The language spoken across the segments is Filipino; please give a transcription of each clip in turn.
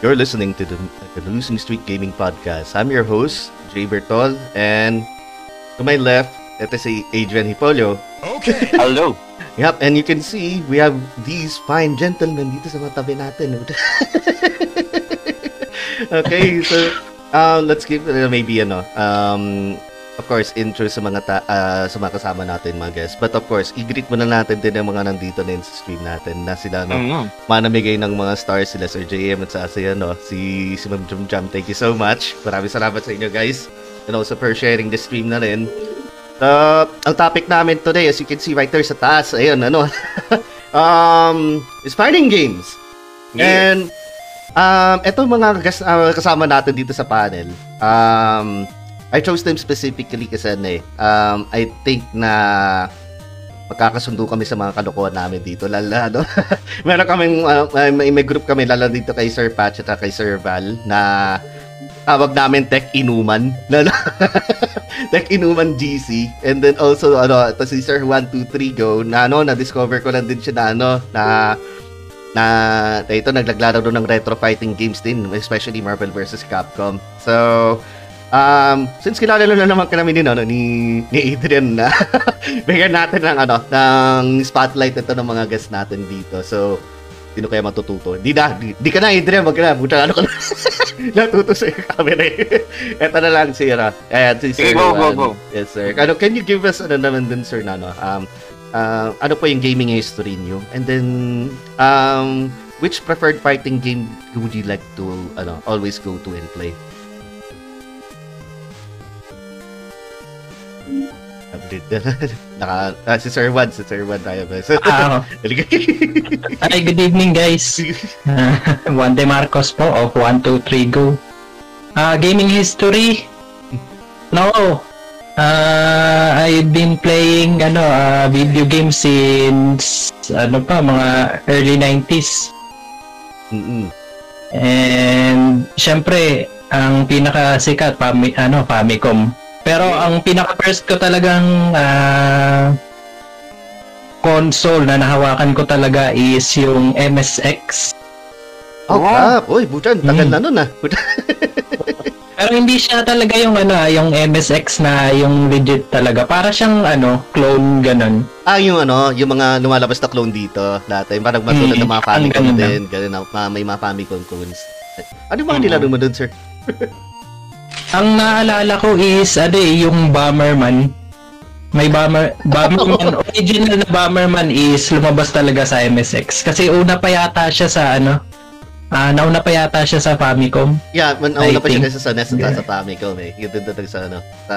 You're listening to the, the Losing Streak Gaming Podcast. I'm your host, Jay Bertol, and to my left, ito si Adrian Hipolio. Okay. Hello. Yep, and you can see we have these fine gentlemen dito sa mga tabi natin. okay, so uh, let's give uh, maybe ano, um, of course, intro sa mga ta- uh, sa mga kasama natin mga guests. But of course, i-greet muna natin din ang mga nandito na sa stream natin na sila no, mm-hmm. manamigay ng mga stars sila Sir JM at sa si ano, si si Ma'am Jum Jam. Thank you so much. Maraming salamat sa inyo guys. And also for sharing the stream na rin. Uh, ang topic namin today, as you can see right there sa taas, ayun, ano, um, is fighting games. Yeah. And, um, ito mga kas- uh, kasama natin dito sa panel. Um, I chose them specifically kasi ano eh, um, I think na magkakasundo kami sa mga kalokohan namin dito. Lala, no? Meron kaming, uh, may, may group kami, lala dito kay Sir Patch at kay Sir Val, na tawag namin Tech Inuman. Tech Inuman GC. And then also, ano, ito si Sir 123 Go, na ano, na-discover ko lang din siya na, ano, na na ito naglaglaro ng retro fighting games din especially Marvel vs Capcom so Um, since kilala na naman kami din ano, ni, ni Adrian na bigyan natin ng ano, ng spotlight ito ng mga guests natin dito. So, sino kaya matututo? Di na, di, di ka na Adrian, wag ka na. Buta ano ka na. Natuto sa camera eh. Ito na lang si Ra. Ayan, si Sir. Go, go, go. Yes, sir. Ano, can you give us ano naman din, sir, na ano, um, uh, ano po yung gaming history niyo? And then, um, which preferred fighting game would you like to ano, always go to and play? Update na. Naka, ah, si Sir Juan, si Sir Juan tayo ba? Ah, Hi, good evening guys. Uh, Juan De Marcos po of 123 Go. Uh, gaming history? No. Uh, I've been playing ano uh, video games since ano pa mga early 90s. Mm-mm. And syempre ang pinaka sikat Fami, ano Famicom pero ang pinaka first ko talagang uh, console na nahawakan ko talaga is yung MSX. Oh, crap. Uy, butan, tagal mm. na nun ah. Pero hindi siya talaga yung ano, ah, yung MSX na yung legit talaga. Para siyang ano, clone ganun. Ah, yung ano, yung mga lumalabas na clone dito dati. Parang matulad mm, ng mga Famicom din. Ganun, may mga Famicom clones. Ano yung mga mm. nilaro mo dun, sir? Ang naalala ko is, ano eh, yung Bomberman. May Bomber, Bomberman, original na Bomberman is lumabas talaga sa MSX. Kasi una pa yata siya sa ano, Ah, uh, nauna pa yata siya sa Famicom. Yeah, man, nauna pa siya kasi sa NES yeah. sa Famicom eh. Yung dito sa ano, sa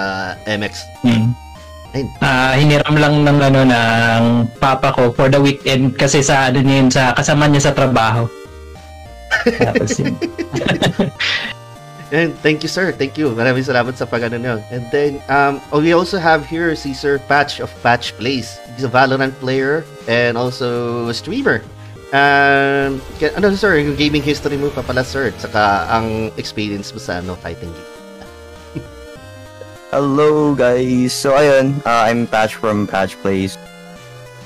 MX. Hmm. Ah, uh, hiniram lang ng ano ng papa ko for the weekend kasi sa ano niya sa kasama niya sa trabaho. Tapos yun. And thank you, sir. Thank you. Maraming salamat sa pag nyo. And then, um, oh, we also have here si Sir Patch of Patch Plays. He's a Valorant player and also a streamer. Um, ano, sir, yung gaming history mo pa pala, sir. Saka ang experience mo sa ano, fighting game. Hello, guys. So, ayun, uh, I'm Patch from Patch Plays.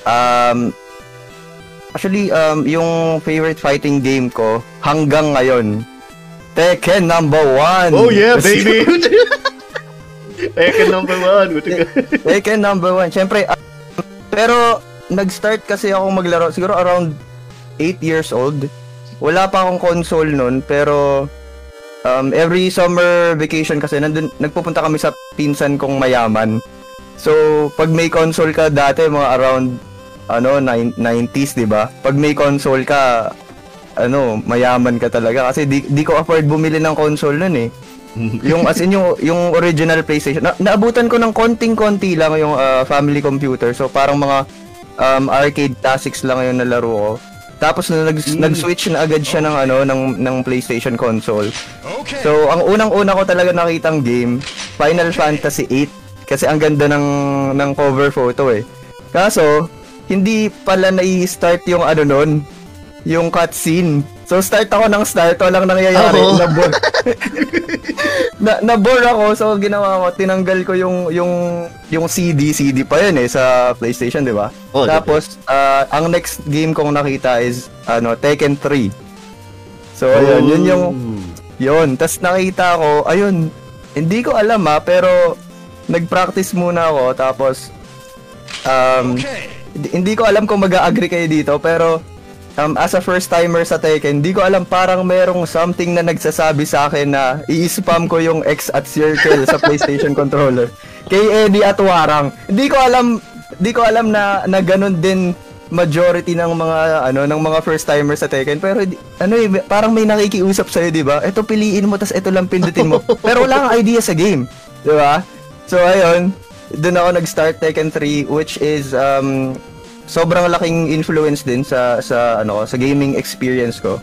Um, actually, um, yung favorite fighting game ko hanggang ngayon Tekken number one. Oh yeah, baby. Tekken number one. Tekken number one. Siyempre, uh, pero nag-start kasi ako maglaro siguro around 8 years old. Wala pa akong console noon pero um, every summer vacation kasi nandun, nagpupunta kami sa pinsan kong mayaman. So, pag may console ka dati, mga around ano, 90s, 'di ba? Pag may console ka, ano, mayaman ka talaga kasi di, di ko afford bumili ng console noon eh. yung as in yung yung original PlayStation. Na, naabutan ko ng konting-konti lang yung uh, family computer. So parang mga um, arcade classics lang yung nalaro ko. Tapos na nag, mm. nag-switch na agad siya ng ano ng ng PlayStation console. Okay. So ang unang-una ko talaga nakitang game, Final Fantasy 8 kasi ang ganda ng ng cover photo eh. Kaso hindi pala na-start yung ano noon, yung cutscene. So start ako ng start, walang nangyayari. Oh. Na-bore. na, na-bore ako, so ginawa ko, tinanggal ko yung yung yung CD, CD pa yun eh sa PlayStation, di ba? Oh, Tapos uh, ang next game kong nakita is ano, Tekken 3. So, ayun, yun yung, Oh. yun. Tapos nakita ko, ayun, hindi ko alam ha, pero nag-practice muna ako, tapos, um, hindi, hindi ko alam kung mag-agree kayo dito, pero, um, as a first timer sa Tekken, hindi ko alam parang merong something na nagsasabi sa akin na i-spam ko yung X at circle sa PlayStation controller. Kay Eddie at Warang. Hindi ko alam, hindi ko alam na, na ganun din majority ng mga ano ng mga first timers sa Tekken pero ano eh parang may nakikiusap sa 'di ba? Ito piliin mo tas ito lang pindutin mo. pero wala kang idea sa game, 'di ba? So ayun, doon ako nag-start Tekken 3 which is um sobrang laking influence din sa sa ano sa gaming experience ko.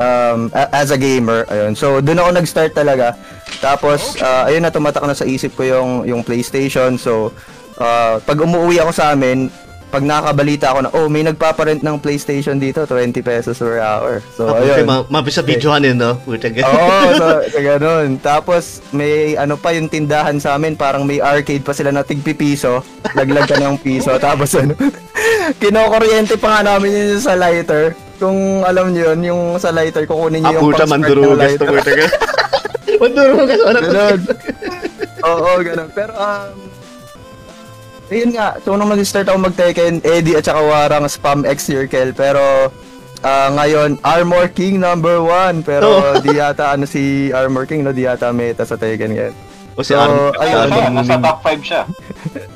Um as a gamer, ayun. So doon ako nag-start talaga. Tapos ah, ayun na tumatak na sa isip ko yung yung PlayStation. So ah, pag umuwi ako sa amin, pag nakakabalita ako na, oh, may nagpaparent ng PlayStation dito, 20 pesos per hour. So, Oh, ayun. ma- mabisa videohan yun, no? Puta ka. Oo, so, so ganun. Tapos, may ano pa yung tindahan sa amin, parang may arcade pa sila na tigpipiso. Laglag ka ng piso. Tapos ano, kinokuryente pa nga namin yun sa lighter. Kung alam niyo yun, yung sa lighter, kukunin Ah, niyo yung pang-spark ng mandurugas to, lighter. puta ka. Mandurugas, ano to? Ganun. Oo, ganun. Pero, um, ayun nga, so nung nag-start ako mag-Tekken, Eddie at saka Warang spam X circle, pero ah, ngayon, Armor King number one, pero Oh. di yata ano si Armor King, no, di yata meta sa Tekken ngayon. O si So, Arm. ayun. Ayun, siya, nasa top 5 siya.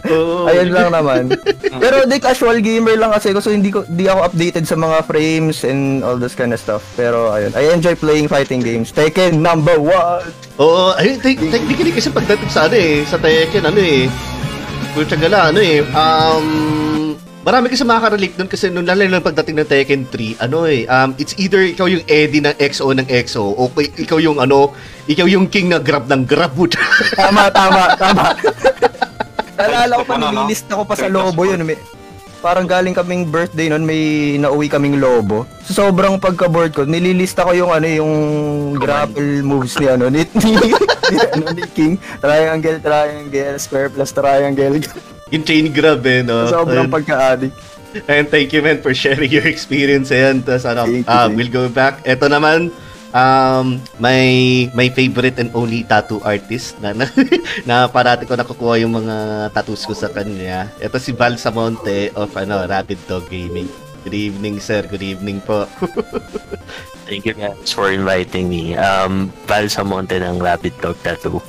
Oo. Ayun lang naman. pero di casual gamer lang kasi ko, so hindi ko di ako updated sa mga frames and all this kind of stuff. Pero ayun, I enjoy playing fighting games. Tekken number one! Oo, ayun, te- technically kasi pagdating sa ano eh, sa Tekken, ano eh, puta gala, ano eh, um, marami kasi makaka-relate nun kasi nung lalo lang pagdating ng Tekken 3, ano eh, um, it's either ikaw yung Eddie ng XO ng XO, o ikaw yung ano, ikaw yung king na grab ng grab, puta. Tama, tama, tama. Naalala ko pa, Ano, no? nililist ako pa sa lobo yun. May, parang galing kaming birthday nun, may nauwi kaming lobo. So, sobrang pagka-board ko, nililista ko yung ano, yung grapple moves ni ano, ni, ni, ni, ano, ni King. Triangle, triangle, square plus triangle. yung chain grab eh, no? sobrang Ayun. pagka-addict. And thank you, man, for sharing your experience. Thank you, ah, thank we'll go back. Ito naman, um, my, my favorite and only tattoo artist na, na, na parati ko nakukuha yung mga tattoos ko sa kanya. Ito si Val Samonte of ano, Rapid Dog Gaming. Good evening, sir. Good evening po. Thank you guys for inviting me. Um, Val Samonte ng Rapid Dog Tattoo.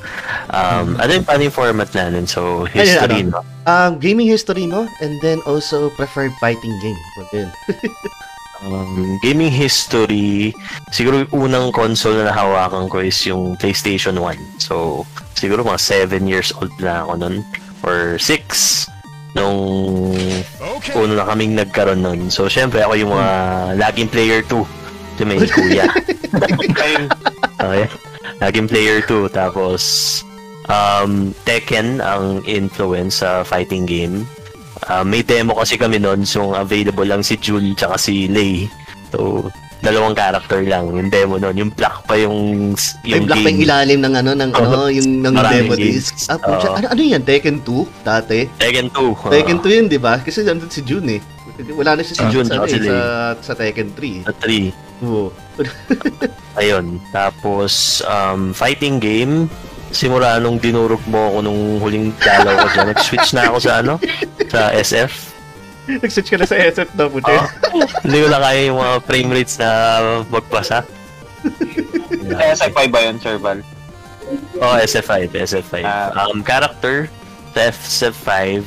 Um, ano yung paano yung format natin? So, history, ano? no? um, gaming history mo and then also preferred fighting game. Yun. Um, gaming history, siguro yung unang console na nahawakan ko is yung PlayStation 1. So, siguro mga 7 years old na ako nun. Or 6 nung una na kaming nagkaroon nun. So, syempre ako yung mga laging player 2. Ito may kuya. Okay. Naging player 2. Tapos, um, Tekken ang influence sa fighting game. Ah, may demo kasi kami noon, so available lang si Jul tsaka si Lei. So, dalawang character lang yung demo noon. Yung black pa yung, yung black pa yung ilalim ng ano, ng ano, yung ng demo games. disc. Ah, Oo. ano, ano yan? Tekken 2 dati? Tekken 2. ah, Tekken 2 yun, di ba? Kasi nandun si June eh. Wala na siya si June Jun, sa, eh, sa, sa Tekken 3. sa 3. Oo. Ayun. Tapos, um, fighting game. Simula nung dinurog mo ako nung huling dalaw ko dyan. Nag-switch na ako sa ano? Sa SF. Nag-switch ka na sa SF na, puti. Oo. Hindi ko na kaya yung mga frame rates na magpasa. SI5 ba yun, Sir Val? Oh, SF5, SF5. Ah. Um, character, sa SF5,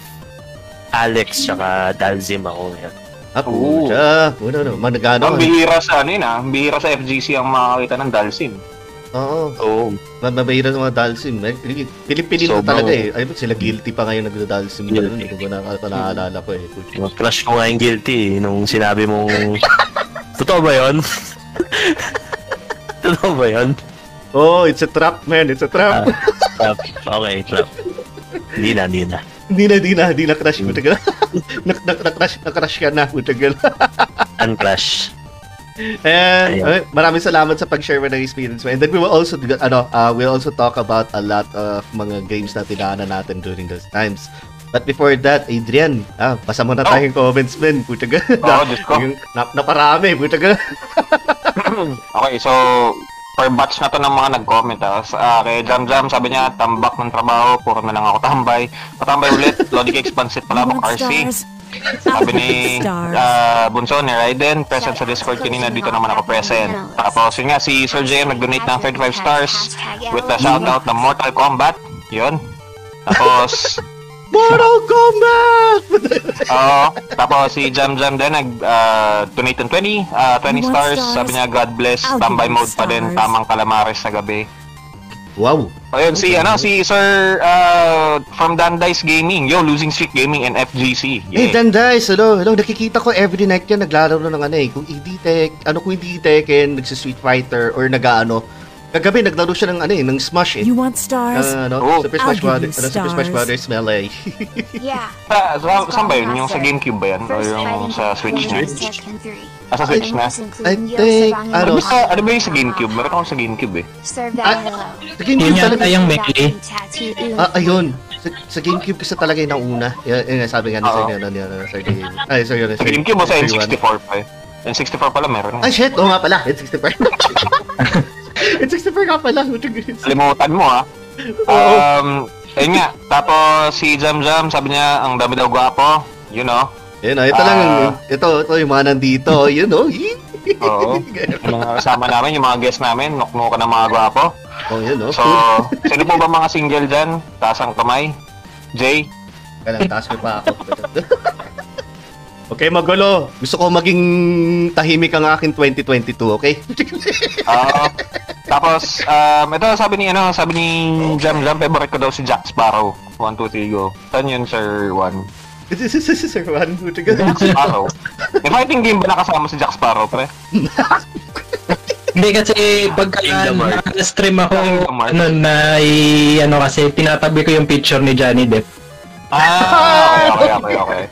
Alex, tsaka Dalzim ako ngayon. Ah, pucha. Ano, ano, managano. Ang bihira sa ano yun ah, ang bihira sa FGC ang makakita ng Dalsim. Oo. Oo. Mababahira ng mga Dalsim. Eh, Pilipilin na Sobrang- talaga eh. Ay, sila guilty pa ngayon nagda-Dalsim. Guilty. Hindi ko na naalala ko eh. Yung crush ko nga yung guilty eh, nung sinabi mong... Totoo ba yun? Totoo ba yun? Oh, it's a trap, man. It's a trap. Trap. Okay, trap. Hindi na, hindi na. Hindi na, hindi na, hindi na crush. Puta ka. Nak- nak- Na-crush na-crush ka na. Puta ka. Uncrush. And Ayun. uh, maraming salamat sa pag-share mo ng experience mo. And then we will also ano, uh, we'll also talk about a lot of mga games na tinaanan natin during those times. But before that, Adrian, ah, basa mo na Oh. tayong comments, man. Puta ka. Oo, Diyos ko. Yung, na, naparami, puta ka. Okay, so per batch na to ng mga nag-comment ah. Sa- ah, kay Jam Jam, sabi niya, tambak ng trabaho, puro na lang ako tambay. Patambay ulit, Lodi Expansit pala, Want RC. stars? Sabi ni ah, Bunso ni Raiden, present sa Discord kanina, dito naman ako present. Tapos yun nga, si Sir JM nag-donate ng 35 stars with the shoutout ng Mortal Kombat. Yun. Tapos, Mortal Kombat! Oo. Tapos si Jam Jam din nag uh, donate ng 20, ah, 20 You want stars. Sabi niya God bless, tambay mode pa din, tamang calamares sa gabi. Wow. Ayun si ano si Sir uh, from Dandice Gaming, yo losing streak gaming and FGC. Hey, Yeah. Dan guys, hello, hello. Nakikita ko every night yan, naglalaro ng ano eh. Kung hindi tek, ano kung hindi Tekken, nagsi-Street Fighter, or nag-ano. Kagabi, naglaro siya ng ano eh, ng Smash eh. You want stars? Uh, ano, Oh. Super I'll Smash you Brothers, ano, Super Smash. Brothers Melee. Yeah. Sa, sa, saan ba yun? Yung sa GameCube ba yan? O yung sa Switch na? Ah, sa Switch na? I think, ano, Ano ba, ano ba yung sa GameCube? Meron ako sa GameCube eh. Serve Ah. Sa GameCube talaga. yung melee. Ah, ayun. Sa, sa GameCube kasi talaga yung nauna. Yan, yun, nga, sabi nga ni Sir, Oo. ano, ano, Sir Game. Ay, sorry, ano, Sa GameCube o sa Sir Juan. N64 pa eh. N64 pala meron Ay, shit! Oo nga pala. N64. N64 nga pala. Kalimutan mo ah. Um, ayun nga. Tapos si Jam Jam, sabi niya, ang dami daw gwapo. You know. Yun, oh, ito lang. Ah. Ito, ito yung mga nandito. Yun, oh. Oo. Yung mga kasama namin, yung mga guest namin, nuknukan ng mga gwapo. Oh, yun, oh. So, sino po ba mga single dyan? Taas ang kamay. Jay? Kailang taas ko pa ako. Okay, magulo. Gusto ko maging tahimik ang aking 2022, okay? Oo. tapos, um, ito sabi ni, ano, sabi ni Jam Jam, favorite ko daw si Jack Sparrow. 1, 2, 3, go. Saan yun, Sir Juan? Sir Juan, Jack Sparrow. May fighting game ba nakasama si Jack Sparrow, pre? Hindi kasi pagka na-stream ako, ano, na, ano kasi, tinatabi ko yung picture ni Johnny Depp. Ah, okay, okay, okay.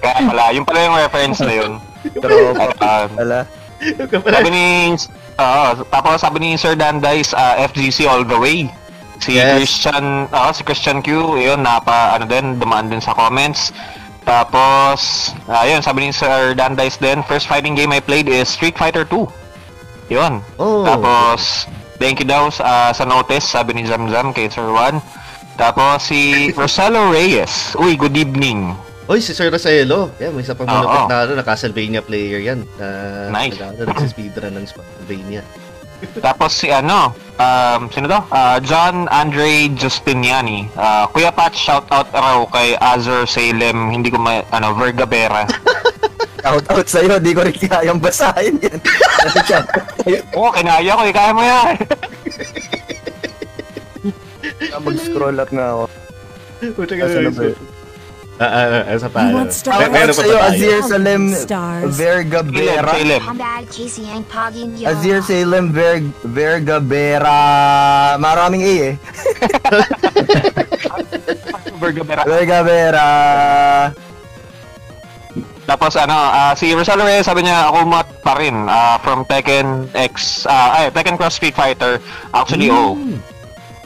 Kaya pala, yung pala yung reference na yun. Pero, Um, wala. Sabi ni Oo, tapos sabi ni Sir Dandice, ah, FGC all the way. Si Yes. Christian, ah, si Christian Q, yun napa ano din, dumaan din sa comments. Tapos, ayun, sabi ni Sir Dandice din, first fighting game I played is Street Fighter 2. Yun. Oh. Tapos, thank you daw sa, sa notice, sabi ni Zamzam kay Sir Juan. Tapos si Rosalo Reyes. Uy, good evening. Oy, si Sir Roselo. Yeah, may isa pang malupit na ano, na Castlevania player yan. Na, Nice. Na, na, nagsispeedrun ng Castlevania. Tapos si ano, um, sino to? Ah, John Andre Justiniani. Ah, Kuya Pat, shout out raw kay Azur Salem, hindi ko ma, ano, Vergabera. Out out sa'yo, di ko rin kayang basahin yan. Oo, oh, kinaya ko, eh, kaya mo yan. Mag-scroll up nga ako. Puta Asa na ba yun? Ah, ah, ah, sa pa. Meron pa tayo? Azir Salem Pogging Yo. Azir Salem Verg Vergabera. Maraming A eh. Vergabera. Vergabera. Tapos ano, ah, si Rosalo Reyes, sabi niya, ako mat pa rin ah, from Tekken X, ah, ay, Tekken Cross Street Fighter. Actually, oh.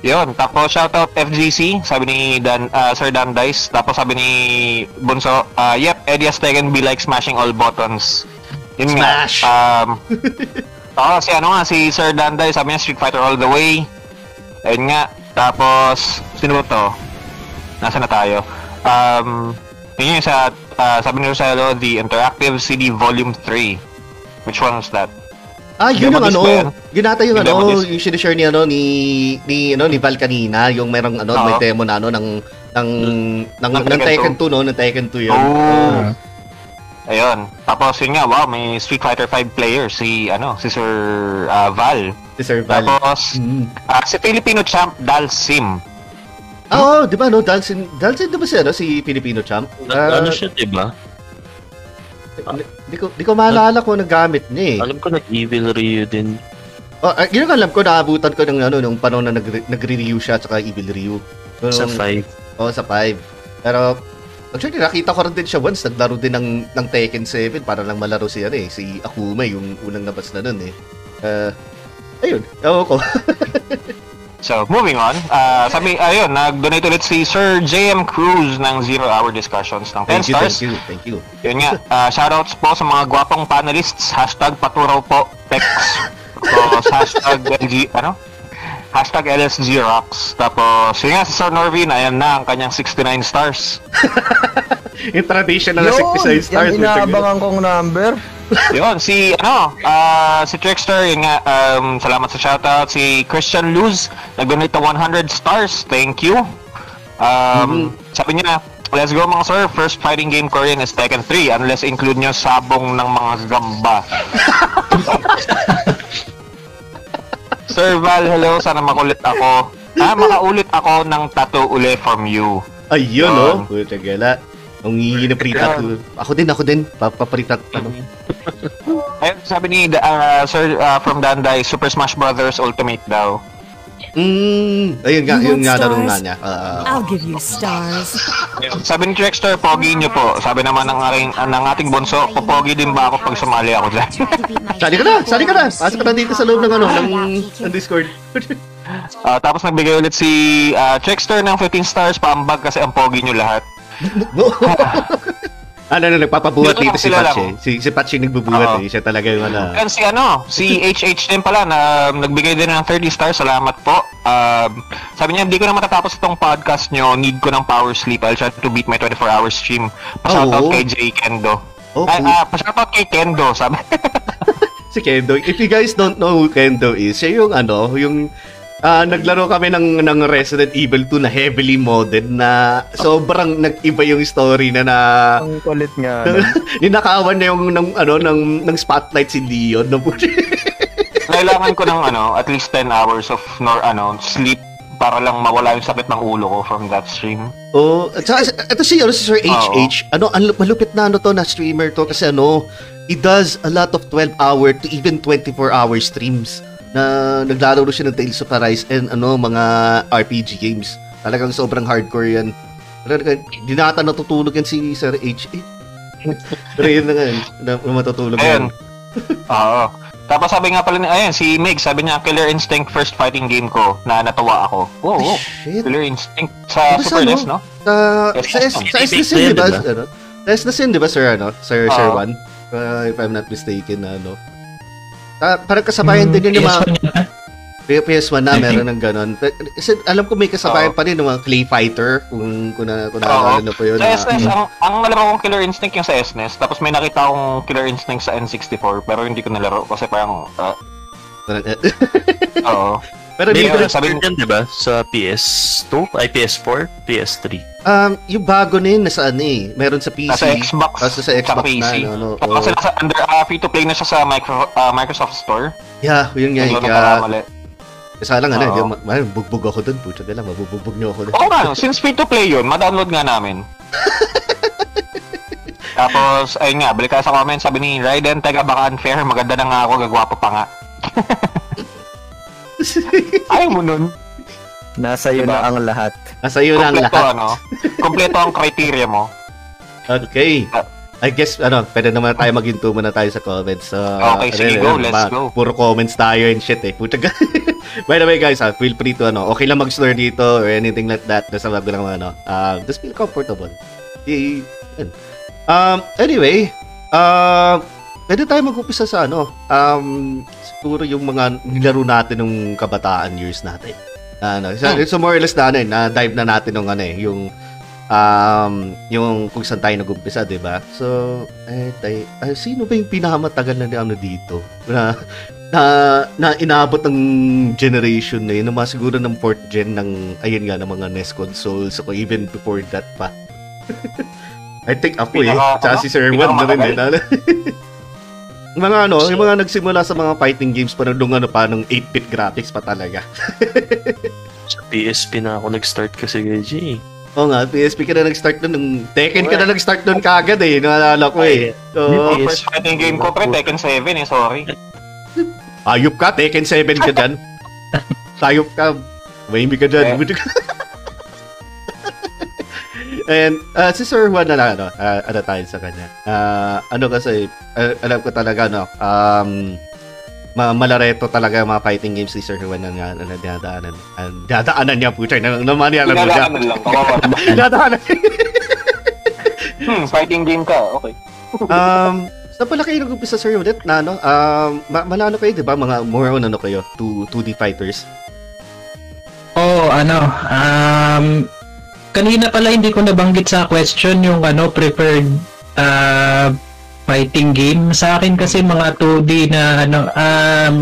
Yun, tapos shoutout FGC, sabi ni Dan, ah, Sir Dan Dice. Tapos sabi ni Bunso, ah, yep, Eddie Tekken be like smashing all buttons. Yun Smash! nga. Um, Oo, si ano nga, si Sir Dan Dice, sabi niya Street Fighter all the way. Ayun nga. Tapos, sino ba to? Nasa na tayo? Um, yun yung sa, ah, sabi ni Rosalo, the Interactive CD Volume 3. Which one was that? Ah, yun yung ano. ba yan? Yun ata yung ano, yung sinishare ni ano ni ni ano ni Val kanina, yung merong ano, may demo na ano ng ng ng, ng, Ng Tekken Tekken 2 no, ng Tekken 2 yun. Oh. Ayun. Tapos yun nga, wow, may Street Fighter 5 player si ano, si Sir ah, Val. Si Sir Val. Tapos Mm. ah, si Filipino champ Dal Sim. Ah, oh, di ba no, Dalsin, Dalsin di ba si ano, si Filipino champ? Ah, ano siya, diba? Di ko di ko maalala kung nagamit niya eh. Alam ko nag-Evil Ryu din. Oh, ah, yun ang alam ko, naabutan ko ng ano, nung panahon na nagre- nagre-review siya at Evil Ryu. Pero, Sa 5. Oo, sa 5. Pero, actually, nakita ko rin din siya once. Naglaro din ng, ng Tekken 7 para lang malaro si, ano, eh, si Akuma, yung unang nabas na nun eh. Uh, ayun, ewan ko. So, moving on. Ah, sabi, ayun, nag-donate ulit si Sir JM Cruz ng Zero Hour Discussions ng 10 thank you, stars. thank you, thank you. Yun nga, ah, shoutouts po sa mga gwapong panelists. Hashtag paturaw po, Tex. Tapos, hashtag LG, ano? Hashtag LSG Rocks. Tapos, yun nga, si Sir Norvin, ayan na ang kanyang 69 stars. Yung traditional na 69 stars. yung inaabangan kong number. yun, si, ano, ah, si Trickster, yun nga, um, salamat sa shoutout. Si Christian Luz, nag-donate to 100 stars. Thank you. Um, Sabi niya, Let's go mga sir, first fighting game ko rin is Tekken 3 unless include nyo sabong ng mga gamba. Sir Val, hello. Sana makulit ako. Ah, makaulit ako ng tattoo uli from you. Ayun, Yun. oh. Puta gala. Ang hihingi ng free tattoo. Ako din, ako din. Papapritat, ano. Ayun, sabi ni ah, Sir ah, from Danday, Super Smash Brothers Ultimate daw. Mm, ayun nga, yun nga nga niya. Ah, I'll give you stars. Sabi ni Trickster, pogi nyo po. Sabi naman ng, aking, ng ating bunso, popogi din ba ako pag sumali ako dyan? sali ka na, sali ka na. Pasok ka na dito sa loob ng ano, ng, ng Discord. Ah, tapos nagbigay ulit si ah, Trickster ng 15 stars paambag kasi ang pogi nyo lahat. Ano na, nagpapabuhat dito si Patch eh. Si, si Patch yung nagbubuhat eh. Siya talaga yung ano. And si ano, si HH din pala na um, nagbigay din ng 30 stars. Salamat po. Um, sabi niya, hindi ko na matatapos itong podcast nyo. Need ko ng power sleep. I'll try to beat my 24-hour stream. Pa-shoutout Oo. kay Jay Kendo. Oh, Ay, cool. ah, pa-shoutout kay Kendo, sabi. si Kendo. If you guys don't know who Kendo is, siya yung ano, yung ah, naglaro kami ng, ng Resident Evil 2 na heavily modded na sobrang nag-iba yung story na na Ang kulit nga. no? ninakawan na yung ng, ano, ng, ng spotlight si Leon. No? Kailangan ko ng ano, at least 10 hours of nor ano, sleep para lang mawala yung sakit ng ulo ko from that stream. oh, at saka, ito si, ano, si Sir HH. Ano, ang malupit na ano to na streamer to kasi ano, he does a lot of 12 hour to even 24 hour streams na naglalaro siya ng Tales of Arise and ano, mga RPG games. Talagang sobrang hardcore yan. Talagang, di na ata natutulog yan si Sir HH. Pero yun na nga, yun, na, na matutulog Ayun. yan. Oo. Tapos sabi nga pala ni, ayun, si Meg, sabi niya, Killer Instinct first fighting game ko na natuwa ako. Wow, wow. Shit. Killer Instinct sa sa Super ano? NES, no? Sa, sa, S, sa SNES na yun, di ba? Sa SNES yun, di ba, sir, ano? Sir. Juan? Uh, if I'm not mistaken, na ano. Ah, parang kasabayan din yun yung mga PS1 yata. PS1 na I meron ng ganun. Kasi alam ko may kasabayan Oo. pa rin ng mga Clay Fighter kung kung na kung Oo. naalala po yun. Sa na- SNES, ang, ang nalaro kong Killer Instinct yung sa SNES, tapos may nakita akong Killer Instinct sa N64, pero hindi ko nalaro kasi parang, ah, oo. Pero May sabi sabi- yan, di ba? Sa PS2, ay PS4, PS3. um, yung bago na yun, nasa ano eh. Meron sa PC. Nasa Xbox, Tapos sa Xbox na, PC. ano, ano, So, oo. kasi nasa under, ah, free-to-play na siya sa micro, ah, Microsoft Store. Yeah, yun nga. Yung eh, Kaya, kaya lang, ano, Oo. hindi, ma- ma- bugbog ako dun. Pucha na lang, mabubugbog niyo ako dun. Oo nga, since free-to-play yun, ma-download nga namin. Tapos, ayun nga, balik sa comment, sabi ni Raiden, teka baka unfair, maganda na nga ako, gagwapo pa nga. Ayaw mo nun. Nasa iyo Diba? na ang lahat. Nasa iyo na ang Kompleto, lahat. ano? Kompleto ang criteria mo. Okay. Ah. I guess, ano, pwede naman tayo maghinto muna tayo sa comments. So, Okay, ano sige, yun, go, ano, let's ba- go. Puro comments tayo and shit eh. Puta ka. By the way, guys, ha, feel free to, ano, okay lang mag-slur dito or anything like that. Nasa wag lang, ano, uh, just feel comfortable. Um, anyway, uh, pwede tayo mag-upisa sa, ano, um, siguro yung mga nilaro natin nung kabataan years natin. Ano, so, Hmm. so more or less na, ano, eh, na-dive na natin nung, ano, eh, yung um, yung kung saan tayo nag-umpisa, di ba? So, eh, tayo, ay, sino ba yung pinakamatagal na ano dito? Na, na, na inabot ng generation na yun, mga siguro ng fourth gen ng, ayun nga, ng mga NES consoles, o even before that pa. I think ako eh. Pinaka- Tsaka ano? si Sir Juan na rin eh. Mga ano, yung mga nagsimula sa mga fighting games pa nung ano pa, nung 8-bit graphics pa talaga. Sa PSP na ako nag-start kasi kay. Oo nga, PSP ka na nag-start nun, nung Tekken ka na nag-start nun kagad eh, naalala ko eh. So, first fighting game ko, pre, Tekken 7 eh, sorry. ayop ka, Tekken 7 ka dyan. Sayop ka, mahimik ka dyan. And uh, si Sir Juan na lang, ano, uh, ano tayo sa kanya. Ah, ano kasi, uh, alam ko talaga, no, um, ma malareto talaga yung mga fighting games ni Sir Juan na nga, na dinadaanan. Uh, dinadaanan niya, pucha, na, naman niya, alam mo siya. Pinalaman lang, Hmm, fighting game ka, okay. um, Saan pala kayo nag-umpisa, Sir ulit na ano? Um, ma- malano kayo, di ba? Mga more on ano kayo? 2, 2D fighters. Oh, ano, um, kanina pala hindi ko nabanggit sa question yung ano, preferred uh, fighting game. Sa akin kasi mga 2D na ano, um,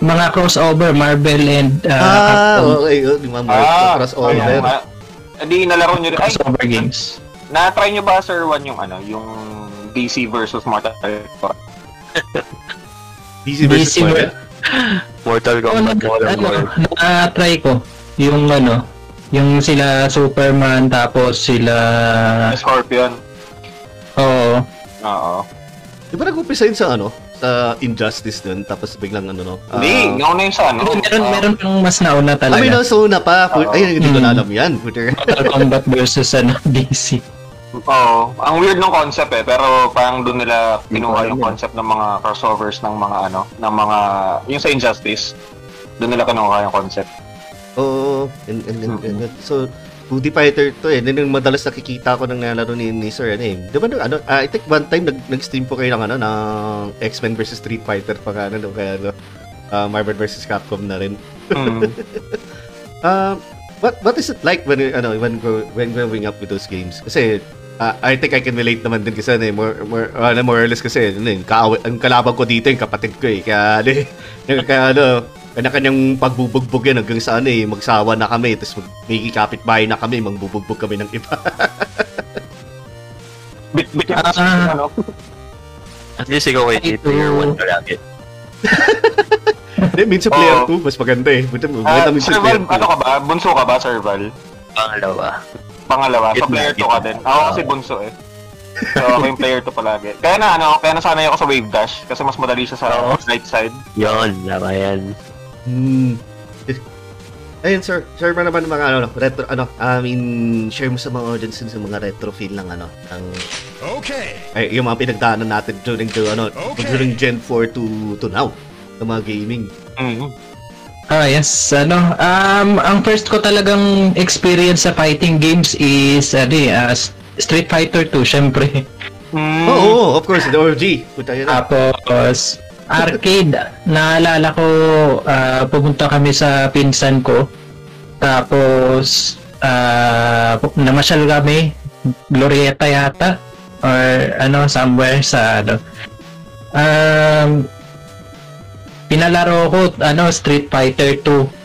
mga crossover, Marvel and uh, ah, Capcom. okay. Yung mga Ah, ah, crossover. ayun, ma- Hindi, nalaro nyo rin. Ay, crossover games. na-try nyo ba, Sir Juan, yung ano, yung DC versus Mortal Kombat? DC versus DC Marvel. Mortal Oh, Kombat, ano, Warfare. na-try ko yung ano, yung sila Superman tapos sila Scorpion. oh, Oo. Di ba nag-umpisa yun sa ano? Sa Injustice dun, tapos biglang ano no? ah, Hindi, nauna yun sa ano. meron ah, meron pang mas nauna Ah, may talaga. nasa una pa. Oo. Ay, hindi ko na alam yan. Puter. Mortal Kombat versus ano, DC. Oo. Ang weird ng concept eh, pero parang doon nila kinuha yung concept ng mga crossovers ng mga ano, ng mga, yung sa Injustice. Doon nila kinuha yung concept. Oo. and, and, and, and, so, 2D fighter to eh. Then yung madalas nakikita ko nang nalaro ni, ni Sir ano eh. Di ba ano, ah, I think one time nag, nag-stream po kayo ng ano, ng X-Men versus Street Fighter pa ka, ano, kaya ano, ah, Marvel versus Capcom na rin. Mm. Um, what what is it like when ano when grow, when growing up with those games? Kasi ah, I think I can relate naman din kasi ano, eh, more more ano, more or less kasi ano, eh, ang kalaban ko dito yung kapatid ko eh. Kaya ano, eh, kaya ano kanya-kanyang pagbubugbog yan hanggang sa ano eh, magsawa na kami, tapos mag, may kapitbahay na kami, magbubugbog kami ng iba. Bit, bit, Ah. ano? At least ikaw Ay, player ito. 1 ka lagi. Hindi, minsan player Oo. 2, mas maganda eh. Buta, Ah, maganda minsan Sir player Val, ano ka ba? Bunso ka ba, Sir Val? Pangalawa. Pangalawa. So, player 2 gitna. ka din. Ako kasi bunso eh. So, ako yung player 2 palagi. Kaya na, ano, kaya nasanay ako sa Wave Dash kasi mas madali siya sa Oo. right side. Yon, tama yan. Hmm. Ayun, sir. Share mo naman mga ano, retro, ano, I mean, share mo sa mga audience sa mga retro feel ng ano, ng Okay. ay, yung mga pinagdaanan natin during the, ano, Okay. during Gen 4 to, to now, ng mga gaming. Mm. Ah, yes. Ano, um, ang first ko talagang experience sa fighting games is, ano S- Street Fighter 2, syempre. Mm. Oo, oh, oh, of course, the OG. Tapos, arcade. Naalala ko, ah, pumunta kami sa pinsan ko. Tapos, pu- namasyal kami. Glorieta yata. Or, ano, somewhere sa, ano. Um, pinalaro ko, ano, Street Fighter 2.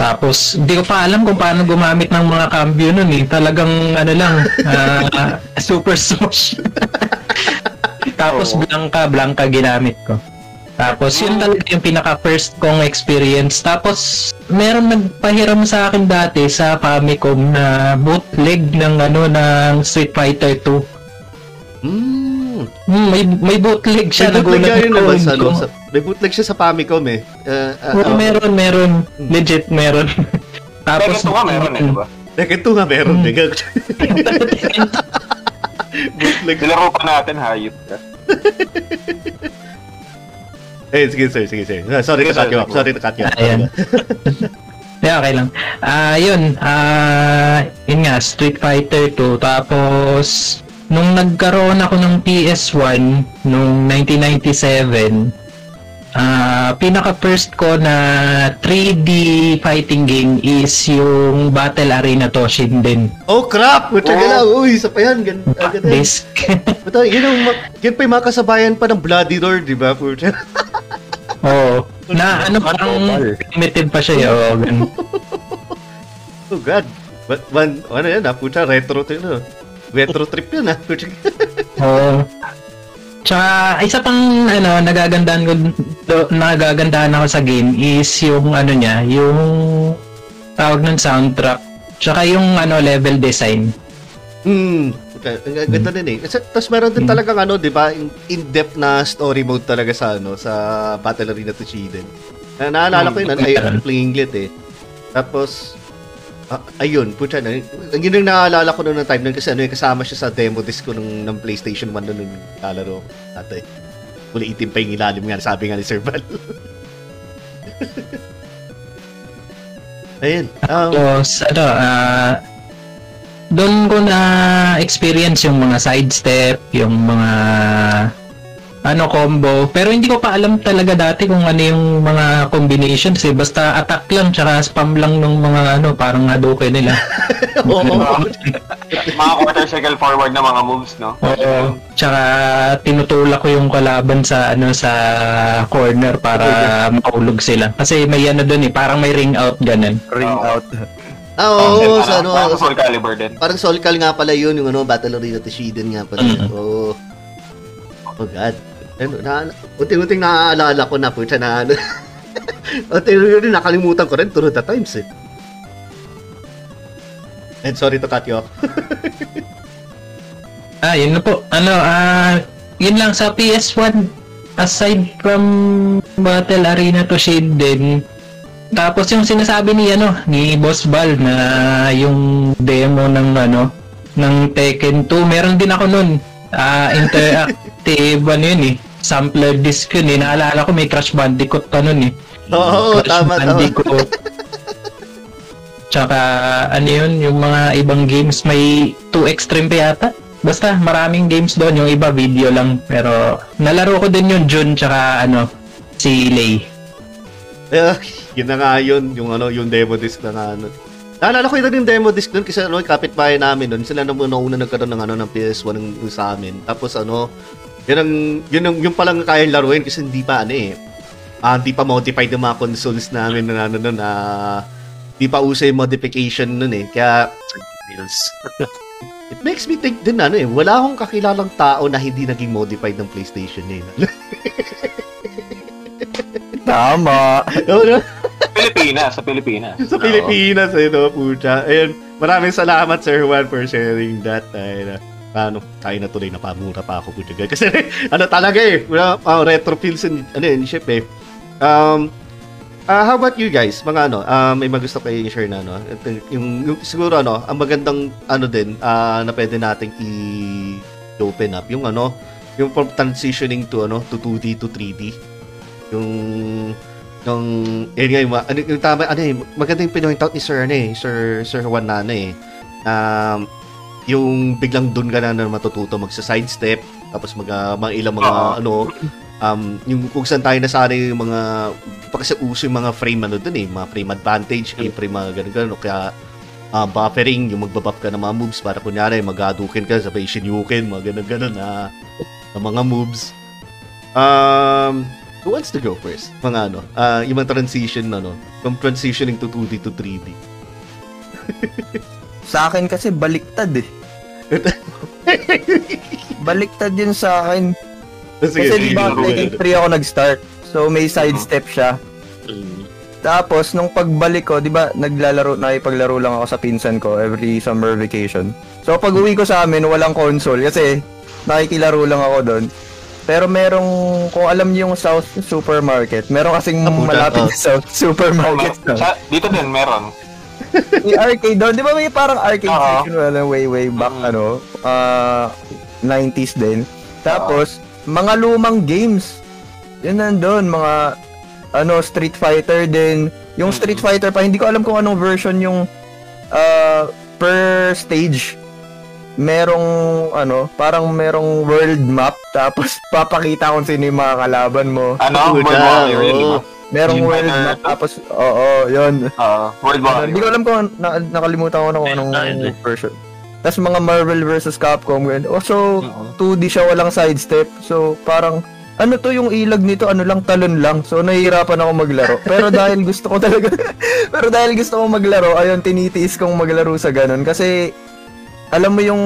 Tapos, hindi ko pa alam kung paano gumamit ng mga cambio nun eh. Talagang, ano lang, ah, super smash. Tapos Oo. Blanca, Blanca ginamit ko. Tapos yun talaga yung pinaka first kong experience. Tapos meron nagpahiram sa akin dati sa Famicom na bootleg ng ano ng Street Fighter 2. Hmm. Hmm, may may bootleg siya May bootleg nagulat nga yun ako, naman sa, ano, ko- sa, may bootleg siya sa Famicom eh. Uh, uh, Oo, meron, meron. Hmm. Legit meron. Tapos, Tapos ito nga meron eh, di ba? Second to nga meron. Hmm. bootleg. Nilaro pa natin, hayop ka. Eh, sige sir, sige sir. Ah, Sorry to Sige, cut you off. Sorry to cut you off. Ayan. Yeah, okay lang. Ah, yun. Ah, yun nga, Street Fighter 2. Tapos, nung nagkaroon ako ng PS1 nung 1997, ah, pinaka first ko na 3D fighting game is yung Battle Arena Toshin din. Oh crap! Puta ka lang. Uy, isa pa yan. Gan, ah. Puta, yun, ang, yun pa yung mga kasabayan pa ng Bloody Roar, di ba? Puta. Oo. Na ano parang primitive pa siya. Oh, ganun. Oh god. But, one, ano yan ah, puta, retro to yun ah. Retro trip yun ah. Puta. Oo. Tsaka, isa pang ano, nagagandahan ko, do- nagagandahan ako sa game is yung ano niya, yung tawag ng soundtrack. Tsaka yung ano, level design. Hmm. Okay, ang ganda din eh. Tapos meron din Hmm. talagang ano, di ba, in- in-depth na story mode talaga sa ano, sa Battle Arena to Shiden. Na, naalala ko yun, ano, ay, Hmm. playing lit eh. Tapos, ah, ayun, puta na, ang yun ang naalala ko noon ng time nun kasi ano, eh, kasama siya sa demo disc ko nung, ng PlayStation 1 noon nung lalaro ko. Ate, kulay itim pa yung ilalim nga, sabi nga ni Sir Val. Ayun. Um, Tapos, ano, ah, doon ko na experience yung mga sidestep, yung mga ano combo pero hindi ko pa alam talaga dati kung ano yung mga combinations eh basta attack lang tsaka spam lang ng mga ano parang Hadouken nila Oo. mga quarter circle forward na mga moves, no? Oo. Tsaka tinutulak ko yung kalaban sa ano sa corner para maulog sila. Kasi may ano doon eh, parang may ring out ganun. Ring Oo. out. Ah, oo, Then, sa ano, parang sa- Soul Calibur din. parang Soul Cal nga pala yun, yung ano, Battle Arena Tishiden nga pala. Mhm. Oo. Oh god. Ano, na, unti-unting naaalala ko na po siya na ano. unti-unting nakalimutan ko rin through the times eh. And sorry to cut you off. Ah, yun na po. Ano, ah, yun lang sa PS1. Aside from Battle Arena to Shiden, tapos yung sinasabi ni ano, ni Boss Bal na yung demo ng ano, ng Tekken 2, meron din ako nun. Ah, interactive ano yun eh. Sampler disc yun eh. Naalala ko may Crash Bandicoot pa nun eh. Oo, Crash tama, tama. Bandicoot. Tsaka ano yun, yung mga ibang games may 2 extreme pa yata. Basta maraming games doon, yung iba video lang. Pero nalaro ko din yung Jun tsaka ano, si Lay. Eh, yun na nga yun, yung ano, yung demo disc na nga ano. Naalala ko yun yung demo disc doon kasi ano, kapitbahay namin doon, sila na muna una nagkaroon ng ano ng PS1 ng, ng sa amin. Tapos ano, yun ang yun ang yung palang kayang laruin kasi hindi pa ano eh. Ah, hindi pa modified yung mga consoles namin na ano noon ah hindi pa uso yung modification noon eh. Kaya it makes me think din ano eh, wala akong kakilalang tao na hindi naging modified ng PlayStation eh. Tama. Pilipinas, sa Pilipinas. sa Pilipinas eh, no, pucha. Ayun, maraming salamat Sir Juan for sharing that. Ay, paano, tayo na tuloy, napamura pa ako, pucha. Kasi, ano talaga eh, uh, retro feels and, ano yun, ship eh. Um, ah how about you guys? Mga ano, um, may magusto kayo i-share na, ano? Yung, yung, siguro, ano, ang magandang, ano din, ah, na pwede nating i-open up, yung ano, yung from transitioning to, ano, to 2D to 3D. Yung, yung, yun nga, yung, ano, yung tama, ano eh, maganda yung pinoint out ni Sir, ano eh, Sir, Sir Juan na, ano eh, um, yung biglang dun ka na na matututo magsa-sidestep, tapos mag, ah, mga ilang mga, Oo. ano, um, yung kung saan tayo nasanay yung mga, kasi uso yung mga frame, ano dun eh, mga frame advantage, yung frame mga ganun ganun, o kaya, ah, buffering, yung magbabuff ka ng mga moves para kunyari, mag-adukin ka, sabay shinyukin, mga ganun ganun na, na mga moves. Um, who wants to go first? Mga ano, ah yung mga transition, ano, from transitioning to 2D to 3D. Sa akin kasi baliktad eh. baliktad yun sa akin. Kasi di ba Tekken 3 ako nag-start. So may sidestep siya. Mm. Tapos nung pagbalik ko, 'di ba, naglalaro nakipaglaro lang ako sa pinsan ko every summer vacation. So pag uwi ko sa amin, walang console kasi nakikilaro lang ako doon. Pero merong kung alam niyo yung South Supermarket, meron kasing Ah, puta, malapit oh. na South Supermarket. Sa, dito din, meron. May arcade doon. Di ba may parang arcade Oo. section wala way way back Mm. ano, ah 90s din. Tapos mga lumang games. Yun nandun, mga ano Street Fighter din. Yung Street Fighter pa hindi ko alam kung anong version yung ah, per stage. Merong ano, parang merong world map tapos papakita kung sino yung mga kalaban mo. Ano? World Warrior, Merong Street world map tapos oo, yun. Oo, World Ano, Hindi ko alam kung na, nakalimutan ko na kung anong ah, version. Tapos mga Marvel versus Capcom. ganun. Oh, so, Oo. 2D siya, walang sidestep. So, parang, ano to yung ilag nito? Ano lang, talon lang. So, nahihirapan ako maglaro. Pero dahil gusto ko talaga, pero dahil gusto ko maglaro, ayun, tinitiis kong maglaro sa ganun. Kasi, alam mo yung,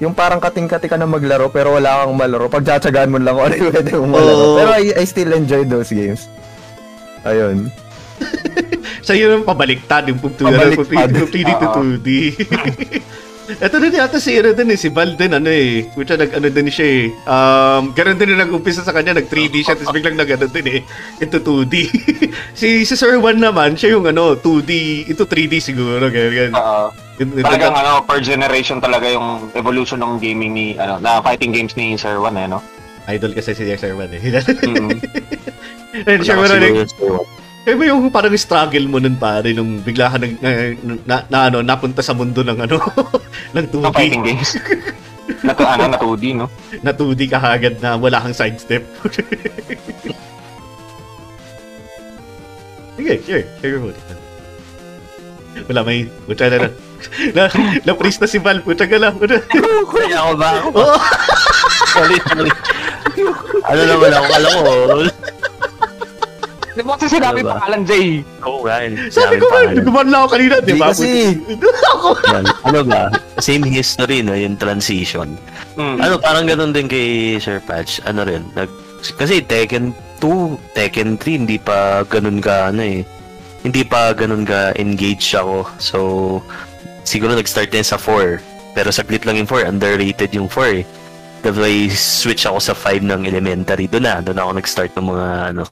yung parang kating-kati ka na maglaro, pero wala kang malaro. Pag tsatsagaan mo lang kung ano yung pwede mong malaro. Oo. Pero I, I still enjoy those games. Ayun. Sa iyo yung pabaliktad, yung 2D Pabaliktad. to 3D to 2D. Ito din yata si ano din eh, si Val din ano eh. Kutsa nag ano din siya eh. Um, ganun din yung nag-umpisa sa kanya, nag 3D siya, tapos biglang nag ano din eh, into 2D. si, si Sir Juan naman, siya yung ano, 2D, into 3D siguro, ganyan, ganyan. Oo. Talagang ano, per generation talaga yung evolution ng gaming ni, ano, na fighting games ni Sir Juan, eh, no? Idol kasi si Sir Juan eh. Mm. And Sir Kaya ba yung parang struggle mo nun pare nung bigla ka nag, na, na, na, ano, napunta sa mundo ng ano, ng 2D. Ng fighting games. na to, ano, na 2D, no? Na 2D ka agad na wala kang sidestep. Sige, sure. Sure mo. Wala may... Puta na na. Na, na-freeze na si Val. Puta ka lang. Puta. Kaya ako ba? Ako ba? Oh, Sorry, sorry. ano naman ako, kala ko. Di ba kasi sinabi Ano ba? pangalan, Jay? Oo nga, yun. sabi ko nga, gumawa lang ako kanina, di ba? Kasi. ako. Yan. Ano ba? Same history, no? Yung transition. Mm. Ano, parang ganun din kay Sir Patch. Ano rin, nag, kasi Tekken 2, Tekken 3, hindi pa ganun ka, ano eh. Hindi pa ganun ka engaged ako. So, siguro nag-start din sa 4. Pero saglit lang yung 4, underrated yung 4 eh. That's why switch ako sa 5 ng elementary. Doon na, doon ako nag-start ng mga ano.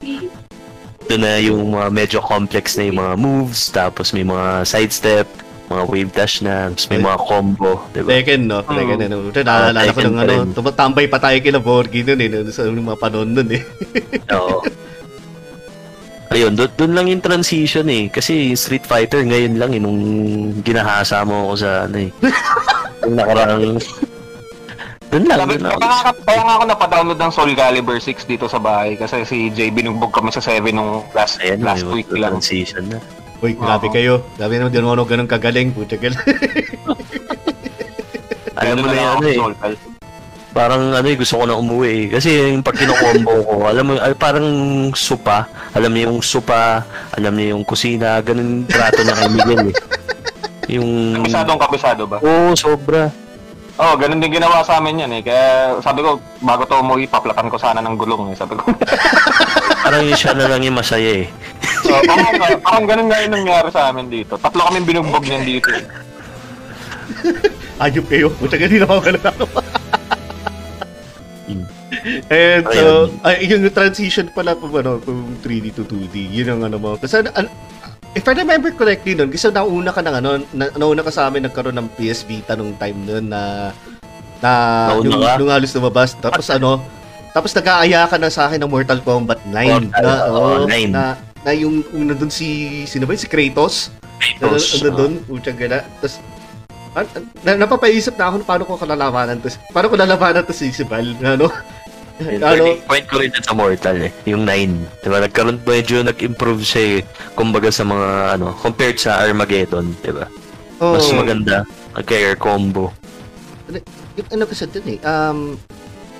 Doon na yung mga medyo complex na yung mga moves, tapos may mga sidestep, mga wave dash na, tapos may mga combo, di ba? Tekken, no? Tekken, ano? Puta, naalala ko Tekken ng ano, tumatambay pa tayo kila Borgi nun eh, no? sa mga panon nun eh. Oo. Ayun, doon, doon lang yung transition eh. Kasi Street Fighter ngayon lang eh, nung ginahasa mo ako sa ano eh. yung nakarang... Doon lang, Sabi, doon kaya, lang. nga, kaya nga ako napadownload ng Soul Calibur 6 dito sa bahay kasi si Jay binugbog kami sa 7 nung last, Ayan, last yung week lang. transition na. Uy, grabe Oo. kayo. Grabe naman, di naman ako ganun kagaling. Puta ka lang. Alam mo na yan eh. Soul Cal. Parang ano eh, gusto ko na umuwi eh. Kasi yung pag kinokombo ko, alam mo, ay, parang supa. Alam niya yung supa, alam niya yung kusina, ganun trato niya kay Miguel eh. Yung... Kabisadong kabisado ba? Oo, sobra. Oo, oh, ganun din ginawa sa amin yan eh. Kaya sabi ko, bago to umuwi, paplatan ko sana ng gulong eh. Sabi ko. Parang yung siya na lang yung masaya eh. so, parang, parang ganun nga yung nangyari sa amin dito. Tatlo kami binugbog niyan dito eh. Ayop kayo. Di naman ako ako. And so, ay, yung transition pala kung ano, kung 3D to 2D, yun ang ano mo. Kasi, an, if I remember correctly nun, kasi nauna ka ng ano, na, nauna ka sa amin nagkaroon ng PS Vita nung time nun na, na, Nauna nung, ka? nung halos lumabas. Tapos ano, tapos nag-aaya ka na sa akin ng Mortal Kombat 9. Mortal, na, oo, 9. na, na yung una dun si, sino ba yun? Si Kratos? Kratos, Ano, dun? Utang gana. Tapos, ah, na, napapaisip na ako paano ko kalalabanan to. Paano ko lalabanan to si Sibal? Ano? Yung ano? turning point ko rin sa Mortal eh. Yung 9. Diba? Nagkaroon medyo nag-improve siya eh. Kumbaga sa mga ano, compared sa Armageddon. Diba? Oh, Mas maganda. Nagka-air combo. yung ano kasi dun eh. Um,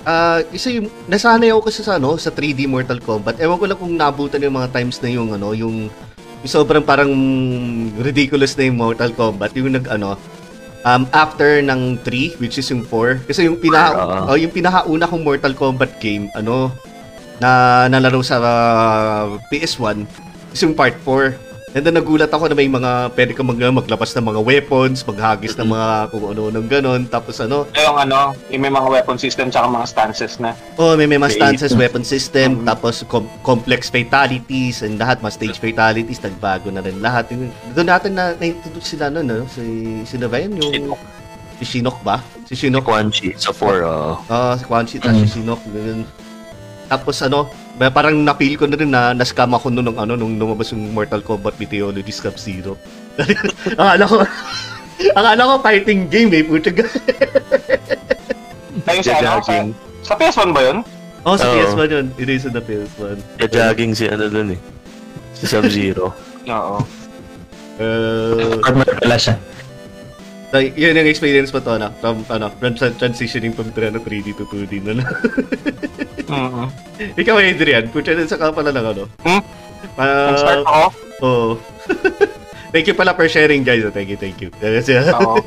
ah isa yung, nasanay ako kasi sa ano, sa 3D Mortal Kombat. Ewan ko lang kung nabutan yung mga times na yung ano, yung, yung sobrang parang ridiculous na yung Mortal Kombat. Yung nag ano, um, after ng 3, which is yung 4. Kasi yung pinaka, Oo. oh, yung pinakauna kong Mortal Kombat game, ano, na nalaro sa uh, PS1, is yung part 4. And then nagulat ako na may mga pwede ka mag, maglabas ng mga weapons, maghagis ng mga kung ano ng ganon. Tapos ano, Yung ano, yung may mga weapon system tsaka mga stances na. oh, may, may mga stances, weapon system, Mhm. tapos com- complex fatalities, and lahat, mga stage fatalities, nagbago na rin lahat. Doon natin na na-introduce sila no, no? Si, sino ba yun? Yung, Shinnok. si Shinnok ba? Si Si Shinnok. Quan Chi sa 4. oo. Ah, si Quan Chi, Mm. si Shinnok. ganun. Tapos ano, parang na-feel ko na rin na na-scam ako nung, ano, nung lumabas yung Mortal Kombat Meteorology Scam Zero. akala ko, akala ko fighting game eh, puta Tayo sa ano, sa, Jogging. sa PS1 ba yun? Oh, sa Oo. PS1 yun. Erase na PS1. Jogging si ano dun eh. Si Sub-Zero. Oo. Uh, Armor pala siya. So, yun yung experience mo to, na? From, ano, from tran- transitioning from ano, 3D to 2D na lang. Mm-hmm. Ikaw, Adrian, puta na sa ka pala ng ano. Hmm? Ah, Nag-start ako? Oo. thank you pala for sharing, guys. Thank you, thank you. Oo.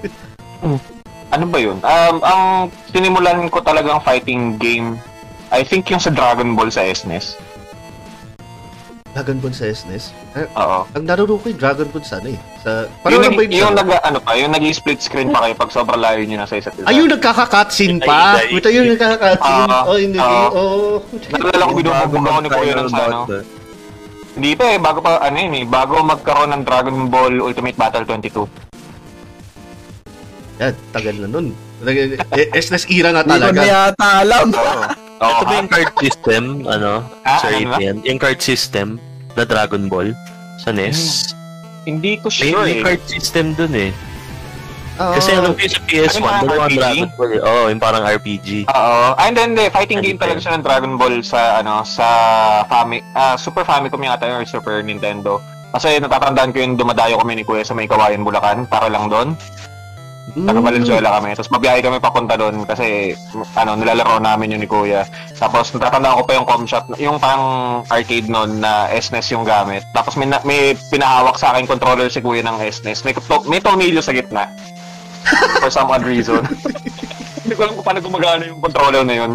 ano ba yun? Um, ang sinimulan ko talagang fighting game, I think yung sa Dragon Ball sa SNES. Dragon Ball sa SNES. Eh, Oo. ang naruro ko yung Dragon Ball sa ano eh. Sa, Yung, parang nag, ba yung, yung nag, ano pa, yung nag-split screen pa kayo pag sobrang layo nyo na sa isa't isa. Ayun, nagkaka-cutscene pa. Ay, ay, Puta yun, nagkaka-cutscene. Ah, oh, hindi. ah. Oh. Nalala ko binubugbog ako ni Kuya ng sa ano. Hindi pa eh, bago pa, ano yun eh, bago magkaroon ng Dragon Ball Ultimate Battle 22. Yan, tagal na nun. Talaga- eh, SNES era nga Hindi ko na talaga. yata alam. Ito ba yung card system? Ano? Ah, Sir ano? Adrian? Yung card system? Na Dragon Ball sa NES. Hindi ko May, sure may eh. card system dun eh. Oo. Kasi alam ko yung sa PS1, Ano yung dalawang RPG? Dragon Ball. eh. Oo, yung parang RPG. Oo. And then, the fighting Ano game talaga siya ng Dragon Ball sa, ano, sa Fami ah Super Famicom yata yun, or Super Nintendo. Kasi natatandaan ko yung dumadayo kami ni Kuya sa may Kawayan, Bulacan, para lang doon. Mm. Taga Valenzuela kami. Tapos mabiyahe kami papunta doon kasi ano, nilalaro namin yun ni Kuya. Tapos natatandaan ko pa yung com shop, yung pang arcade noon na SNES yung gamit. Tapos may, may pinahawak sa akin controller si Kuya ng SNES. May, to- may tornilyo sa gitna. For some odd reason. Hindi ko alam kung paano gumagana yung controller na yun.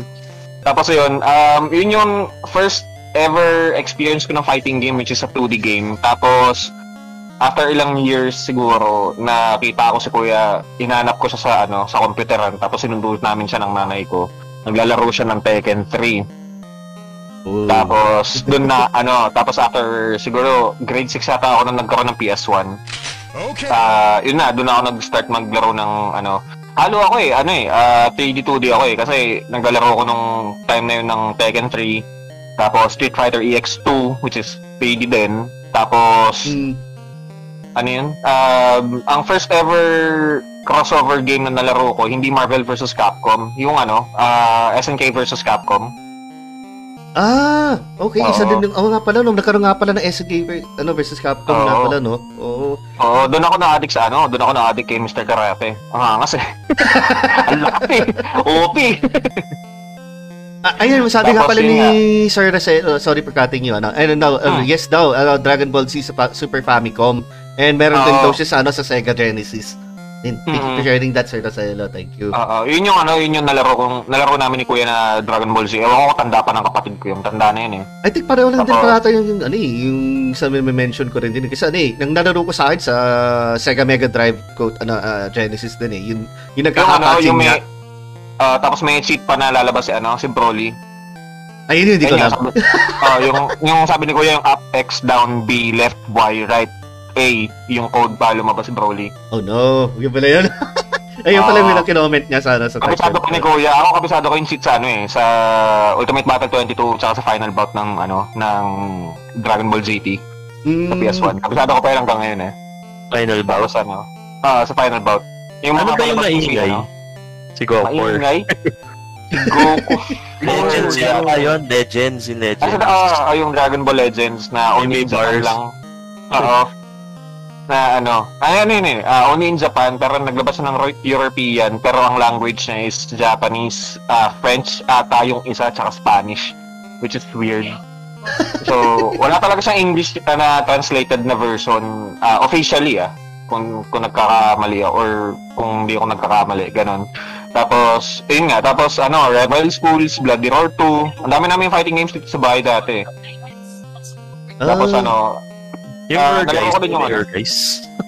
Tapos yun, um, yun yung first ever experience ko ng fighting game which is a 2D game. Tapos, after ilang years siguro, nakita ko si Kuya, inanap ko siya sa ano, sa computeran, tapos sinundot namin siya ng nanay ko. Naglalaro siya ng Tekken 3. Oh. Tapos, dun na, ano, tapos after, siguro, grade 6 yata ako nung nagkaroon ng PS1. Okay. yun na, dun ako nag-start maglaro ng, ano, halo ako eh, ano eh, ah, 3D, 2D ako eh, kasi naglalaro ko nung time na yun ng Tekken 3, tapos Street Fighter EX2, which is 3D din, tapos, Mm. Ano yun, um, ang first ever crossover game na nalaro ko, hindi Marvel vs. Capcom, yung ano, ah, SNK vs. Capcom. Ah, okay. Isa Oo. din yung, oh nga pala, nung nagkaroon nga pala ng SNK ano, versus Capcom nga Oo. pala, no? Oo. Oo, doon ako na-addict sa ano, doon ako na-addict kay Mr. Karate. Ang angas eh. Ang laki. OP. Ah, ayun, sabi nga pala ni Sir Rosel, sorry for cutting you, ano, ano daw, ano, Hmm. yes daw, ano, Dragon Ball Z sa Super Famicom. And meron din daw siya sa, ano, sa Sega Genesis. And thank you for Mhm. sharing that, Sir Rosel. Thank you. Oo, yun yung ano, yun yung nalaro kong nalaro namin ni Kuya na Dragon Ball Z. Ewan ko tanda pa ng kapatid ko yung tanda na yun eh. I think pareho lang din pala yung, yung, ano eh, yung sa may mention ko rin din. Kasi ano eh, nang nalaro ko sa akin sa Sega Mega Drive quote, ano, ah, Genesis din eh. Yun, yung Yung ano, yung may ah, tapos may cheat pa na lalabas si ano, si Broly. Ayun yun, hindi ko alam. Ah, yung yung sabi ni Kuya yung up X down B left Y right A yung code pa lumabas si Broly. Oh no, yun pala yun. Ayun pala yung Oo. kinoment niya sana sa Kabisado pa ni Kuya. Ako kabisado ko yung cheat sa ano eh, sa Ultimate Battle 22 tsaka sa final bout ng ano, ng Dragon Ball GT Mm, sa PS1. Kabisado ko pa yun hanggang ngayon eh. Final bout. Tapos ano, ah sa final bout. Yung Ano ba yung ko maingay? sino, Si Goku. Maingay? Goku. Legends yata yeah. yun. Legends in Ay, Legends. ah, ah, yung Dragon Ball Legends na Yung only bars. lang. Oo. Na ano, ay ano yun eh, ah, only in Japan, pero naglabas siya ng Ro- European, pero ang language niya is Japanese, ah, French, ata yung isa, tsaka Spanish, which is weird. So, wala talaga siyang English ah, na translated na version, ah, officially ah, kung, kung nagkakamali ako, or kung hindi ako nagkakamali, ganon. Tapos, yun nga, tapos ano, Rebel Schools, Bloody Roar 2, ang dami namin fighting games dito sa bahay dati. Tapos Ah. ano, Yung Ah, Ear Guys. ko din yung Ear ano. Guys.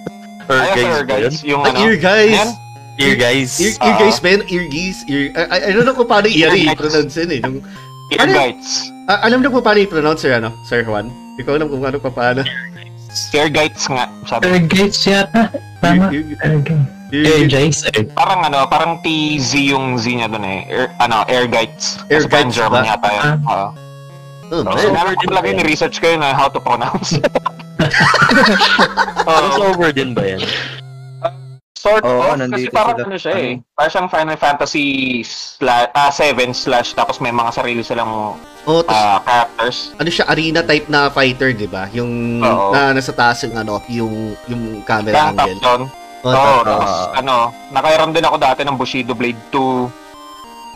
Ear Guys yun? guys, yung Ah, ano, ear guys. Ear Guys. Ear, ear Ah. guys, man. Ear geese. Ear, I, I, don't know kung paano Ear guys. i-pronounce yun eh. Nung, ear Ano? guides. ah, alam niyo kung paano i-pronounce, Sir, ano? Sir Juan? Ikaw alam kung paano pa paano. Ear guides nga, sabi. Air gates yata. Tama. Ear, Air ear, ear. Air Parang ano, parang TZ yung Z niya doon eh. Air, ano, air guides. Air Kasi guides German ba? yata yun. Ah. Oo. oh, So, meron ko talaga yung research ko yun na how to pronounce. Crossover din ba yan? Sort Oo, of, kasi nandito parang sila. ano siya eh. Parang siyang Final Fantasy slash, ah, 7 slash tapos may mga sarili silang Oh, tas, ah, characters. ano siya, arena type na fighter, di ba? Yung Oo. na nasa taas yung ano, yung yung camera Kaya top angle. down. Oh, Oo, top- tapos ano, nakairam din ako dati ng Bushido Blade 2.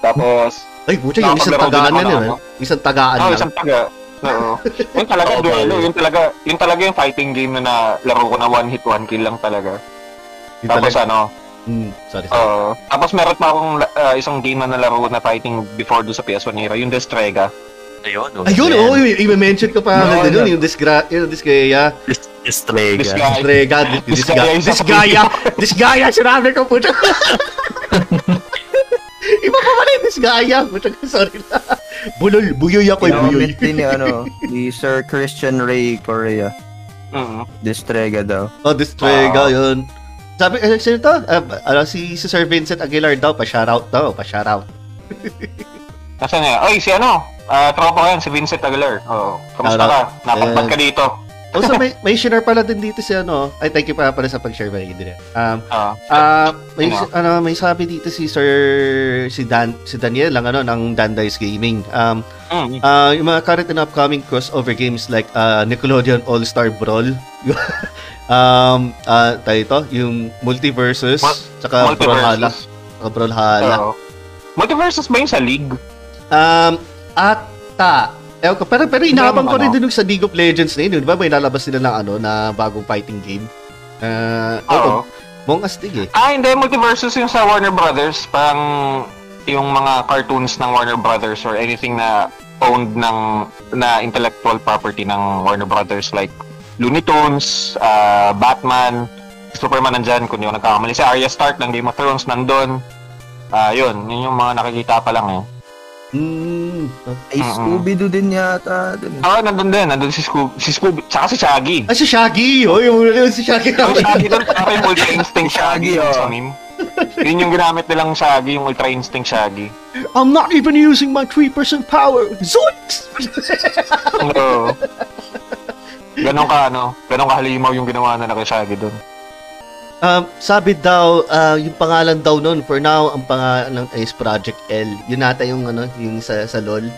Tapos, Ay, pucha, yung isang Nakapaglaro din tagaan ako na ng yun, ano. eh. Isang tagaan oh, lang. isang taga. Oo. Yun talaga Oo, duelo, bali. yun talaga, yun talaga yung fighting game na nalaro ko na one hit one kill lang talaga. Yung Tapos talaga- ano, Hmm, sorry, sorry. oo. tapos meron pa akong ah, isang game na nalaro na fighting before do sa PS1 era, yung Destrega. Ayun. oh, Ayun, yan. oo, oh, i-mention ko pa No, no, no. yung disgra, yung disgaya, Dis- Distrega. Disga- disgrega, dis- Disgaya disgaya, yung disgaya, disgaya, sinabi ko po. Disgaya. Puta, sorry na. Bulol, buyoy ako, eh, buyoy. Comment din ni ano, ni Sir Christian Ray Correa. Mm. Distrega daw. Oh, disgrega, Ah. yun. Sabi, eh, sino to? Ah, ano, si, si Sir Vincent Aguilar daw, pa-shoutout daw, pa-shoutout. Nasaan niya? Ay, si ano? Ah, tropa ko yan, si Vincent Aguilar. Oo. Kamusta ka? Napadpad Eh, ka dito. Also, may, may share pala din dito si ano. Ay, thank you pa pala sa pag-share ba Adrian. Um, Ah. ah may, Ano? ano, may sabi dito si Sir, si Dan, si Daniel lang ano, ng Dandice Gaming. Um, Mm. ah yung mga current and upcoming crossover games like uh, Nickelodeon All-Star Brawl. um, ah tayo ito, yung Multiversus, Mul- tsaka Brawlhalla. Tsaka Brawlhalla. Oo. Multiversus ba yung sa League? Um, ata. Ewan ko, pero, pero inaabang ko Ano? rin din yung sa League of Legends na yun. Di ba may lalabas nila ng ano, na bagong fighting game? Uh, Oo. Mong astig eh. Ah, hindi. Multiversus yung sa Warner Brothers. Parang yung mga cartoons ng Warner Brothers or anything na owned ng na intellectual property ng Warner Brothers like Looney Tunes, ah, Batman, Superman nandyan, kung ako nagkakamali. Si Arya Stark ng Game of Thrones nandun. Ah, yun. Yun yung mga nakikita pa lang eh. Mm. Ay, Mm-mm. Scooby-Doo din yata. Dun. Ah, nandun din. Nandun si Scooby, si Scooby, tsaka si Shaggy. Ah, si Shaggy! Oh, yung, yung si Shaggy. Yung Shaggy doon, parang yung Ultra Instinct Shaggy, oh. sa meme. Yun yung ginamit nilang Shaggy, yung Ultra Instinct Shaggy. I'm not even using my 3% power. Zoinks! Oo. Ganon ka, ano, ganon ka halimaw yung ginawa na kay Shaggy doon. Um, sabi daw, ah, yung pangalan daw nun, for now, ang pangalan is Project L. Yun nata yung, ano, yung sa, sa LOL.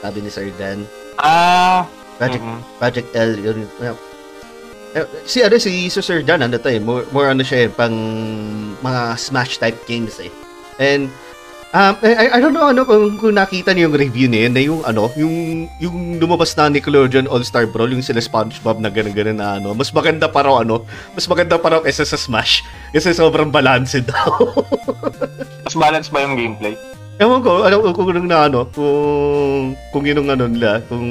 Sabi ni Sir Dan. Ah, Project, mhm. Project L. Yun. Eh, si, ano, si si Sir Dan, ano to eh, more, more ano siya eh, pang mga Smash type games eh. And, um, I, I don't know ano kung, kung nakita niyo yung review niya na yung ano, yung yung lumabas na Nickelodeon All-Star Brawl, yung sila SpongeBob na ganun-ganun na ano, mas maganda pa raw ano, mas maganda pa raw kaysa sa Smash. Kasi sobrang balance daw. mas balance ba yung gameplay? Ewan ko, ano, kung kung na ano, kung, kung yun ang ano nila, kung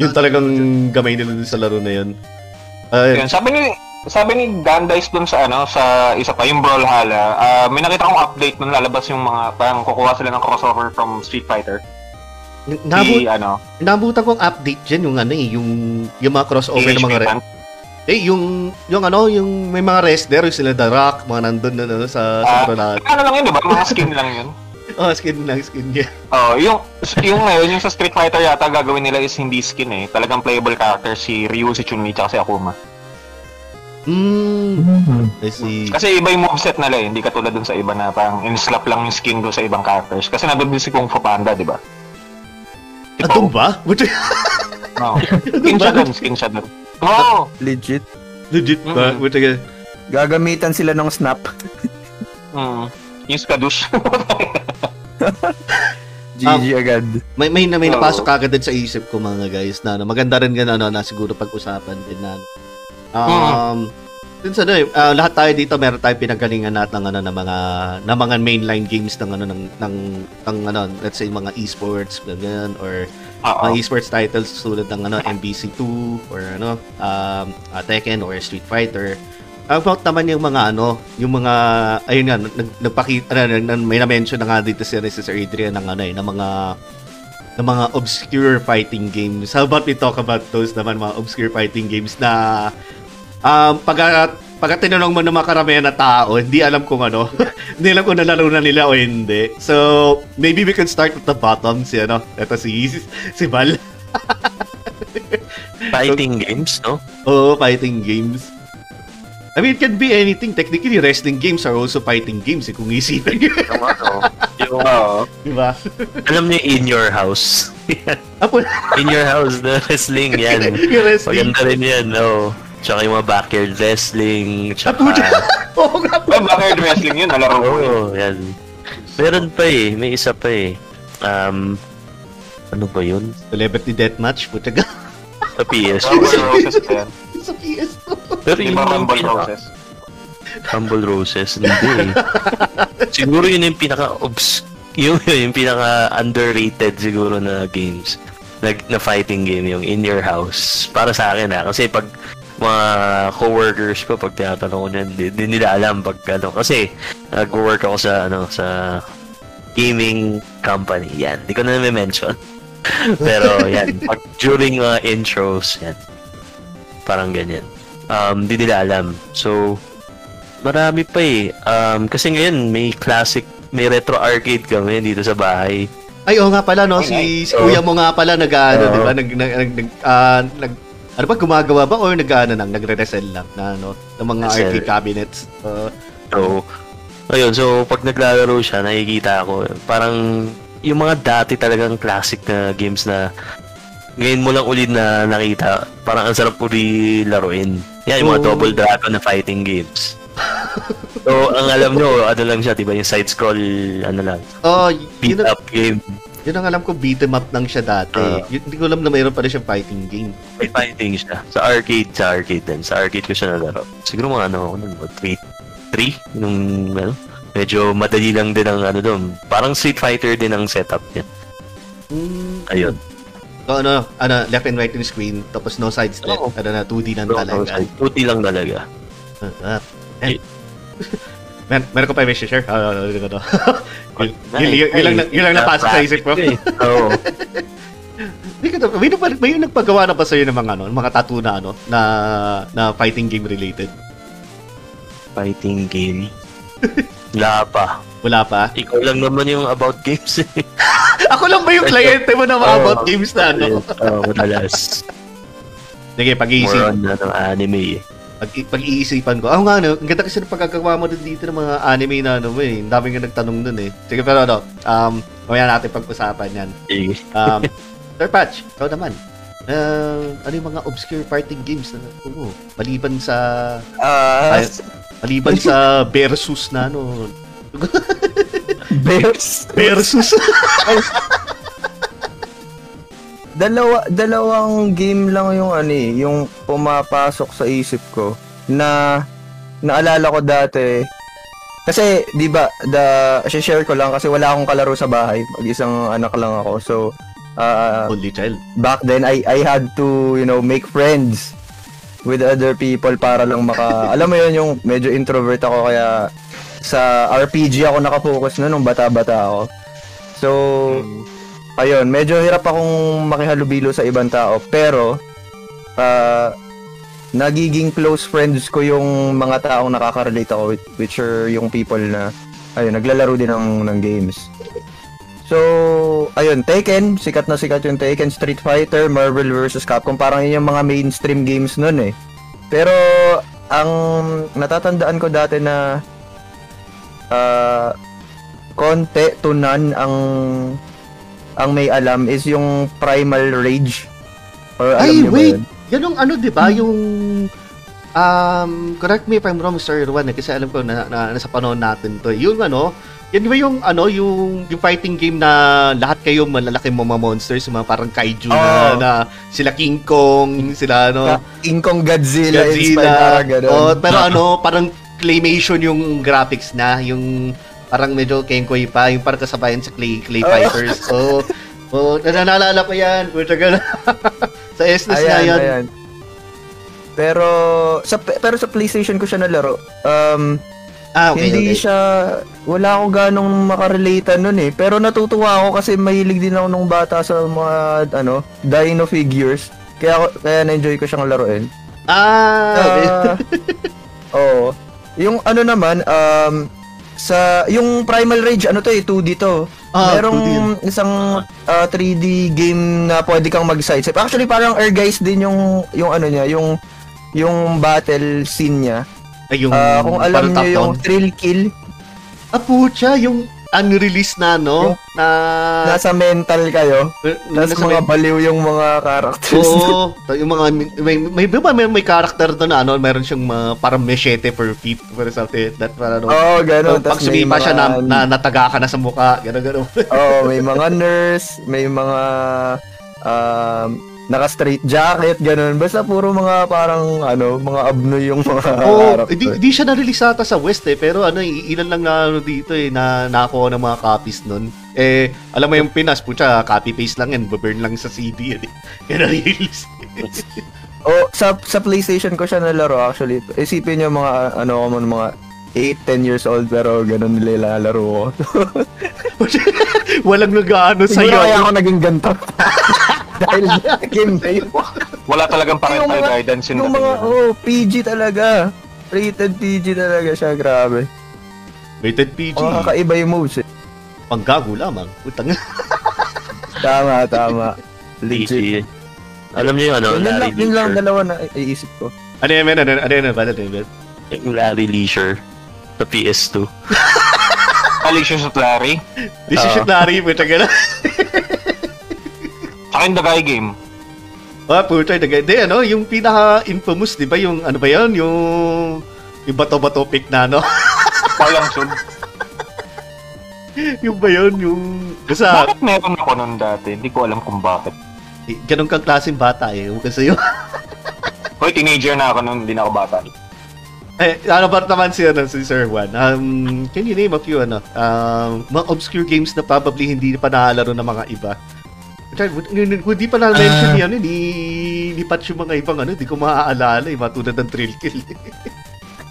yun talagang gamay nila sa laro na yun. Ay, Yun, sabi ni sabi ni Dan Dice dun sa ano sa isa pa yung Brawlhalla, ah may nakita akong update nung lalabas yung mga parang kukuha sila ng crossover from Street Fighter. nabut, Si ano, nabutan kong update dyan, yung ano eh, yung, yung mga crossover ng mga re-. Eh, yung, yung ano, yung may mga wrestler, yung sila The Rock, mga nandun na ano, sa, sa Ah, ano lang yun, di ba? Mga skin lang yun. Oh, skin lang, skin niya. Oh, yung yung ngayon yung sa Street Fighter yata gagawin nila is hindi skin eh. Talagang playable character si Ryu, si Chun-Li, tsaka si Akuma. Mm, Hmm. I see. Kasi iba yung moveset nila eh. Hindi katulad dun sa iba na parang in-slap lang yung skin doon sa ibang characters. Kasi nandun din si Kung Fu Panda, di ba? Si Ato Pao. ba? What? Oo. Skin siya dun, skin siya dun. Oo! Legit. Legit ba? Mm-mm. What again? Gagamitan sila ng snap. Mm. Yung Skadoosh. GG agad. May may may Oo. napasok agad din sa isip ko mga guys na ano, maganda rin gan ano na siguro pag-usapan din na ano. Um sa ano, eh, ah, lahat tayo dito meron tayong pinagalingan natin ng ano ng mga ng mga mainline games ng ano ng ng, ng ano let's say mga esports ganyan or Oo. mga esports titles tulad ng ano MBC2 or ano um uh, Tekken or Street Fighter about naman yung mga ano, yung mga ayun nga nag, nagpakita ano, nag- may na-mention na nga dito si, si Sir Adrian ng ano eh, ng mga ng mga obscure fighting games. How about we talk about those naman mga obscure fighting games na um pag pag tinanong mo ng mga karamihan na tao, hindi alam kung ano, hindi alam kung nalaro na nila o hindi. So, maybe we can start at the bottom si ano, ito si si Val. Fighting games, no? Oo, fighting games. I mean, it can be anything. Technically, wrestling games are also fighting games, eh, kung isipin nyo. Yung ano, yung, Oo. Di ba? alam niyo, in your house. In your house, the wrestling, yan. yung wrestling. Maganda rin yan, no? Tsaka yung mga backyard wrestling, tsaka... Oo nga po. Ay, backyard wrestling yun. Nalaro ko yun. Oo, yan. Meron pa eh, may isa pa eh. Um, ano ba yun? Celebrity Deathmatch, puta ka. Sa PS. Rumble Roses pa yan. Sa PS2. Pero yung Rumble. Roses? Humble Roses, hindi eh. siguro yun yung pinaka obs yung, yung pinaka underrated siguro na games. Na, na fighting game yung in your house. Para sa akin ha. Kasi pag mga coworkers ko pag tinatanong ko niyan, di, di nila alam pag ano kasi nag-work ako sa ano sa gaming company. Yan, di ko na mention. Pero yan, pag during mga intros, yan. Parang ganyan. Um, di nila alam. So, marami pa eh. Um, kasi ngayon, may classic, may retro arcade kami dito sa bahay. Ay, oo nga pala, no? Si, si kuya mo nga pala nag, ano, Oo. di ba? Nag, nag, nag, nag, ah, nag, ano ba, gumagawa ba? Or nag, ano lang, nagre-resell lang na, ano, ng mga Resell. arcade cabinets. Uh, So, ayun, so pag naglalaro siya, nakikita ko, parang yung mga dati talagang classic na games na ngayon mo lang ulit na nakita, parang ang sarap uli laruin. Yan, yung mga Oo. Double Dragon na fighting games. so, ang alam nyo, ano lang siya, di ba, yung side-scroll, ano lang, oh, yun, beat ang- up game. Yun ang alam ko, beat 'em up lang siya dati. Ah. Yun- Hindi ko alam na mayroon pa rin siyang fighting game. May fighting siya. Sa arcade, sa arcade din. Sa arcade ko siya nalaro. Siguro mga ano, ano, 3, 3, nung, ano, medyo madali lang din ang ano doon. Parang Street Fighter din ang setup niya. Mm, Ayun. So, ano, ano, left and right in screen, tapos no side step. Oo. Ano na, 2D lang So, talaga. Tuti lang talaga. Ah. Eh. Mer meron ko pa may share. Ah, ano, ano, ano. Yun, yun, lang, na- yun lang napasok sa isip ko. Oo. Hindi ka may, may, may nagpagawa na ba sa'yo ng mga, ano, mga tattoo na, ano, na, na fighting game related? Fighting game. Wala pa. Wala pa? Ikaw lang naman yung about games eh. Ako lang ba yung kliyente mo na mga Oo. about games na, ano? Oo, madalas. Sige, More pag-iisip. on ano, anime eh. Pag, pag-iisipan ko. Ah, nga, no, ang ganda kasi ng pagkagawa mo din dito ng mga anime na, ano, mo eh. Ang dami nga nagtanong dun, eh. Sige, pero, ano, um, mamaya natin pag-usapan yan. Um, Sir Patch, ikaw naman. Uh, ano yung mga obscure fighting games na oo, maliban sa Ah, Ay- maliban sa versus na ano Bears. versus Dalawa, dalawang game lang yung ano eh, yung pumapasok sa isip ko na naalala ko dati. Kasi, di ba, the, share ko lang kasi wala akong kalaro sa bahay. Mag-isang anak lang ako. So, uh, only child. back then, I, I had to, you know, make friends with other people para lang maka... alam mo yun, yung medyo introvert ako kaya sa RPG ako nakafocus na nung bata-bata ako. So, ayun, medyo hirap akong makihalubilo sa ibang tao. Pero, ah, nagiging close friends ko yung mga taong nakaka-relate ako with, which are yung people na, ayun, naglalaro din ng, ng games. So, ayun, Tekken, sikat na sikat yung Tekken, Street Fighter, Marvel vs. Capcom, parang yun yung mga mainstream games nun eh. Pero, ang natatandaan ko dati na ah konti to none ang ang may alam is yung Primal Rage. Or alam Ay, wait! yun? Yung ano, di ba? Yung um, correct me if I'm wrong, Sir Juan, eh, kasi alam ko na, na nasa panahon natin to. eh. Yung ano, yan ba yung ano, yung, yung fighting game na lahat kayo malalaki mga monsters, yung mga parang kaiju na, Oo. na sila King Kong, sila ano, King Kong Godzilla, Godzilla. inspired. Oh, pero ano, parang claymation yung graphics na, yung parang medyo kenkoy pa, yung parang kasabayan sa clay clay Oh. fighters. Oh, oh, nananalala ko yan. Puta ka na. sa SNES na yan. ayan. Pero sa pero sa PlayStation ko siya nalaro. Um, Ah, okay, hindi okay. siya wala ako ganong makarelate nun eh. Pero natutuwa ako kasi mahilig din ako nung bata sa mga ano, dino figures. Kaya kaya na-enjoy ko siyang laruin. Ah, okay. Ah, Oo. Yung ano naman, um, sa yung Primal Rage, ano to eh, 2D to. Ah, 2D. Merong isang ah, 3D game na pwede kang mag-sidestep. Actually, parang Air Guys din yung yung ano niya, yung yung battle scene niya. Ay, yung Ah, kung alam niyo yung. Thrill Kill, Ah, pucha, yung unreleased na, no? Yung- na... nasa mental kayo. na Tapos mga baliw yung mga characters. Oo, yung mga may may may, may, may character doon na ano, meron siyang mga parang machete per feet for something that para ano. Oo, oh, gano'n. pag sumipa siya na, na nataga ka na sa mukha, gano'n gano'n. oh, may mga nurse, may mga um, naka-straight jacket, ganun. Basta puro mga parang, ano, mga abno yung mga character. hindi hindi siya na-release ata sa West eh, pero ano, ilan lang na ano dito eh, na nakuha ng mga copies nun. Eh, alam mo yung Pinas, putya, copy-paste lang yan, burn lang sa CD yan eh. Kaya na-release. Oh, sa sa PlayStation ko siya nalaro actually. Isipin niyo mga ano ko mga 8, 10 years old pero ganun nila ilalaro ko. Walang nag-ano Siguro sa'yo. kaya ako naging ganito. Dahil game na yun. Wala talagang parental Yung mga- guidance in Yung mga, oh, PG talaga. Rated PG talaga siya, grabe. Rated PG. Oh, kakaiba yung moves eh. Panggago lamang. Putang. Tama, tama. Legit. Alam niyo yung ano, Yun lang, Larry yun lang dalawa na iisip ko. Ano man? Ano, ano yan, ano, ano yan? Yung Larry Leisure sa PS2. Alicious at Larry. This is Ah. shit, Larry. Puta ka na. Yung The Guy Game. Ah, puta. Di, di, ano, yung pinaka-infamous, di ba? Yung, ano ba yun? Yung, yung bato-bato pick na, no? Palang sub. yung ba yun? Yung, basta, Bakit meron ako nun dati? Hindi ko alam kung bakit. eh, ganun kang klaseng bata eh. Huwag kasi yun. Hoy, teenager na ako nun, hindi na ako bata. Eh, ano ba naman si, ano, si Sir Juan? Um, can you name a few, ano, um, mga obscure games na probably hindi pa nakalaro ng mga iba? Hindi pa na-mention Ah. yan, eh, ni, ni Patch yung mga ibang, ano, hindi ko maaalala, eh, matulad ng Thrill Kill.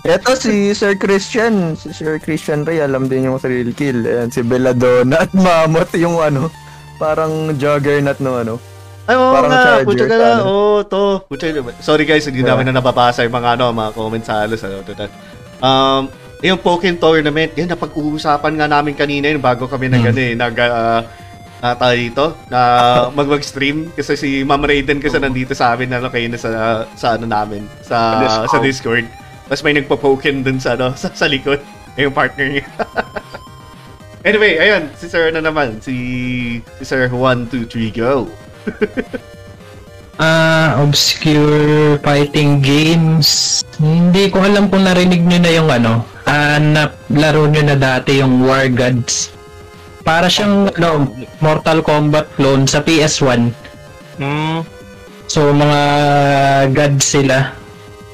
Eto si Sir Christian, si Sir Christian Ray, alam din yung thrill kill. Ayan, si Belladonna at Mammoth yung ano, parang juggernaut no ano. Ay, oo Parang nga, Charger, ka na, ano. oo, to. Puta, sorry guys, hindi Yeah. namin na nababasa yung mga, ano, mga comments sa halos, ano, tuta. Um, yung Pokken Tournament, yan, napag-uusapan nga namin kanina yun bago kami nag, Hmm. ano, eh, nag, ah, ah, tayo dito, na mag mag-stream kasi si Ma'am Raiden kasi nandito sa amin ano kayo na sa sa ano namin sa Discord. sa Discord. Tapos may nagpo-poken dun sa ano sa, sa likod yung partner niya. anyway, ayun, si Sir ano naman, si si Sir 1 2 3 go. Ah, obscure fighting games. Hindi ko alam kung narinig nyo na yung ano. Ah, na laro nyo na dati yung War Gods. Para siyang ano, Mortal Kombat clone sa PS1. Hmm. So mga gods sila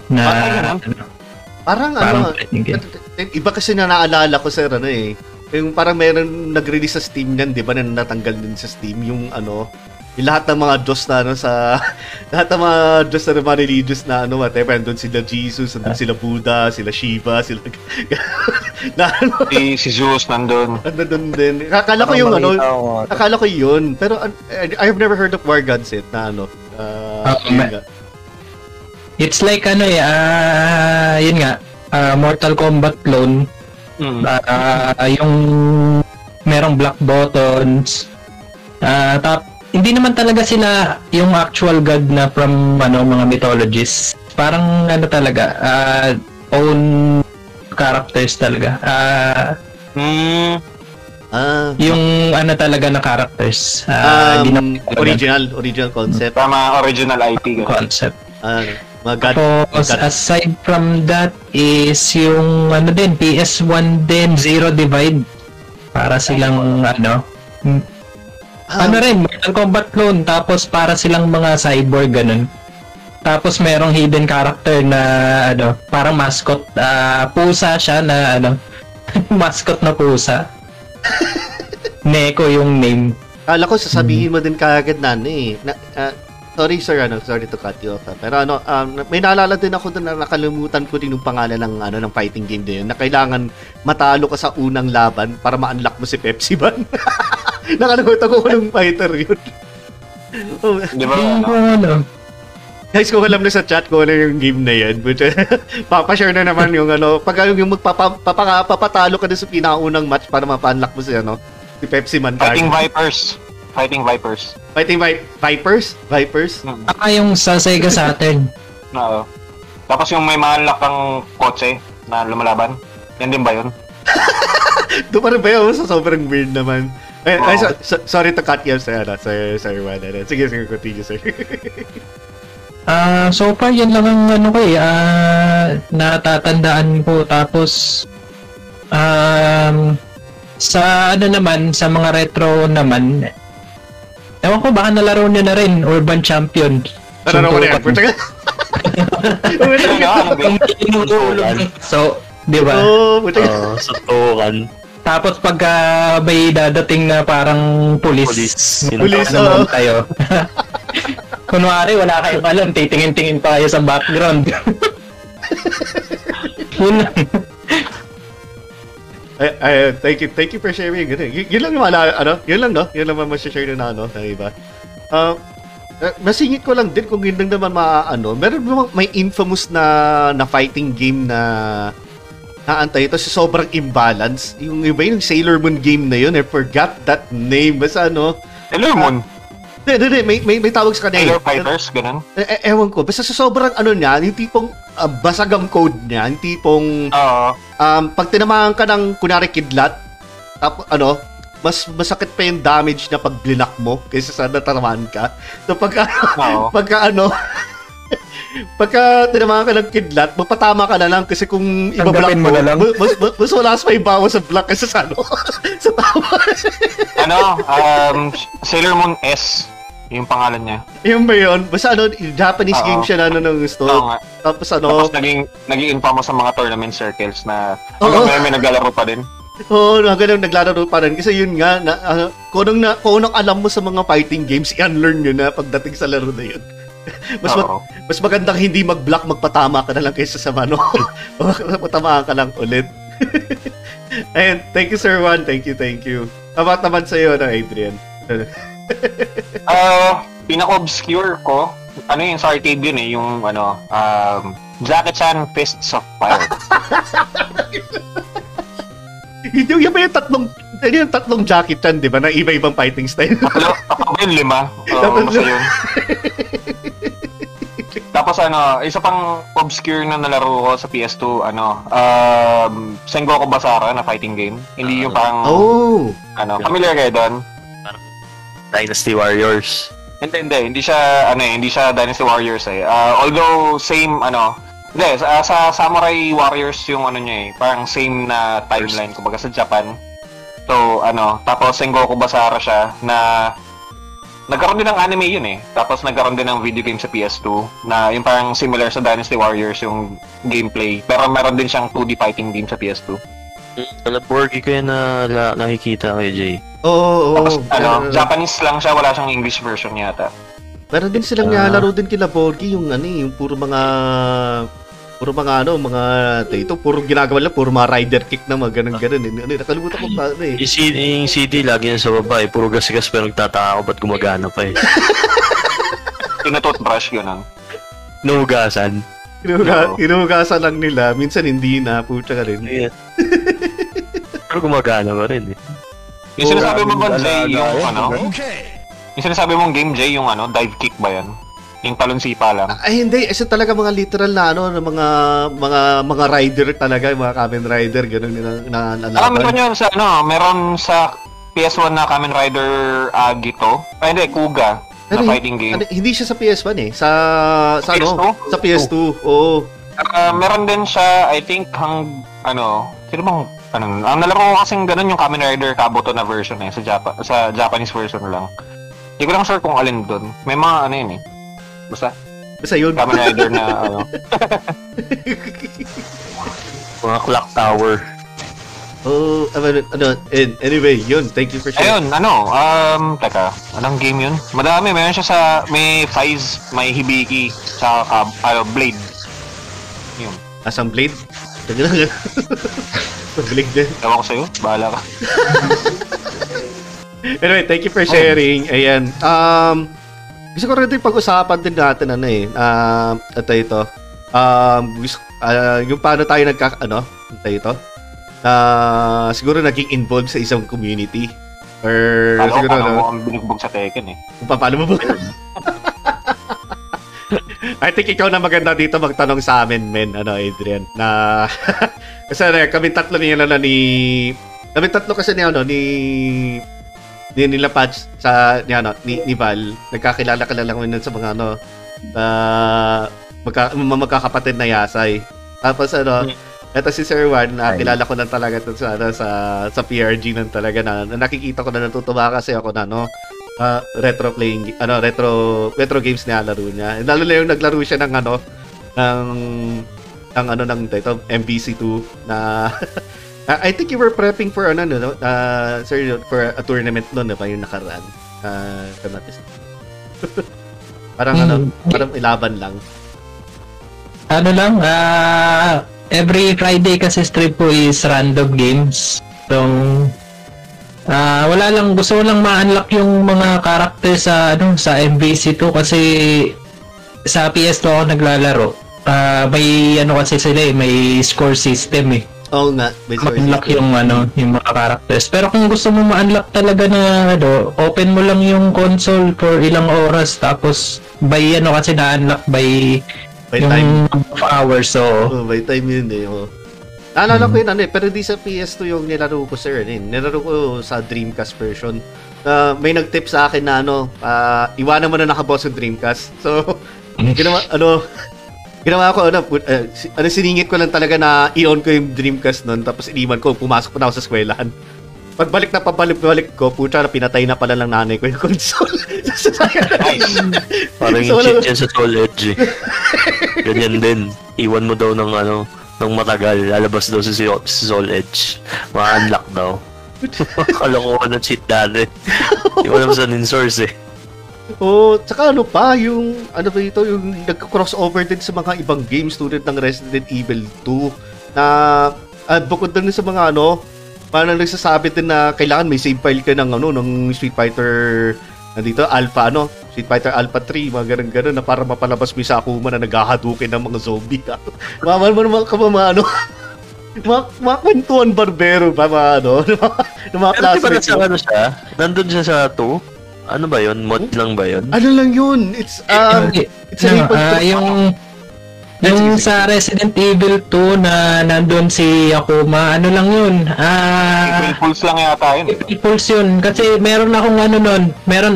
na Ah, ano, Parang parang ano, fighting game. iba kasi na naalala ko sir ano eh. Yung parang meron nag-release sa Steam niyan, 'di ba? Na natanggal din sa Steam yung ano, yung lahat ng mga Diyos na ano sa lahat ng mga Diyos na mga religious na ano, whatever, doon sila Jesus, doon sila Buddha, sila Shiva, sila na ano, Si, si Zeus nandun. doon din. Akala ko yung ano, nga. akala ko yun, pero uh, I have never heard of War Gods yet na ano. Uh, Ah, nga. It's like ano eh, ah, yun nga, ah, Mortal Kombat clone. Hmm. Ah, yung merong black buttons. Ah, tap hindi naman talaga sila yung actual god na from ano mga mythologies. Parang ano talaga, ah, own characters talaga. Ah, Hmm. Ah, yung ano talaga na characters. Ah, hindi um, na original, original concept. Tama, original IP. Ganun. concept. Ah, mga god, Tapos god aside from that is yung ano din PS1 din Zero Divide para silang ano Ah, ano rin Mortal Kombat clone tapos para silang mga cyborg ganun. Tapos merong hidden character na ano parang mascot ah, pusa siya na ano mascot na pusa. Neko yung name. Kala ko sasabihin mo din kaagad na ano eh. Na, ah, sorry sir, ano, sorry to cut you off. ah. Pero ano, um, may naalala din ako doon na nakalimutan ko din yung pangalan ng ano ng fighting game din na kailangan matalo ka sa unang laban para ma-unlock mo si Pepsi Ban. Nakalimutan ko kung fighter yun. oh, Di ba? Yung Ano? ano, guys, kung alam na sa chat ko ano yung game na yan, but papashare na naman yung ano, pag yung magpapa, papa- papatalo ka din sa pinakaunang match para ma-unlock mo si ano, si Pepsi Man card. Fighting Vipers. Fighting Vipers. Fighting Vi- Vipers? Vipers? Hmm. aka yung sa Sega Saturn. Oo. Tapos yung may ma-unlock kang kotse na lumalaban. Yan din ba yun? Doon pa rin ba yun? So, sobrang weird naman. Eh, Oo. ay, so- so- sorry to cut you, sir. Ano, sir, sir, Juan, ano. Sige, sige, continue, sir. Ah, so far yan lang ang ano ko eh, ah, natatandaan ko tapos um sa ano naman, sa mga retro naman Ewan ko, baka nalaro niyo na rin, Urban Champion. Ano ko na yan? So, di ba? Oo, ka. Uh, suntukan. Tapos pagka may dadating na parang pulis, Police. Pulis, naman oo. kayo. Kunwari, wala kayong alam, titingin-tingin pa kayo sa background. Yun lang. Ay, ay, thank you, thank you for sharing. Y- yun lang yung mala, ano, yun lang, no? Yun lang naman share na, ano, ng iba. Uh, uh, masingit ko lang din kung lang naman maaano. Meron ba may infamous na na fighting game na naantay ito sa sobrang imbalance. Yung iba yung Sailor Moon game na yun, I forgot that name. Basta ano, Sailor Moon. Hindi, hindi, hindi, may, may, may tawag sa kanya. eh. Sailor Fighters, ganun. Eh, eh, ewan ko, basta sa sobrang ano niya, yung tipong ah, basag ang code niya, yung tipong Oo. Um, pag tinamaan ka ng kunwari kidlat, tap, ano, mas masakit pa yung damage na pag blinak mo kaysa sa natamaan ka. So pagka, Oo. pagka ano, pagka tinamaan ka ng kidlat, magpatama ka na lang kasi kung ibablock mo, mo na lang. mas, mas, mas, wala pa yung bawas sa block kaysa sa ano, sa tama. ano, um, Sailor Moon S, yung pangalan niya. Yun ba yun? Basta ano, Japanese Oo. game siya na ano ng gusto. Oo nga. Tapos ano, Tapos naging, naging infamous sa mga tournament circles na hanggang ngayon may naglalaro pa din. Oo, oh, ganun naglalaro pa rin kasi yun nga na uh, kung anong, na, kung anong alam mo sa mga fighting games, i-unlearn nyo na pagdating sa laro na yun. mas ma- Oo. mas magandang hindi mag-block, magpatama ka na lang kaysa sa ano, patamaan ka lang ulit. And thank you Sir Juan, thank you, thank you. Tamat naman sa iyo na Adrian. Ah, pinaka-obscure ko, ano yun, sa arcade yun eh, yung ano, um, Jackie Chan Fists of Fire. Hindi yung ba yung tatlong ano yung tatlong Jackie Chan, di ba? Na iba-ibang fighting style. Ano, ako ba yun, lima? Oo, Tapos- basta yun. Tapos ano, isa pang obscure na nalaro ko sa PS2, ano, um, Sengoku Basara na fighting game. Hindi yung parang, oh. ano, familiar kayo doon? Dynasty Warriors. Hindi, hindi. Hindi siya, ano eh, hindi siya Dynasty Warriors eh. Ah, although, same, ano, hindi, sa, sa Samurai Warriors yung ano niya eh. Parang same na timeline, kumbaga sa Japan. So, ano, tapos Sengoku Basara siya na nagkaroon din ng anime yun eh. Tapos nagkaroon din ng video game sa PS2 na yung parang similar sa Dynasty Warriors yung gameplay. Pero meron din siyang 2D fighting game sa PS2. Nalaborgi ko yan na, na nakikita kay Jay. Oo, oo. Tapos, ano, Pero- Japanese lang siya, wala siyang English version yata. Meron din silang Ah. nilalaro din kila Borgi yung ano eh, yung puro mga puro mga ano, mga ito, puro ginagawa lang, puro mga rider kick na mga ganun ganun. Eh. Ano, nakalimutan ko pa ano eh. Yung CD, yung CD lagi yan sa baba eh. Puro gas-gas pero nagtataka ako ba't gumagana pa eh. Tinatoothbrush, gano'n. Nuhugasan. Hinuga, Oo. hinugasan lang nila, minsan hindi na, puta ka rin. Ayan. pero gumagana pa rin eh. Yung sinasabi mo ba, Alaga Jay, yung yan, ano? Yung sinasabi mong game, Jay, yung ano, dive kick ba yan? Yung talonsipa lang. Ay hindi, kasi talaga mga literal na ano, na mga mga mga rider talaga, mga Kamen Rider ganun na na, na, na Ah, meron yun sa ano, meron sa PS1 na Kamen Rider Agito. Ay, hindi, Kuga Ano, na fighting game. Ano, hindi siya sa PS1 eh, sa sa ano, PS2? sa PS2. Oo. Ah, meron din siya, I think, hang, ano, sino bang, ano, ang nalaro ko kasing ganun yung Kamen Rider Kabuto na version eh, sa, Japa, sa Japanese version lang. Hindi ko lang sure kung alin doon. May mga ano yun eh. Basta, Basta yun. Kamen Rider na, ano. Mga clock tower. Oh, ano, ano, anyway, yun. Thank you for sharing. Ayun, ano, um, teka, anong game yun? Madami, meron siya sa, may Fize, may Hibiki, sa, uh, Blade. Yun. Asang blade? Ganyan blade din. Ewan ko sa'yo, bahala ka. Anyway, thank you for sharing. Ayan. Um, gusto ko rin din pag-usapan din natin ano eh. Um, ito ito. Um, gusto, ah, yung paano tayo nagka, ano, ito ito. Ah, siguro naging involved sa isang community. Or Kala ko siguro paano ano, mo ang binugbog sa Tekken eh. kung pa- paano mo ba? I think ikaw na maganda dito magtanong sa amin, men, ano, Adrian, na kasi ano, kami tatlo ni ano na ni kami tatlo kasi ni ano ni ni nila Patch sa ni ano ni, ni Val nagkakilala ka lang nun sa mga ano na magka, mga magkakapatid na yasay. Tapos ano, eto si Sir Juan, nakilala ko na talaga to sa ano, sa sa PRG nan talaga na, na nakikita ko na natutuwa kasi ako na no ah, retro playing ano retro retro games na laro niya. Lalo na yung naglaro siya ng ano ng ng ano ng ito MVC2 na I think you were prepping for ano no uh, sir for a tournament noon ba yung nakaraan. Uh, parang ano, Hmm. parang ilaban lang. Ano lang, ah every Friday kasi strip po is random games. So, ah wala lang, gusto ko lang ma-unlock yung mga character sa, ano, sa MVC2 kasi sa PS2 ako naglalaro. Ah may ano kasi sila eh, may score system eh. Oo nga, ma-unlock yung ano, yung mga characters. Pero kung gusto mo ma-unlock talaga na ano, open mo lang yung console for ilang oras tapos by ano kasi na-unlock by, By yung time. of hours. So, Oh, by time yun eh. Oh. Naalala ko yun ano eh, pero di sa PS2 yung nilaro ko sir. Eh. Nilaro ko sa Dreamcast version. Ah, may nag-tip sa akin na ano, ah, iwanan mo na nakaboss yung Dreamcast. So, ginawa, ano, ginawa ko, ano, si- ano, siningit ko lang talaga na i-on ko yung Dreamcast nun, tapos iniwan ko, pumasok pa na ako sa eskwelahan. Pagbalik na pabalik-balik ko, puta na pinatay na pala ng nanay ko yung console. Parang So, yung cheat yan sa Soul Edge eh. Ganyan din. Iwan mo daw ng ano, ng matagal. Lalabas daw si, si Soul Edge. Ma-unlock daw. Kalokohan ng cheat dati. Hindi ko alam saan in source eh. Oh, tsaka ano pa, yung ano ba ito, yung nagka-crossover din sa mga ibang games tulad ng Resident Evil 2 na uh, bukod din sa mga ano, parang nagsasabi din na kailangan may save file ka ng ano, ng Street Fighter nandito, Alpha ano, Street Fighter Alpha 3, mga ganun-ganun na para mapalabas mo yung Sakuma na naghahadukin ng mga zombie. Maman mo naman ka mga ano, mga, mga kwentuhan barbero ba mga ano, mga, mga Pero di ba classmates nasa ano siya? Nandun siya sa 2? Ano ba yun? Mod lang ba yun? Ano lang yun? It's, um, yung, it's a ano, ripple ah, yung Sige, yung sa Resident Evil 2 na nandun si Akuma, ano lang yun? Ah, April Fools lang yata yun. April Fools yun. Kasi meron akong ano nun, meron,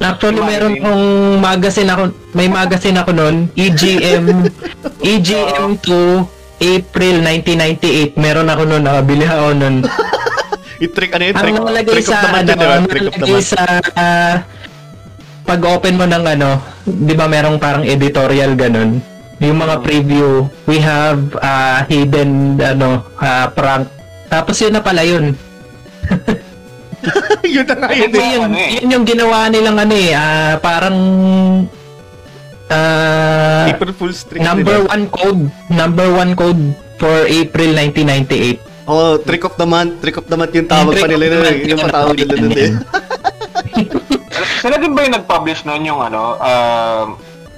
actually meron akong magazine ako, may magazine ako nun, EGM, EGM 2, April 1998. Meron ako nun, nakabili ako nun. Yung trick, ano yun? Ang Trick, nakalagay trick of sa, the month ano, yun, di ba? ang Trick of the month. sa, ah, pag open mo ng ano, di ba merong parang editorial ganun, yung mga preview, we have ah, hidden, ano, ah, prank. Tapos yun na pala yun. yun na nga yun. Kasi eh. yun, ano eh. yun yung ginawa nilang ano eh, ah, parang ah, April Fool's trick. number nila. one code, number one code for April 1998. Oh, trick of the month. Trick of the month yung tawag pa nila nun. eh. yung yun, patawag nila nun eh. Sila din ba yung nag-publish nun yung ano, um,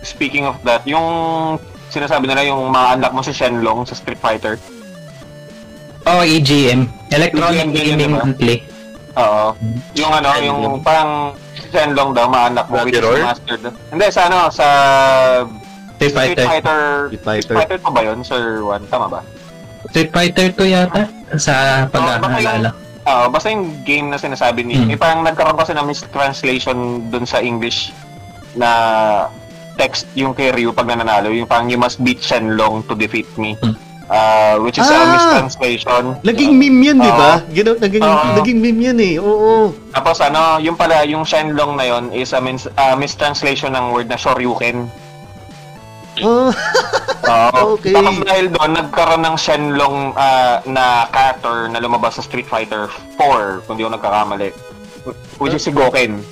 speaking of that, yung sinasabi nila yung ma-unlock mo si Shenlong sa Street Fighter. Oh, EGM, EGM Electronic yun, Gaming diba? Monthly. Oo. Yung ano, yung parang Shenlong daw ma-unlock mo Roar? mastered. Hindi, sa ano, sa Street Street Fighter. Fighter. Street Street Fighter. Fighter pa ba yun, Sir Juan? Tama ba? Street Fighter 2 yata sa pag-aalala. Oo, basta yung game na sinasabi ni, Hmm. eh, parang nagkaroon kasi ng mistranslation dun sa English na text yung kay Ryu pag nananalo, yung parang you must beat Shenlong to defeat me. Hmm. Uh, which is a Ah! mistranslation. Naging meme yun, di ba? Gino, naging, Oo. naging meme yun eh. Oo. Tapos ano, yung pala, yung Shenlong na yon is a mis- ah, mistranslation ng word na Shoryuken. Oh. Oo. Okay. Tapos dahil doon, nagkaroon ng Shenlong ah, na character na lumabas sa Street Fighter 4, kung di ako nagkakamali. Which is si Goken.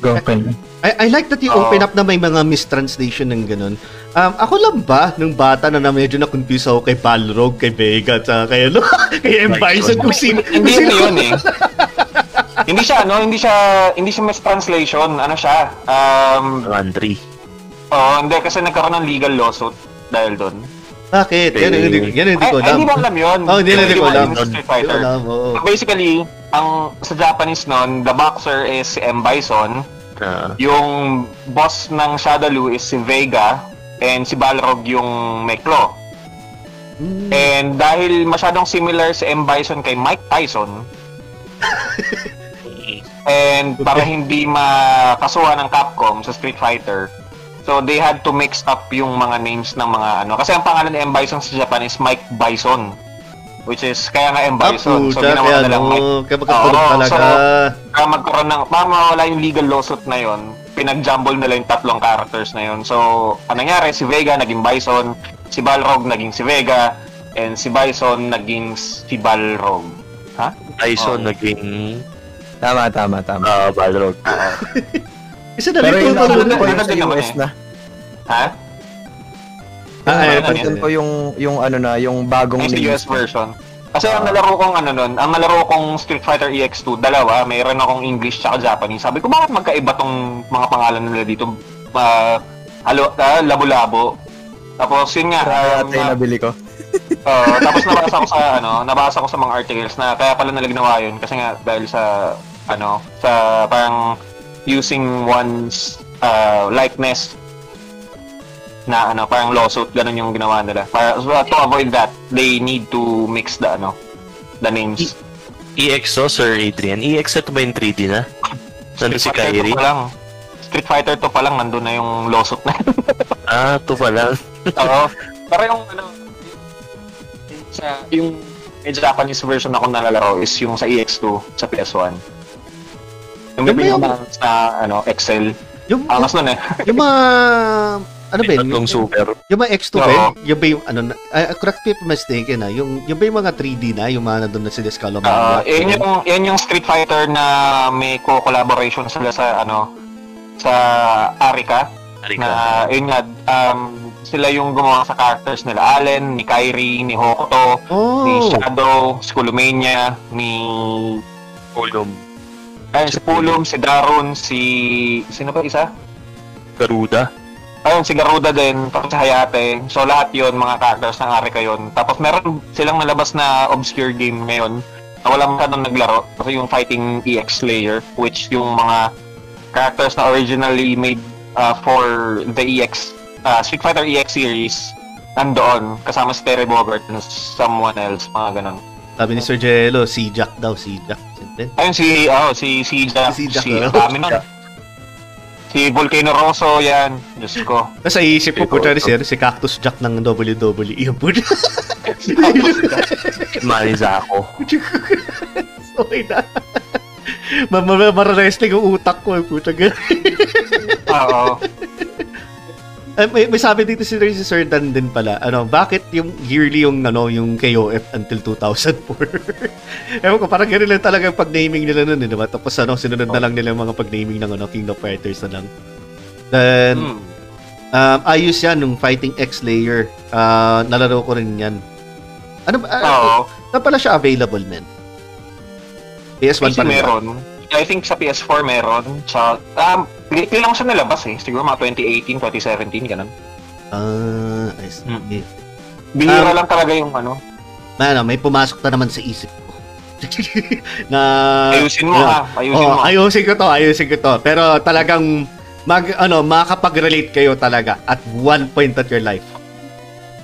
Goken. I, I like that you Oo. open up na may mga mistranslation ng ganun. Um, ako lang ba, nung bata na, na medyo na-confuse ako kay Balrog, kay Vega, at saka kay, ano, kay M. Bison, kung sino. Hindi sino- yun eh. hindi siya ano, hindi siya hindi siya mistranslation. Ano siya? Um, Landry. oh, hindi kasi nagkaroon ng legal lawsuit dahil doon. Bakit? Yan, yan, yan, yan, hindi ko ay, alam. hindi mo alam yun. Oh, hindi, hindi ko alam. Hindi ko Fighter. alam, oo. Basically, ang sa Japanese nun, the boxer is si M. Bison, Na, yung boss ng Shadaloo is si Vega, and si Balrog yung may claw. Hmm. And dahil masyadong similar si M. Bison kay Mike Tyson, and para hindi makasuhan ng Capcom sa Street Fighter, so they had to mix up yung mga names ng mga ano. Kasi ang pangalan ni M. Bison sa Japan is Mike Bison. Which is, kaya nga M. Ah, Bison. So puta, ginawa kaya na lang Mike. no, kaya magkatulog Oo, talaga. so- Kaya magkaroon ng, para mawala yung legal lawsuit na yon pinag-jumble nila yung tatlong characters na yon So, ang nangyari, si Vega naging Bison, si Balrog naging si Vega, and si Bison naging si Balrog. Ha? Tyson Oh. naging Tama, tama, tama. uh, Balrog. Isa na Pero rin ano yung US eh. na. Ha? Ah, Ano eh, po yung, yung ano na, yung bagong Yung US version. Kasi ang nalaro kong ano nun, ang nalaro kong Street Fighter EX2, dalawa, mayroon akong English tsaka Japanese. Sabi ko, bakit magkaiba tong mga pangalan nila dito? Uh, halo, ah, labo-labo. Tapos yun nga, Kaya um, nabili ko. Oo, tapos nabasa ko sa ano, nabasa ko sa mga articles na kaya pala nila ginawa yun kasi nga dahil sa ano, sa parang using one's uh, likeness na ano, parang lawsuit, ganun yung ginawa nila. Para so, to avoid that, they need to mix the ano, the names. EXO, Sir Adrian. EXO to ba yung 3D na? Nandun si? 2 lang. Street Fighter 2 pa lang nandun na yung lawsuit na. Ah, to pa lang. Oo. Pero yung ano, yung sa yung may Japanese version ako nalalaro is yung sa EX2 sa PS1. Yung may pinaka sa ano, Excel. Yung, Angas nun eh. yung mga... Ano ba yun? Tatlong super. Yung mga X2 ba yun? Yung ba yung, ano, na- ah, correct me if I'm mistaken ah, yung, yung ba yung mga 3D na, yung mga nandun na sila Ah, Scalomania? yun yung yun yung Street Fighter na may co-collaboration sila sa ano sa Arika na yun nga um, sila yung gumawa sa characters nila Allen, ni Kyrie, ni Hokuto, ni oh! Shadow, si Kulumania, ni Column. Ayun, si Pulum, si Darun, si sino pa isa? Garuda. Ayun, si Garuda din, tapos si Hayate. So, lahat yon mga characters ng Arika yon. Tapos, meron silang nalabas na obscure game ngayon na wala masyadong naglaro. Kasi yung Fighting EX Slayer, which yung mga characters na originally made uh, for the EX, uh, Street Fighter EX series, nandoon, kasama si Terry Bogart and someone else, mga ganun. Sabi ni Sir Jello, si Jack daw, si Jack. Ayun, si, oh, si, si Jack, Si si, Jack, si, oh. dami nun. Si Volcano Rosso, yan. Diyos ko. Nasa isip ko po, sir, si Cactus Jack ng WWE. Yung po. Maniza ako. okay na. Ma- ma- Mara-wrestling ang utak ko. eh, Puta Oo. Eh, may, may sabi dito si, si Sir Dan din pala, ano, bakit yung yearly yung, ano, yung KOF until 2004? Ewan ko, parang ganun lang talaga yung pag-naming nila nun, eh, diba? Tapos, ano, sinunod na lang nila yung mga pag-naming ng, ano, Kingdom Fighters na lang. Then, Hmm. um, ayos yan, nung Fighting X Layer. Ah, nalaro ko rin yan. Ano ba? Oo. Saan pala siya available, men? PS1 PC pa rin meron. I think sa PS4 meron. Sa, um, lately lang siya nalabas eh. Siguro mga 2018, 2017, ganun. Ah, I see. Mm. Bihira Um, lang talaga yung ano. Ano, may pumasok na naman sa isip ko. na Ayusin mo Yeah. ha. Ayusin oh, mo. ayusin ko to, ayusin ko to. Pero talagang mag ano, makakapag-relate kayo talaga at one point of your life.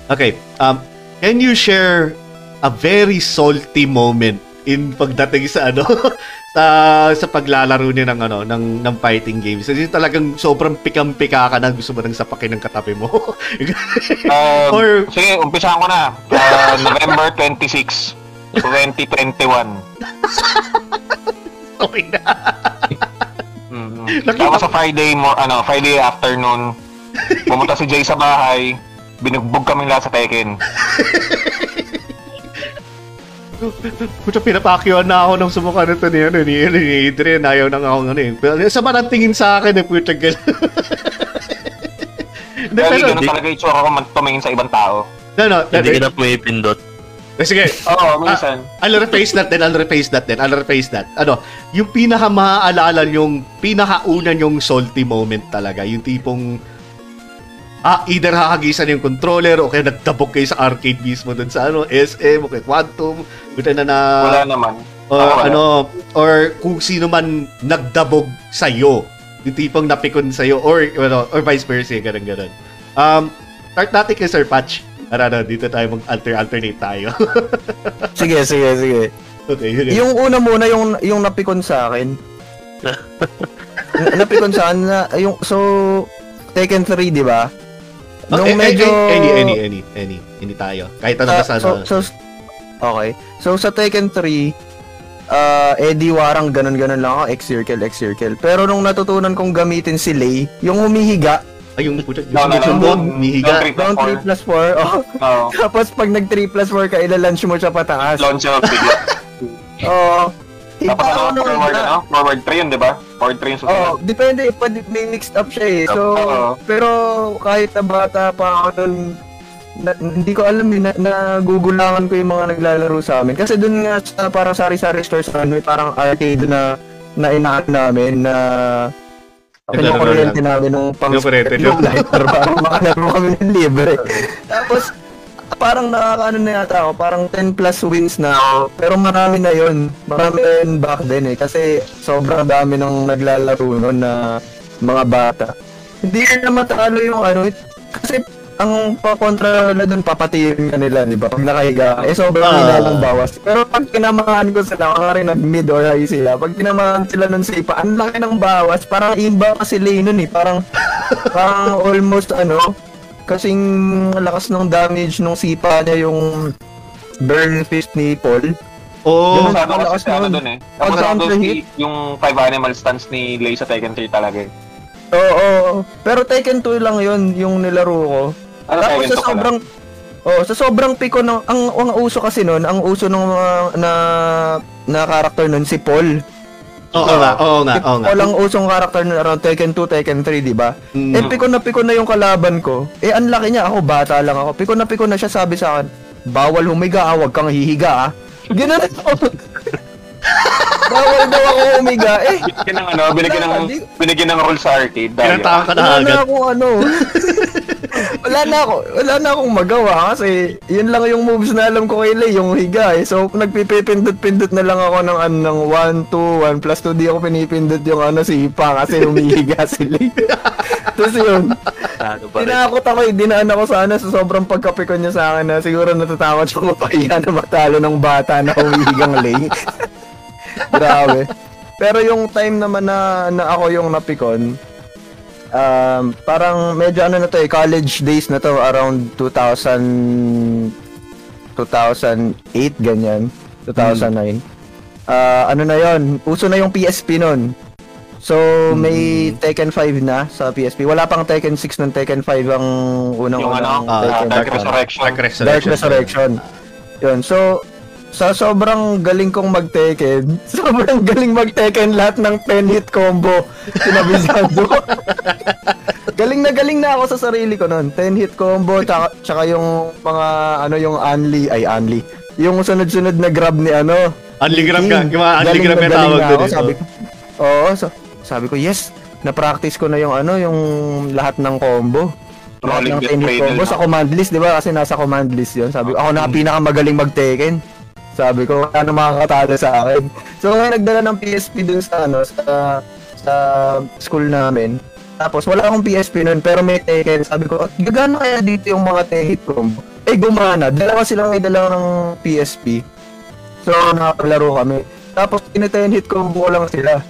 Okay, um can you share a very salty moment in pagdating sa ano sa sa paglalaro niyo ng ano ng ng fighting games. Kasi talagang sobrang pikam-pika ka na gusto mo nang sapakin ng katabi mo. Um, Or- Sige, umpisahan ko na. Uh, November 26, 2021. okay na. Mm-hmm. Tapos sa Friday mo, ano, Friday afternoon, pumunta si Jay sa bahay, binugbog kami lahat sa Tekken. Puta, pinapakyuan na ako ng sumuka nito ni, ano, ni, ni Adrian. Ayaw na nga ako ano eh. Pero Sama ng tingin sa akin eh, puta gal. Hindi, pero, ganun talaga yung tsura ko man tumingin sa ibang tao. no, no, Hindi ka no, na pumipindot. sige, Oo, minsan. I'll replace that then, I'll replace that then, I'll replace that. Ano, yung pinaka maaalala yung pinakauna yung salty moment talaga, yung tipong ah, either hakagisan yung controller o kaya nagtabok kayo sa arcade mismo dun sa ano, SM o kaya Quantum, buta na na Wala naman. or Ako wala. ano or kung sino man nagdabog sa iyo yung tipong napikon sa iyo or ano, or vice versa ganun ganun um start natin kay Sir Patch para ano, dito tayo mag alter alternate tayo Sige, sige, sige. okay yun yun. Yung una muna, yung, yung napikon sa akin. Napikon sa akin na, yung, so, Tekken 3, di ba? Oh, Nung eh, eh, medyo... eh, any any any any any tayo kahit ano Ah, basta so, ano so, okay. So, sa Tekken 3, ah Eddie Warang ganun-ganun lang ako, X-Circle, X-Circle. Pero nung natutunan kong gamitin si Lei, yung humihiga, ay yung no, yung no, sumbong no. mihiga Don't down 3 plus 4, oh. Oo. Tapos pag nag 3 plus 4 ka, ilalunch mo siya pataas. Launcher of bigla. Oo. Pa ano, forward, na- ano? Forward 3 yun, di ba? Forward 3 yung Oo, susunod. depende. Pwede, may mixed up siya eh. So, Oo. pero kahit na bata pa ako nun, na, hindi ko alam eh, na, nagugulangan ko yung mga naglalaro sa amin. Kasi dun nga sa parang sari-sari stores na may parang arcade na na inaan namin na lang. namin nung pang yung lighter para makalaro kami ng libre. Tapos, parang nakakaano na yata ako, parang 10 plus wins na ako. Pero marami na yun. Marami na yun back then eh. Kasi sobrang dami nang naglalaro nun na mga bata. Hindi na matalo yung ano. Kasi ang pakontra na dun, papatiyin ka nila, di ba? Pag nakahiga, eh sobrang Ah. hina ng bawas. Pero pag kinamahan ko sila, kung rin nag-mid or high sila, pag kinamahan sila nun sa ipa, ang laki ng bawas, parang imba kasi lane nun eh. Parang, parang almost ano, kasing lakas ng damage nung sipa niya yung burn fist ni Paul. Oo. Ganun. Masyado kasi Lakas si ano dun eh. Tapos counter doon hit. yung 5 animal stance ni Lay sa Tekken 3 talaga eh. Oo, oo. pero Tekken 2 lang yun yung nilaro ko. Ano Tapos Tekken sa 2 pala? sobrang Oh, sa sobrang piko ng ang ang uso kasi noon, ang uso ng mga na na character noon si Paul. Oo nga, oo nga, oo nga. Paul ang usong character nun around Tekken 2, Tekken 3, di ba? Mm. Eh piko na piko na yung kalaban ko. Eh ang laki niya, ako bata lang ako. Piko na piko na siya sabi sa akin, bawal humiga, ah, huwag kang hihiga ah. Ganun ako. bawal daw ako humiga. Eh, Binigyan ng ano, binigyan ng, binigyan ng role sa arcade. Pinatakan ka na agad. na akong ano. wala na ako, wala na akong magawa kasi yun lang yung moves na alam ko kay Lay, yung higa eh. So nagpipindot-pindot na lang ako ng ano ng 1 2 1 plus 2 di ako pinipindot yung ano si Ipa kasi humihiga si Lay. Tapos yun, tinakot ako eh, dinaan ako sana sa sobrang pagkapikon niya sa akin na siguro natatakot siya mapahiya na matalo ng bata na humihigang Lay. Grabe. Pero yung time naman na, na ako yung napikon, um, parang medyo ano na to eh, college days na to, around 2000, 2008, ganyan, 2009. Ah, ano na yon uso na yung PSP nun. So, may Tekken 5 na sa PSP. Wala pang Tekken 6 nun, Tekken 5 ang unang Yung ano, ah, uh, Tekken. Dark Resurrection. Dark Dark Resurrection. Resurrection. Yun, so, sa sobrang galing kong mag-Tekken, sobrang galing mag-Tekken lahat ng 10 hit combo sinabisado. galing na galing na ako sa sarili ko noon. 10 hit combo, tsaka, tsaka yung mga, ano, yung Anli, ay Anli. Yung sunod-sunod na grab ni ano. Unligram ka. King. Yung mga Galing unligram na tawag doon. eh. Sabi ko, oo, so, sabi ko, yes, na-practice ko na yung ano, yung lahat ng combo. Lahat ng with 10 hit combo sa command list, di ba? Kasi nasa command list yun. Sabi ko, ako na pinakamagaling mag-Tekken. Sabi ko, wala na makakatalo sa akin. So, nagdala ng PSP dun sa, ano, sa, sa school namin. Tapos, wala akong PSP nun, pero may Tekken. Sabi ko, gagana kaya dito yung mga 10 hit combo? Eh, gumana. Dalawa silang may dala ng PSP. So, nakapaglaro kami. Tapos, tina-10 hit combo ko lang sila.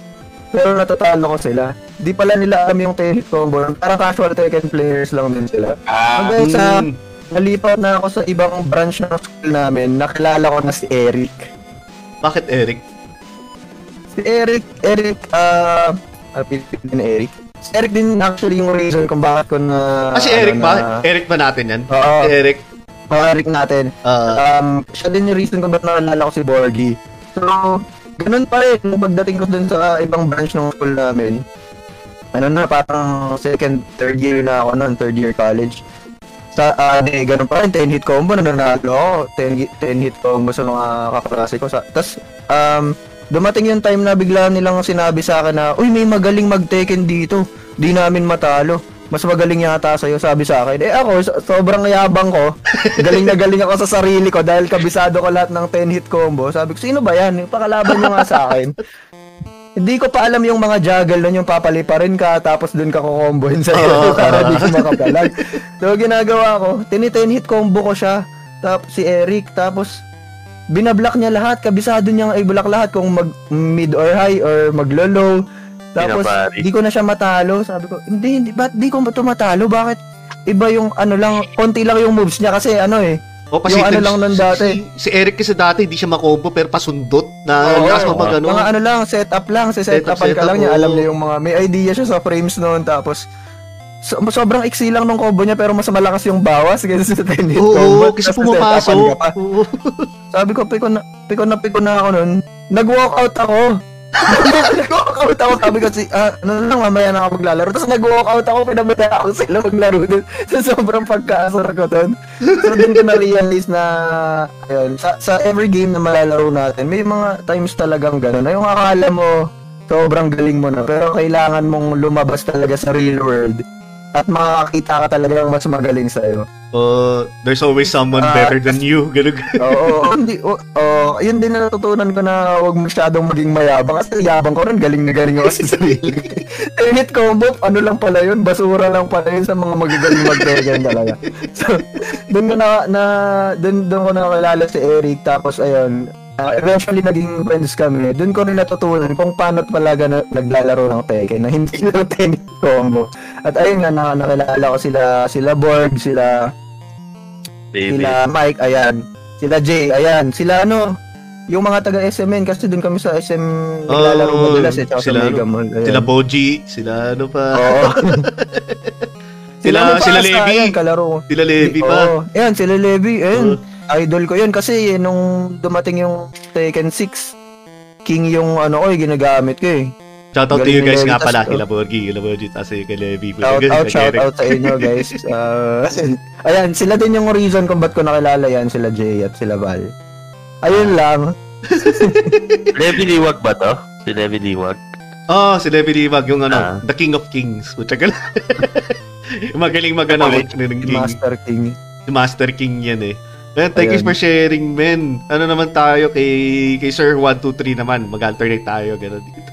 Pero natatalo ko sila. Di pala nila alam yung 10 hit combo. Parang casual Tekken players lang din sila. Ah, Hanggang sa Mm. Nalipat na ako sa ibang branch ng school namin, nakilala ko na si Eric. Bakit Eric? Si Eric, Eric, ah, uh, din Eric. Si Eric din actually yung reason kung bakit ko na... Ah, si Eric ano, ba? na- Eric ba natin yan? Oo. Si Eric. Oh, Eric natin. Ah, um, siya din yung reason kung bakit nakilala ko si Borgie. So, ganun pa rin. Pagdating ko dun sa ibang branch ng school namin, ano na, parang second, third year na ako noon, third year college. Sa, ah, di, ganun pa rin, 10 hit combo, nananalo ako, 10, hit- 10 hit combo sa mga kaklase ko. Sa, tas, um, dumating yung time na bigla nilang sinabi sa akin na, uy, may magaling mag-Tekken dito, di namin matalo. Mas magaling yata sa'yo, sabi sa akin. Eh ako, so- sobrang yabang ko. galing na galing ako sa sarili ko dahil kabisado ko lahat ng 10 hit combo. Sabi ko, sino ba yan? Pakalaban nyo nga sa akin. Hindi ko pa alam yung mga juggle nun, yung papaliparin ka, tapos dun ka kukombohin sa iyo para di ka makapalag. So, ginagawa ko, tini-10 hit combo ko siya, tapos si Eric, tapos binablock niya lahat, kabisado niya i-block lahat kung mag mid or high or maglo-low. Tapos, di ko na siya matalo. Sabi ko, hindi, hindi, ba't di ko matalo? Bakit? Iba yung ano lang, konti lang yung moves niya kasi ano eh. O yung ano lang nun dati. Si, si Eric kasi dati, hindi siya makombo pero pasundot na Oo, lakas mo mag ano. Mga ano lang, setup lang, si Setup, setupan ka setup, lang niya. oo. Alam niya yung mga, may idea siya sa frames noon. Tapos, so, sobrang iksi lang ng combo niya pero mas malakas yung bawas kaysa sa 10 hit Oo, combo. kasi Tapos pumapasok. ka. Oo. Sabi ko, piko na, piko na, piko na ako nun. Nag-walkout ako. Nag-walkout ako. Sabi ko, ah, ano lang, mamaya na ako maglalaro. Tapos nag-walkout ako, pinabaya ako sila maglaro dun. So, sobrang pagkaasar ko dun. So, dun ko na-realize na, ayun, sa, sa every game na malalaro natin, may mga times talagang gano'n. Na yung akala mo, sobrang galing mo na. Pero kailangan mong lumabas talaga sa real world at makakakita ka talaga ng mas magaling sa'yo. Oh, there's always someone Ah, better than you. Ganun. Oo, hindi, oh, oh, yun din na natutunan ko na huwag masyadong maging mayabang. Kasi yabang ko rin, galing na galing ako sa sarili. Init combo, ano lang pala yun, basura lang pala yun sa mga magagaling mag-Tekken talaga. So, doon ko na, na doon, doon ko nakilala si Eric, tapos ayun, ah, eventually naging friends kami. Doon ko rin natutunan kung paano talaga na, naglalaro ng Tekken na hindi lang tennis combo. At ayun nga, na, nakilala ko sila, sila Borg, sila Baby. sila Mike, ayan. Sila Jay, ayan. Sila ano, yung mga taga SMN kasi doon kami sa SM naglalaro Oh, madalas eh, tsaka sa sila Mega ano, Mall. Ayan. Sila Boji, sila ano pa. Oo. Sila- ano pa, sila Levi. ayan, kalaro. Sila Levi pa. Oo. Ayan, sila Levi. Ayan. Oo. Idol ko yun kasi eh, nung dumating yung Tekken 6, King yung ano ko, eh, ginagamit ko eh. Shout out to you guys nga pala, tas- kila Borgi, kila Borgi, tapos kay Levi. Shout out, shout out sa inyo guys. Uh, ayan, sila din yung reason kung ba't ko nakilala yan, sila Jay at sila Val. Ayun lang. Levi Liwag ba to? Si Levi Liwag. Oh, si Levi Livag, yung ano, Ah. The King of Kings. Putya ka Magaling mag ano, Okay. mag- ng Si King. Master King. Si Master King yan eh. Man, thank you Ayan. for sharing, men. Ano naman tayo kay kay Sir 123 naman. Mag-alternate tayo ganun dito.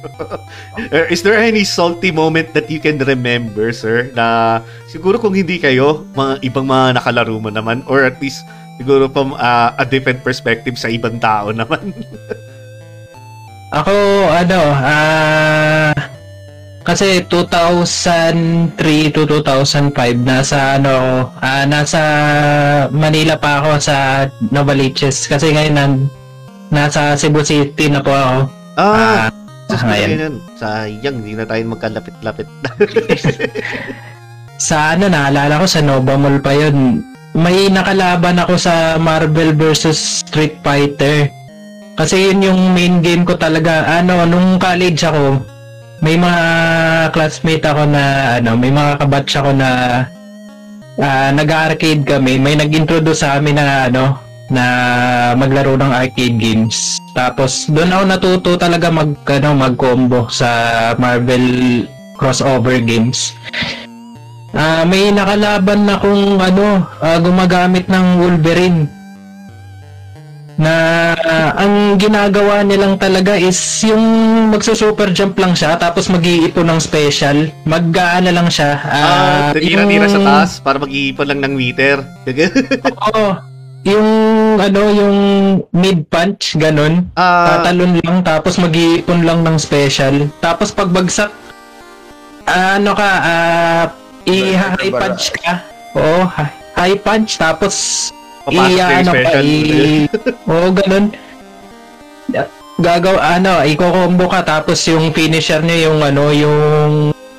Uh, Is there any salty moment that you can remember, sir? Na siguro kung hindi kayo, mga ibang mga nakalaro mo naman or at least siguro from uh, a different perspective sa ibang tao naman. Ako, ano, ah... kasi 2003 to 2005 nasa ano ah, nasa Manila pa ako sa Novaliches kasi ngayon nan, nasa Cebu City na po ako. ah, Ah, Diyos ko, ayan. ganyan. Sayang, hindi na tayo magkalapit-lapit. sa ano naalala ko sa Nova Mall pa yun. May nakalaban ako sa Marvel versus Street Fighter. Kasi yun yung main game ko talaga. Ano, nung college ako, may mga classmate ako na ano, may mga kabatch ako na ah, nag-arcade kami. May nag-introduce sa amin na ano, na maglaro ng arcade games. Tapos doon ako natuto talaga mag ano, mag-combo sa Marvel crossover games. Ah, may nakalaban na kung ano, ah, gumagamit ng Wolverine. Na ah, ang ginagawa nilang talaga is yung magso-super jump lang siya tapos mag-iipon ng special. Mag-aana lang siya. Ah, Ah, tira-tira sa yung- taas para mag-iipon lang ng meter. Oo. Yung ano, yung mid punch ganun. Ah, Tatalon lang tapos mag-iipon lang ng special. Tapos pagbagsak ano ka, ah i-high punch ka. Oo, hi- high punch tapos papasok ka, special. i- Oo, ganun. Gagaw ano, i-combo ka tapos yung finisher niya yung ano, yung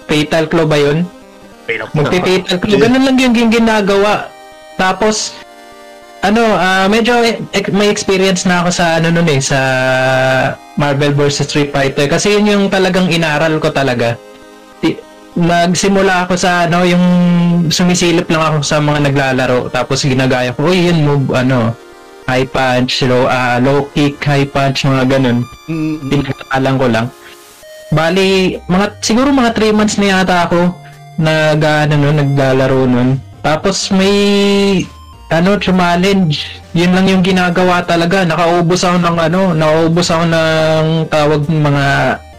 fatal claw ba yun? Magpi-fatal claw. Ganun lang yung, yung ginagawa. Tapos ano, ah, medyo may experience na ako sa ano nun eh, sa Marvel vs Street Fighter kasi yun yung talagang inaral ko talaga. Nagsimula ako sa ano, yung sumisilip lang ako sa mga naglalaro tapos ginagaya ko, uy, yun move, ano, high punch, low, ah, low kick, high punch, mga ganun. Mm, Pinag-alang ko lang. Bali, mga, siguro mga 3 months na yata ako nag, ano, nun, naglalaro nun. Tapos may ano, challenge. Yun lang yung ginagawa talaga. Nakaubos ako ng ano, nakaubos ako ng tawag ng mga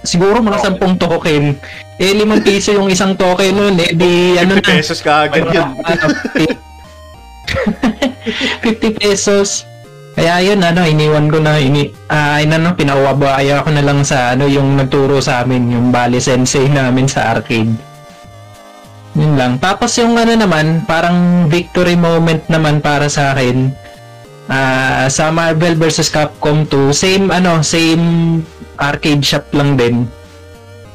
siguro mga 10 token. Eh, 5 piso yung isang token nun. Eh, di ano 50 na. pesos ka agad yun. Ano, 50 pesos. Kaya yun, ano, iniwan ko na, ini, ah, uh, ano, pinawabaya ko na lang sa, ano, yung nagturo sa amin, yung Bali Sensei namin sa arcade. Yun lang. Tapos yung ano naman, parang victory moment naman para sa akin, ah, sa Marvel vs. Capcom 2, same, ano, same arcade shop lang din.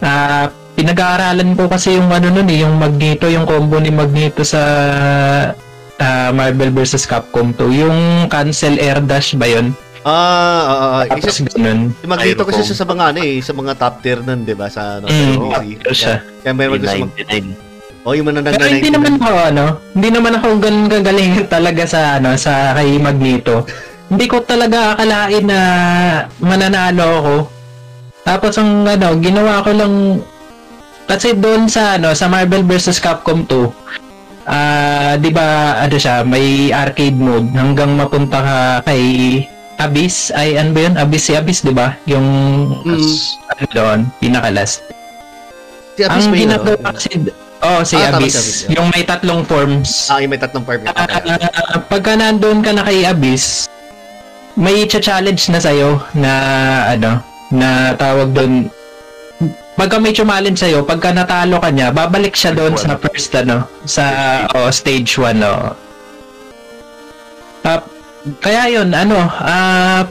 Ah, pinag-aaralan ko kasi yung ano nun eh, yung Magneto, yung combo ni Magneto sa ah, Marvel vs. Capcom 2. Yung cancel air dash ba yun? Ah, ah, ah, Tapos isa, ganun. magdito kasi Aerocom. siya sa mga ano eh, sa mga top tier nun, 'di ba? Sa ano, Mm, top siya. Kaya meron gusto mag 99. Oh, yung mananang Pero hindi naman ako ano, hindi naman ako ganun kagaling talaga sa ano, sa kay Magneto. hindi ko talaga akalain na mananalo ako. Tapos ang ano, ginawa ko lang kasi doon sa ano sa Marvel vs Capcom 2 ah 'di ba ano siya may arcade mode hanggang mapunta ka kay Abyss ay ano ba yun Abyss si Abyss 'di ba yung Mm. ano doon pinaka last Si Abyss ang ginagawa ano? kasi oh si Ah, tama, Abyss si Abyss, yeah. yung may tatlong forms Ah, yung may tatlong part. Okay. Ah, pagka nandun ka na kay Abyss, may challenge na sa'yo na ano, na tawag doon. Pagka may challenge sa'yo, pagka natalo ka niya, babalik siya doon sa first ano, sa oh, stage 1 no. Ah, kaya yun, ano, ah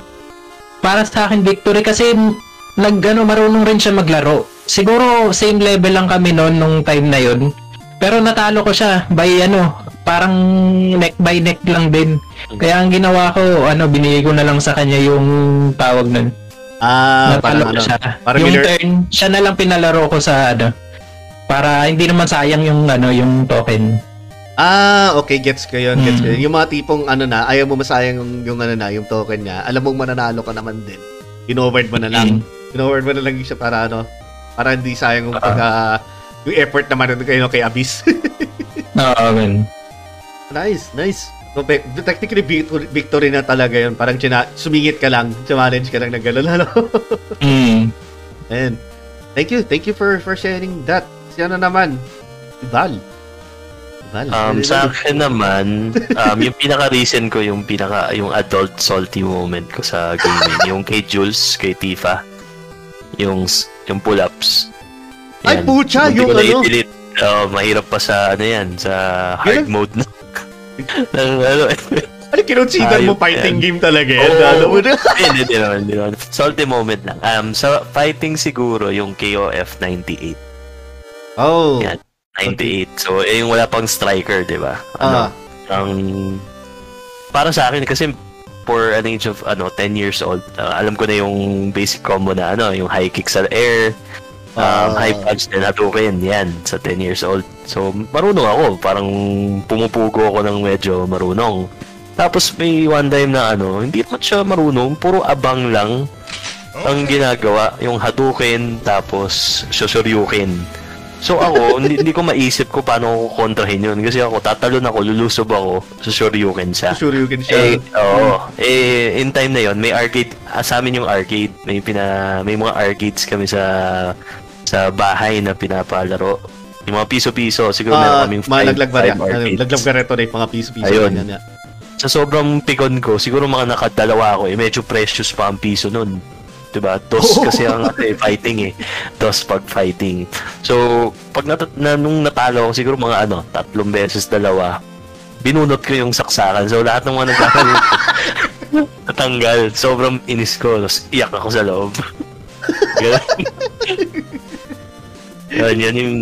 para sa akin victory kasi nag ano, marunong rin siya maglaro. Siguro same level lang kami noon nung time na yun. Pero natalo ko siya by ano, parang neck by neck lang din. Kaya ang ginawa ko, ano, binigay ko na lang sa kanya yung tawag nun. Ah, parang ko ano. siya. parang yung minor- turn, siya na lang pinalaro ko sa ano. Para hindi naman sayang yung ano, yung token. Ah, okay, gets ko yun, gets ko Mm. yun. Yung mga tipong ano na, ayaw mo masayang yung, yung ano na, yung token niya. Alam mong mananalo ka naman din. Inoward mo na lang. Mm. Inoward mo na lang siya para ano, para hindi sayang yung pagka, yung effort naman kayo kay Abyss. Oo, man. nice, nice. So, technically, victory, victory na talaga yun. Parang china- sumingit ka lang, challenge ka lang ng gano'n, ano? Mm. And, thank you, thank you for for sharing that. Si ano naman, Val. Val. Um, sa akin naman, um, yung pinaka-recent ko, yung pinaka, yung adult salty moment ko sa gaming, yung kay Jules, kay Tifa, yung, yung pull-ups. Ay, pucha, yung ano. i-delete. Oh, mahirap pa sa, ano yan, sa hard mode na. Ng, ano, kinonsider mo fighting game talaga yan? Oo. Alam mo na? hindi, hindi naman, hindi naman. Salty moment lang. Um, sa fighting siguro, yung KOF 98. Oh. Yan. 98. So, eh, yung wala pang striker, di ba? Ah. Ano, ang para sa akin kasi for an age of ano 10 years old uh, alam ko na yung basic combo na ano yung high kick sa air um, Ah. high punch din hatukin yan sa 10 years old. So marunong ako parang pumupugo ako ng medyo marunong. Tapos may one time na ano hindi naman siya marunong puro abang lang ang ginagawa. Yung hadukin tapos shosoryukin So ako, hindi, hindi ko maisip ko paano ko kontrahin yun. Kasi ako, tatalon ako, lulusob ako, susuryukin siya. Sure you can Eh, oo. Eh, in time na yon may arcade, ah, sa amin yung arcade. May pina, may mga arcades kami sa sa bahay na pinapalaro. Yung mga piso-piso, siguro Ah, meron kaming five, laglag ba five arcades. Laglag ka reto mga piso-piso. Ayun. ganyan, yeah. Sa sobrang pikon ko, siguro mga nakadalawa ako, eh, medyo precious pa ang piso nun. Diba? Dos kasi ang eh, fighting eh. Dos pag fighting. So, pag nat- na, nung natalo ako, siguro mga ano, tatlong beses dalawa, binunot ko yung saksakan. So, lahat ng mga nagkakaroon natanggal. Sobrang inis ko. Tapos, iyak ako sa loob. Yun, yun, yung,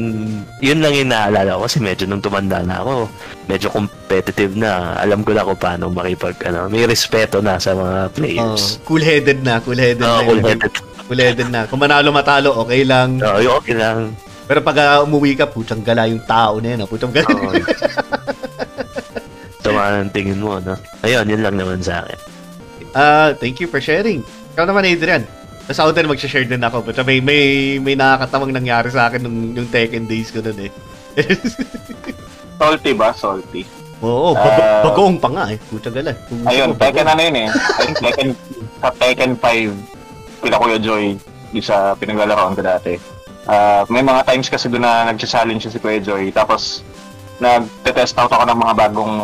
yun lang yung naalala ko kasi medyo nung tumanda na ako, medyo competitive na. Alam ko na kung paano makipag, ano, may respeto na sa mga Oh, players. cool-headed na, cool-headed Oo, na. cool yun. headed. Cool-headed na. Kung manalo matalo, okay lang. Oo, yung okay lang. Pero pag ah, umuwi ka, putang gala yung tao na yun. ah. Putang gala. Oo. Tama ang tingin mo, no? Ayun, yun lang naman sa akin. Ah, thank you for sharing. Ikaw naman, Adrian. Sa Southern, mag-share din ako. But may, may, may nakakatawang nangyari sa akin nung, nung Tekken days ko nun eh. Salty ba? Salty. Oo, bago, Ah. bagoong pa nga eh. Putang gala. Ayun, Tekken ano yun eh. Think Tekken, sa Tekken 5, pila Kuya Joy, yung sa pinaglalaroan ko dati. Ah, may mga times kasi doon na nag-challenge si Kuya Joy. Tapos, nag-test out ako ng mga bagong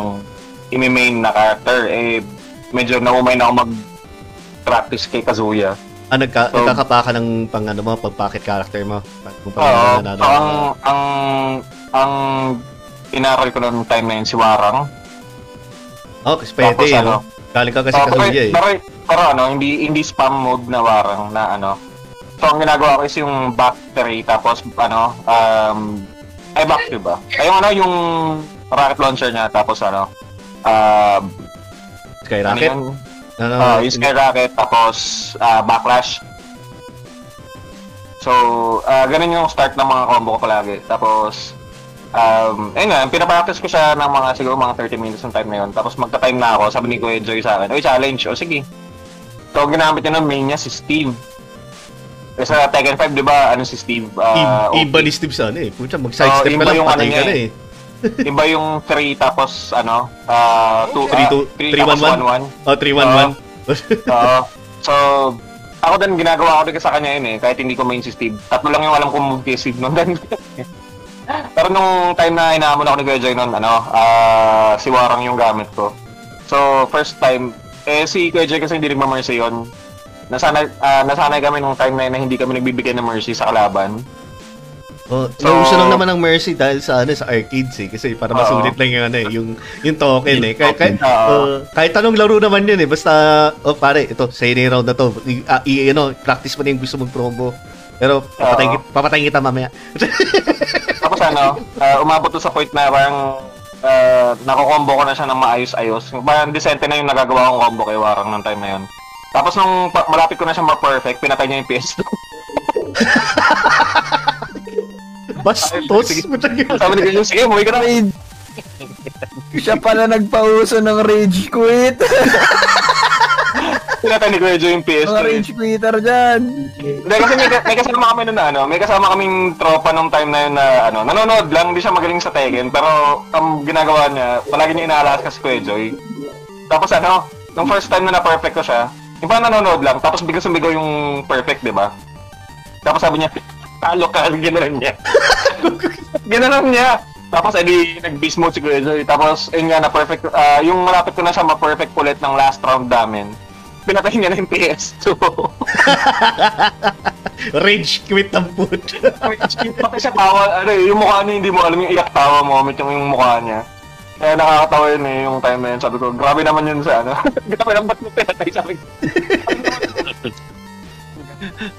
imi-main na character. Eh, medyo naumay na ako mag-practice kay Kazuya. Ah, nagka, So- nagkakapa ka ng pang ano mo, pag-pocket character mo. Kung paano so ang, ang, ang inaral ko noong time na yun si Warang. Oh, kasi pwede Tapos eh. ano, no? Galing ka kasi Oo, pero, Kazuya eh. pero, pero ano, hindi hindi spam mode na warang na ano. So ang ginagawa ko is yung back tray tapos ano, um ay back ba? Ay yung ano yung rocket launcher niya tapos ano, um ano Skyrocket? yun? Ano, Ah, yung skyrocket tapos ah, backlash. So, ah ganun yung start ng mga combo ko palagi. Tapos, um, ayun nga, pinapractice ko siya ng mga siguro mga 30 minutes ng time na yun. Tapos magta-time na ako, sabi ni Kuya Joy sa akin, Uy, challenge, o sige. So, ginamit niya ng main niya si Steam. Eh, sa Tekken 5, di ba, ano si Steve? Uh, iba ni Steve sa ano eh. Pucha, mag-sidestep Oo, ka iba lang, yung patay ano ka na eh. Iba yung 3 tapos ano, uh, 2, Three, two, three, one, one. 1, 1. Oh, 3-1-1. Oo. So, ako din ginagawa ko din sa kanya yun eh, kahit hindi ko main si Steve. Tatlo lang yung alam kong move kay Steve noon. Pero nung time na inaamon ako ni Kuya Joy noon, ano, ah si Warang yung gamit ko. So, first time, eh si Kuya Joy kasi hindi nagmamercy yun. Nasanay, ah, nasanay kami nung time na na hindi kami nagbibigay ng mercy sa kalaban. Oh, So- nauso lang naman ng Mercy dahil sa ano sa arcades eh kasi para masulit lang yung ano eh, yung yung token eh. Kahit kahit, oh, kahit anong laro naman yun eh basta oh pare ito sa ini round na to. I, ah, i- ano, practice mo na yung gusto mong promo. Pero papatayin, kita, papatayin kita mamaya. Tapos ano, ah, umabot to sa point na parang uh, nakokombo ko na siya ng maayos-ayos. Parang decente na yung nagagawa kong combo kay Warang ng time na yun. Tapos nung pa- malapit ko na siya ma-perfect, pinatay niya yung PS2. Bastos. Sabi ni Kuya, sige, umuwi ka na. Raid. Siya pala nagpauso ng rage quit. Pinatay ni Kuya yung PS2. Mga rage quitter dyan. Hindi, kasi may, may kasama kami nun na ano, may kasama kaming tropa nung time na yun na ano, nanonood lang, hindi siya magaling sa Tekken, pero ang ginagawa niya, palagi niya inaalas kasi Kuya Joy. Tapos ano, nung first time na na-perfect ko siya, yung parang nanonood lang, tapos bigla sumigaw yung perfect, di ba? Tapos sabi niya, talo ka, ginanon niya. ginanon niya. Tapos edi nag-beast mode si Kuya Joy. Tapos ayun nga na perfect, ah, yung malapit ko na siya ma-perfect ulit ng last round namin. Pinatay niya na yung PS2. Rage quit ang put. Pati siya tawa, ano eh, yung mukha niya hindi mo alam yung iyak tawa moment yung, yung mukha niya. Kaya nakakatawa yun eh, yung time na yun. Sabi ko, grabe naman yun sa ano. Grabe naman ba't mo pinatay sabi ko.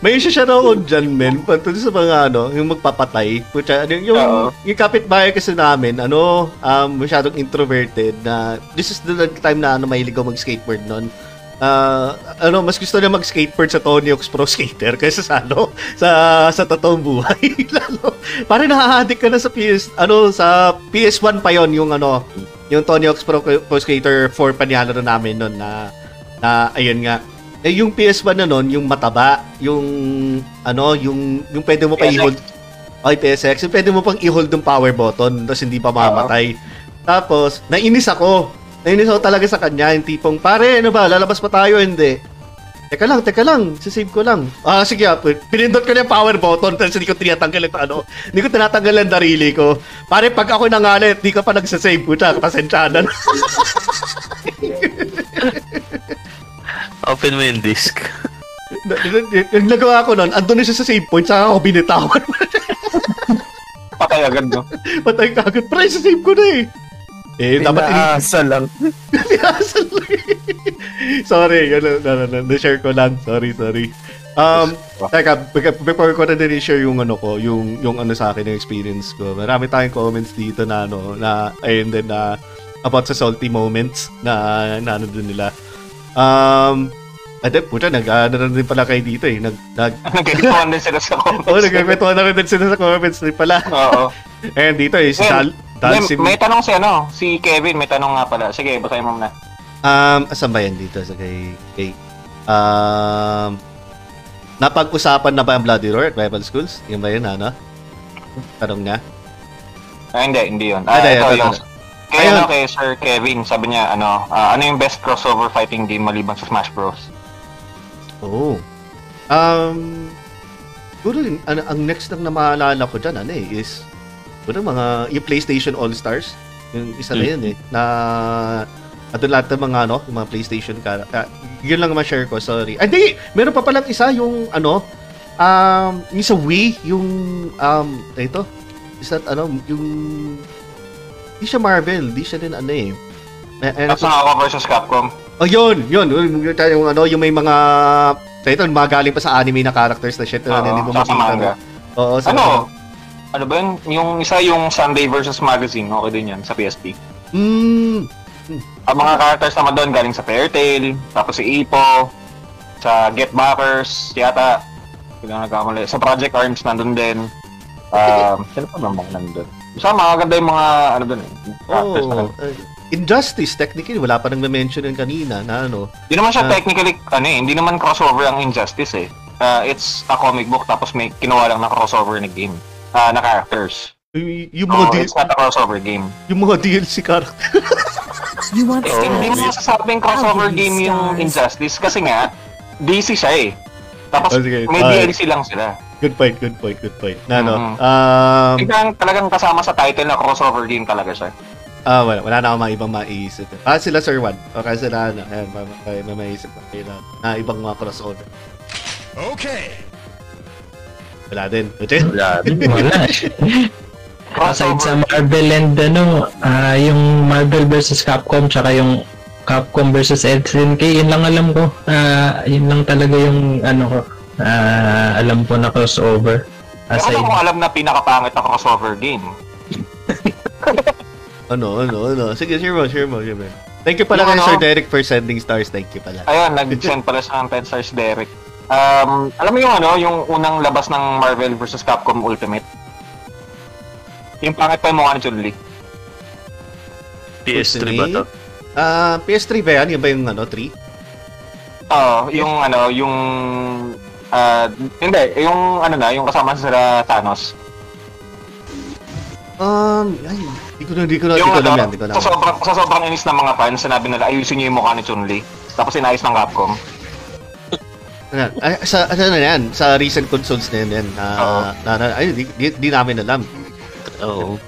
May isa siya raw dyan, men. Pagto sa mga ano, yung magpapatay. Putya, ano, yung, Oo. yung kapitbahay kasi namin, ano, um, masyadong introverted na, this is the time na ano, mahilig ako mag-skateboard noon. Ah, ano, mas gusto niya mag-skateboard sa Tony Hawk's Pro Skater kaysa sa ano, sa sa totoong buhay. Lalo, parang nahahadik ka na sa PS, ano, sa PS1 pa yon yung ano, yung Tony Hawk's Pro, Pro Skater 4 pa nilalaro namin noon na, na, ayun nga, eh, yung PS1 na nun, yung mataba, yung, ano, yung, yung pwede mo pa i-hold. Ay, PSX. Yung pwede mo pang i-hold yung power button, tapos hindi pa mamatay. Tapos, nainis ako. Nainis ako talaga sa kanya, yung tipong, pare, ano ba, lalabas pa tayo, hindi. Teka lang, teka lang, sisave ko lang. Ah, sige, ah, pinindot ko na yung power button, tapos hindi ko tinatanggal yung ano, hindi ko tinatanggal yung darili ko. Pare, pag ako nangalit, di ka pa nagsasave, puta, pasensya na. Open mo yung na- Yung nagawa ko nun, andun na siya sa save point, saka ako binitawan. Patay agad, no? Patay ka agad. Pre, sa save ko na eh. Eh, dapat ini- Pinaasa lang. Pinasal lang eh. sorry, yun, na, na, na, na-share ko lang. Sorry, sorry. Um, teka, before ko na din i-share yung ano ko, yung, yung ano sa akin, yung experience ko. Marami tayong comments dito na ano, na, ayun din na, about sa salty moments na, na ano din nila. Um, ate, puta, nag, ano na din pala kayo dito eh. Nag, nag, Nagkikituan din sila sa comments. oh, nagkakwentuhan na rin din sila sa comments din pala. Oo. Ayan, dito eh, si Dal, May, Dalsim. may tanong si ano, si Kevin, may tanong nga pala. Sige, basahin mo na. Um, asan ba yan dito sa kay, kay um, napag-usapan na ba ang Bloody Roar at Rival Schools? Yung ba yun, ano? Tanong niya. Ah, hindi, hindi yun. Ah, Ah, ito ito, yung... Kaya ano kay Sir Kevin, sabi niya, ano, ah, ano yung best crossover fighting game maliban sa Smash Bros? Oo. Um, siguro, yun, ano, ang next lang na maalala ko dyan, ano eh, is, siguro mga, yung PlayStation All-Stars, yung isa na Hmm. yun eh, na, at lahat ng mga, ano, yung mga PlayStation ka, ah, yun lang ma-share ko, sorry. Ay, di, meron pa palang isa, yung, ano, um, yung sa Wii, yung, um, ito, is that, ano, yung, di siya Marvel, di siya din, ano eh, eh, eh, Tapos ako versus Capcom. Oh, yun, yun. Yung, yung, yung ano, yung may mga so ito, mga galing pa sa anime na characters na shit Oo, tsaka sa makita. manga. no? Oo, sa Ano? Ano ba yun? Yung isa yung Sunday versus Magazine, okay din yan sa PSP. Mm, Ang mga characters naman doon galing sa Fairy Tail, tapos si Ipo, sa Get Backers, yata, hindi ko nagkamali. Sa Project Arms nandun din. Um, sino pa mga nandun? Basta mga ganda yung mga, ano doon eh, characters na oh, uh, Injustice, technically, wala pa nang na-mention yun kanina na ano. Hindi naman siya Ah. technically, ano eh, hindi naman crossover ang Injustice eh. uh, it's a comic book tapos may kinuha lang na crossover na game. Ah, na characters. Y- yung mga So, D- it's not a crossover game. yung mga DLC character. You want Eh, Hindi mo masasabing crossover give game yung stars. Injustice kasi nga, DC siya eh. Tapos Oh, sige. may Ah. DLC lang sila. Good point, good point, good point. Na ano, Mhm. um, Tignan, talagang kasama sa title na crossover game talaga siya. ah, wala, wala na akong mga ibang maiisip. Ah, sila Sir Juan. O kaya sila, ano, ayan, may, may, may maisip na kayo na, na ibang mga crossover. Okay. Wala din. Wala. Wala. Aside sa Marvel and ano, ah, yung Marvel versus Capcom tsaka yung Capcom versus SNK, yun lang alam ko. Ah, yun lang talaga yung ano ko. Ah, alam ko na crossover. Aside, wala mo alam na pinakapangit na crossover game. Ano, ano, ano. Sige, share mo, share mo, share mo. Thank you pala Yung kay ano? Sir Derek for sending stars. Thank you pala. Ayun, nag-send pala siya ng 10 stars Derek. Um, alam mo yung ano, yung unang labas ng Marvel versus Capcom Ultimate? Yung pangit pa yung mukha ni Chun-Li. PS3 ba to? Ah, PS3 ba yan? Yan ba yung ano, 3? Oo, yung ano, yung... ah hindi, yung ano na, yung kasama sa Thanos. Um, ay, di ko na, di ko na, di Yung ko alam ano, yan, di ko alam. sa sobrang, sa sobrang inis ng mga fans, sinabi nila, ayusin niyo yung mukha ni Chun-Li. Tapos inayos ng Capcom. Ano, ay, sa, ano na yan? Sa recent consoles na yan, yan. Ah, na, na, ay, di, di, di namin alam. Oo.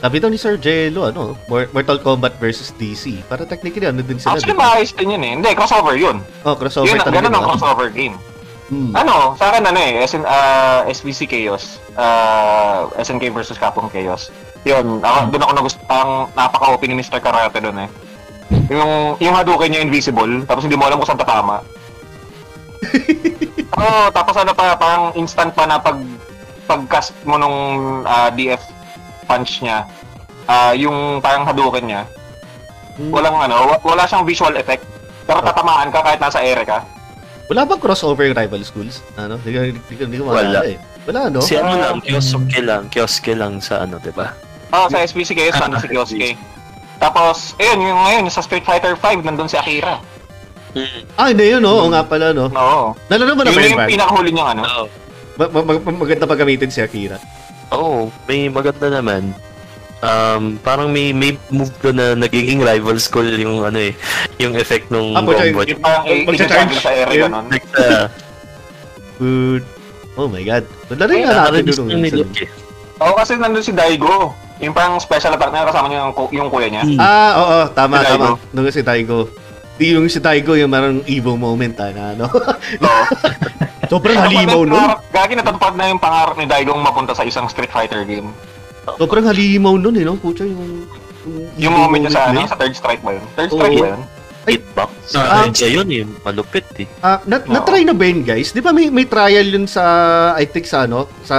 Sabi daw ni Sir Jello, ano, Mor- Mortal Kombat versus DC. Para technically, ano din sila. Actually, di ba? maayos din yun eh. Hindi, crossover yun. Oh, crossover yun, talaga. ganun ang diba? crossover game. Hmm. Ano, sa akin ano eh, SN, uh, SBC Chaos, uh, SNK versus Capcom Chaos. Yun, ako, doon ako nagusto, ang napaka-OP ni Mr. Karate doon eh. Yung, yung Hadouken niya invisible, tapos hindi mo alam kung saan tatama. Oo, tapos ano pa, parang instant pa na pag pag-cast mo nung ah, DF punch niya, ah, yung parang Hadouken niya, Hmm. walang ano, wa- wala siyang visual effect. Pero tatamaan ka kahit nasa ere ka. Wala bang crossover yung rival schools? Ano? Di ko, di ko, di ko Wala. maalala eh. Wala, no? Si ano Ah, lang, kioske lang, kioske lang sa ano, di ba? Oo, sa SPC kayo, sa si Kioske. Tapos, ayun, yung ngayon, sa Street Fighter 5, nandun si Akira. Ah, hindi yun, no? Oo nga pala, no? Oo. Nalala mo na ba Yun yun, yung pinakahuli niyang ano. Oo. Ma- ma- ma- maganda pa gamitin si Akira. Oo, may maganda naman. Um, parang may may move doon na nagiging rival school yung ano eh, yung effect nung Ah, combo. Yung parang i-charge sa Yun. ganun. Like, uh, Good. Oh my God. Lalo nga natin doon. Oo, kasi nandun si Daigo. Yung parang special attack na kasama niya yung, yung kuya niya. Ah, oo, tama, Si tama. Nung si Daigo. Di yung si Daigo, yung marang evil moment, ah, na ano. Oo. Sobrang halimaw nun. Gagi natutupad na yung pangarap ni Daigo mapunta sa isang Street Fighter game. Sobrang halimaw nun, eh, no? Pucha, yung... Yung moment niya sa, ano, sa third strike ba yun? Third strike ba yun? Hitbox. Ah. Ah, yun eh, malupit eh. Ah, na, Oo. na-try na ba yun, guys? Di ba may, may trial yun sa, I think sa ano, sa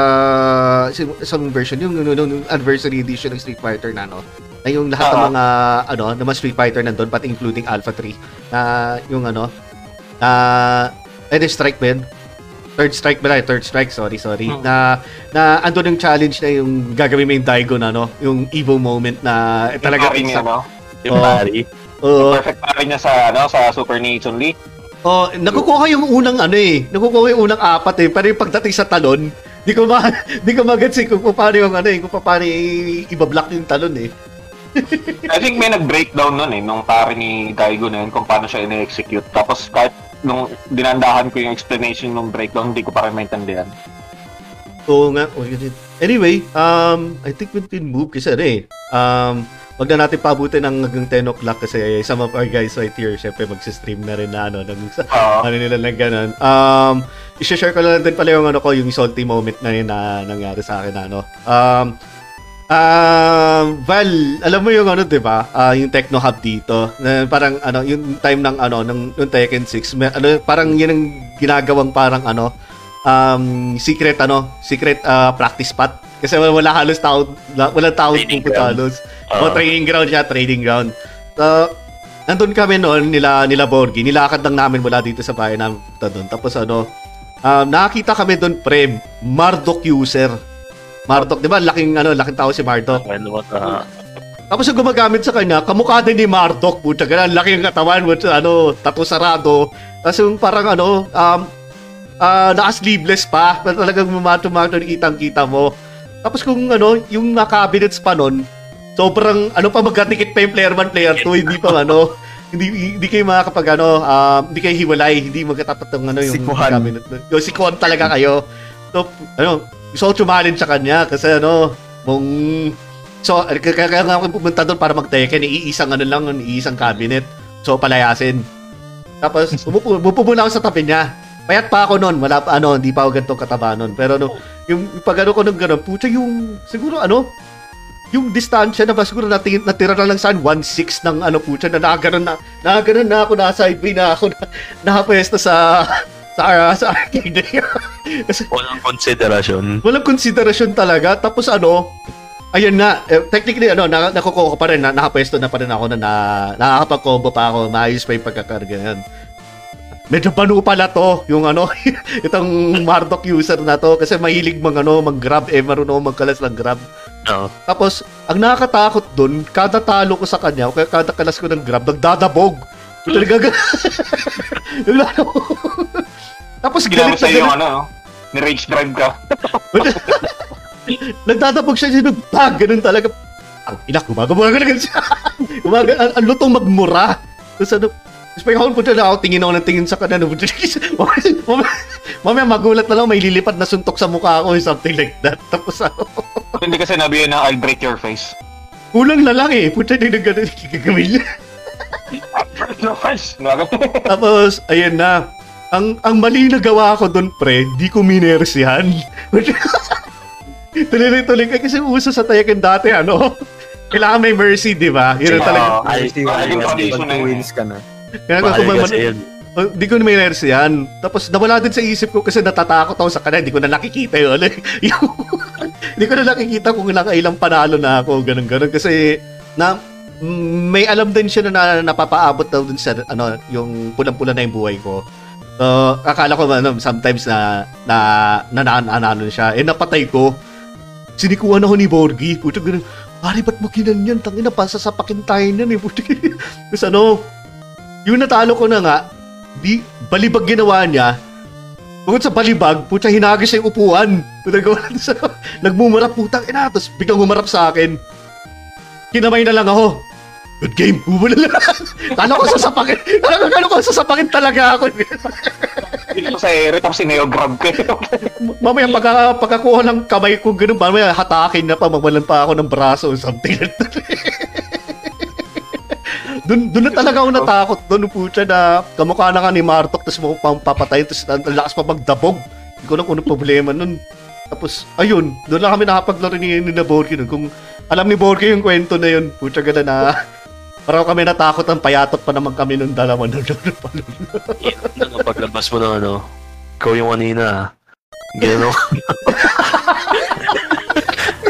sa- isang version, yung, yung, yung anniversary edition ng Street Fighter na ano, na yung lahat ng Oo. mga, ano, ng mga Street Fighter nandun, but including Alpha 3, na yung ano, na, eh, strike ba yun? Third strike ba na? Third strike, sorry, sorry. Hmm. Na, na andun yung challenge na yung gagawin mo yung Daigo na, no? Yung evil moment na eh, talaga Yung pari niya, no? Yung Oo. pari. Oo. Perfect pari niya sa, ano, sa Super ni Chun-Li. Oh, nakukuha yung unang ano eh. Nakukuha yung unang apat eh. Pero yung pagdating sa talon, di ko ma di ko magets eh kung paano yung ano eh, kung paano ibablock yung talon eh. I think may nag-breakdown nun eh, nung pare ni Daigo na yun, kung paano siya ine-execute. Tapos kahit nung dinandahan ko yung explanation ng breakdown, hindi ko pa rin maintindihan. Oo nga. Oh. Anyway, um, I think we can move kasi ano eh. Um, wag na natin pabutin ng hanggang 10 o'clock kasi some of our guys right here, syempre magsi-stream na rin na ano, ng, sa, Oo. ano nila lang ganun. Um, i-share ko lang din pala yung ano ko, yung salty moment na yun na nangyari sa akin na ano. Um, Um, Val, alam mo yung ano, 'di ba? Ah, yung Techno Hub dito. Na parang ano, yung time ng ano ng yung Tekken 6, may, ano, parang yun ang ginagawang parang ano, um, secret ano, secret ah, practice spot. Kasi wala, wala halos tao, wala, tao pupunta halos. o Oo. training ground siya, training ground. So, nandun kami noon nila nila Borgi, nilakad lang namin mula dito sa bahay namin doon. Tapos ano, um, nakakita kami doon pre, Marduk user. Marduk, 'di ba? Laking ano, laking tao si Marduk. Ano, ah, Tapos yung gumagamit sa kanya, kamukha din ni Marduk, puta ganun, laki ng katawan, with, ano, tattoo sarado. Tapos yung parang ano, um, ah naka-sleeveless pa, na talagang mato-mato kitang-kita mo. Tapos kung ano, yung mga cabinets pa nun, sobrang ano pa magkatikit pa yung player 1, player 2, hindi pa ano, hindi hindi kayo makakapag ano, ah, hindi kayo hiwalay, hindi magkatapat ng ano yung Sikuhan. cabinet. Yung sikuhan talaga kayo. So, ano, gusto ko challenge sa kanya kasi ano, mong So, kaya, kaya nga ako pumunta doon para mag-Tekken, iisang ano lang, iisang cabinet. So, palayasin. Tapos, umupo, umupo muna ako sa tabi niya. Payat pa ako noon, wala pa, ano, hindi pa ako ganitong kataba noon. Pero ano, yung yung pag ano ko nung gano'n, pucha yung, siguro ano, yung distansya na ba siguro natin, natira na lang saan, 1-6 ng ano pucha na nakaganon na, nakaganon na ako, nasa sideway na ako, na, nakapwesto sa, sa, sa arcade. Kasi Walang konsiderasyon. walang konsiderasyon talaga. Tapos ano, ayun na, eh, technically ano, na, nakukuha ko pa rin, na, nakapwesto na pa rin ako na, na nakakapag-combo pa ako, maayos pa yung pagkakarga yan. Medyo panu pala to, yung ano, itong Marduk user na to, kasi mahilig mag, ano, mag-grab, eh, marunong magkalas ng grab. Oo. Tapos, ang nakakatakot dun, kada talo ko sa kanya, o kaya kada kalas ko ng grab, nagdadabog. Talaga, Tapos Ginamit galit na sa'yo yung galit. ano, no? Ni-rage drive ka. Nagdadabog siya siya bag, ganun talaga. Ang ina, gumagawa ka na ganun siya. Gumaga, ang, ang lutong magmura. Tapos ano, tapos pag ako punta na ako, tingin ako ng tingin sa kanan. mamaya, magulat na lang, may lilipad na suntok sa mukha ako, something like that. Tapos ako, Hindi kasi nabi na I'll break your face. kulang na lang eh. Punta na yung ganun, gagawin niya. break your face! Nagag- Tapos, ayun na. Ang ang mali na gawa ko doon, pre, di ko minersihan. Tuloy-tuloy ka kasi uso sa Tekken dati, ano? Kailangan may mercy, di ba? Yun ang talaga. Mercy, wins ka na. Kaya kung kasi yun. Oh, di ko na may yan. Tapos nawala din sa isip ko kasi natatakot ako sa kanya. Hindi ko na nakikita yun. Yung- Hindi ko na nakikita kung ilang, ilang panalo na ako. Ganun, ganun. Kasi na, mm, may alam din siya na, na napapaabot daw dun sa ano, yung pulang-pula na yung buhay ko. So, akala ko ano, sometimes na na nananalo siya. Eh, napatay ko. Sinikuhan ako ni Borgi. Puto, ganun. Pare, ba't mo kinanyan? Tangina, pasasapakin tayo niyan eh. Puto. Tapos ano, yung natalo ko na nga, di, balibag ginawa niya. Bukod sa balibag, putya hinagis yung upuan. Putya gawa na sa, nagmumarap putang ina. Tapos biglang humarap sa akin. Kinamay na lang ako. Good game. Bumula lang. Kala ko sasapakin. Kala ko, kala ko sasapakin talaga ako. Sa ere, tapos sineo-grab ko. mamaya pagka, pagkakuha ng kamay ko, ganun, mamaya hatakin na pa, mamalan pa ako ng braso or something like that. Doon doon na talaga ako natakot doon putya na kamukha na ka ni Martok tapos mo pang papatayin tapos ang lakas pa magdabog. Hindi ko na kung ano problema nun. Tapos ayun, doon lang kami nakapaglaro ni, ni na Borgi nun. Kung alam ni Borgi yung kwento na yun, putya ganda na parang kami natakot ang payatot pa naman kami nung dalawa nun. Ano, paglabas mo ng ano, ikaw yung kanina. ah. Gano,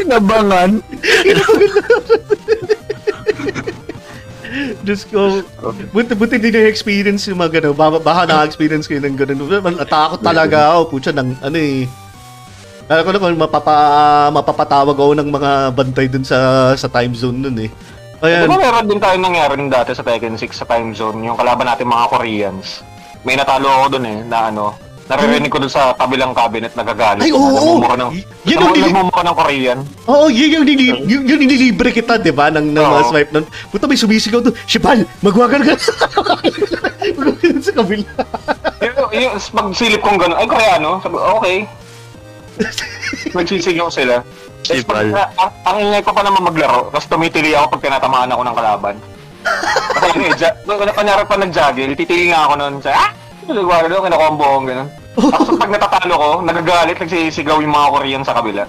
Inabangan. Diyos ko, buti, buti din yung experience yung mga gano'n. Baka, baka na-experience kayo ng gano'n. Natakot talaga ako. Pucha, ng ano eh. Kala ko naman, mapapa, mapapatawag ako ng mga bantay dun sa sa time zone nun eh. Ayan. ba meron din tayo nangyari nung dati sa Tekken 6 sa time zone, yung kalaban natin mga Koreans. May natalo ako dun eh, na ano, naririnig ko dun sa kabilang cabinet nagagalit. Ay, oo! Nagmumura ng, yun yung nili- ng Korean. Oo, yun yung, nili, yun, yun yung nililibre kita, di ba? Ng, ng mga Oo. swipe nun. Puta, may sumisigaw doon. Shibal, magwagan ka. Magwagan sa kabila. yung, yung, pag silip kong gano'n, ay Koreano, sabi, okay. Nagsisigaw sila. Sibal. pag, ang, ang ingay ko pa naman maglaro, tapos tumitili ako pag tinatamaan ako ng kalaban. Kasi ano eh, ja- kung kanyari pa nag-juggle, titili nga ako nun sa, ah, nagwala doon, kinakombo akong gano'n. Tapos pag natatalo ko, nagagalit, nagsisigaw yung mga Korean sa kabila.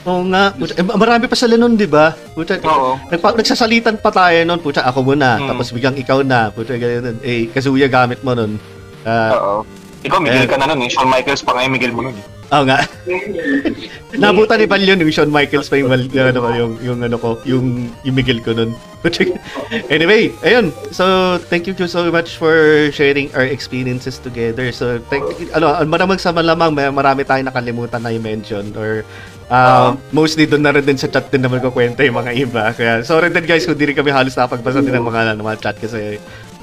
Oo nga. Puta, eh, marami pa sila nun, di ba? Puta, Oo. Nagpa- nagsasalitan pa tayo nun. Puta, ako muna. Hmm. Tapos biglang ikaw na. Puta, ganyan. Eh, kasuya gamit mo nun. Ah, Oo. Ikaw, Miguel Eh. ka na nun eh. Shawn Michaels pa nga yung Miguel mo nun eh. Oo nga. Nabutan ni Val yun, yung Shawn Michaels pa yung, yung, ano, yung, yung, ano ko, yung, yung Miguel ko nun. anyway, ayun. So, thank you so much for sharing our experiences together. So, thank ano, maraming sa malamang, may marami tayong nakalimutan na i-mention or uh, mostly doon na rin din sa chat din naman ko kwenta yung mga iba. Kaya, sorry din guys kung di rin kami halos nakapagbasa din ng mga, ng mga chat kasi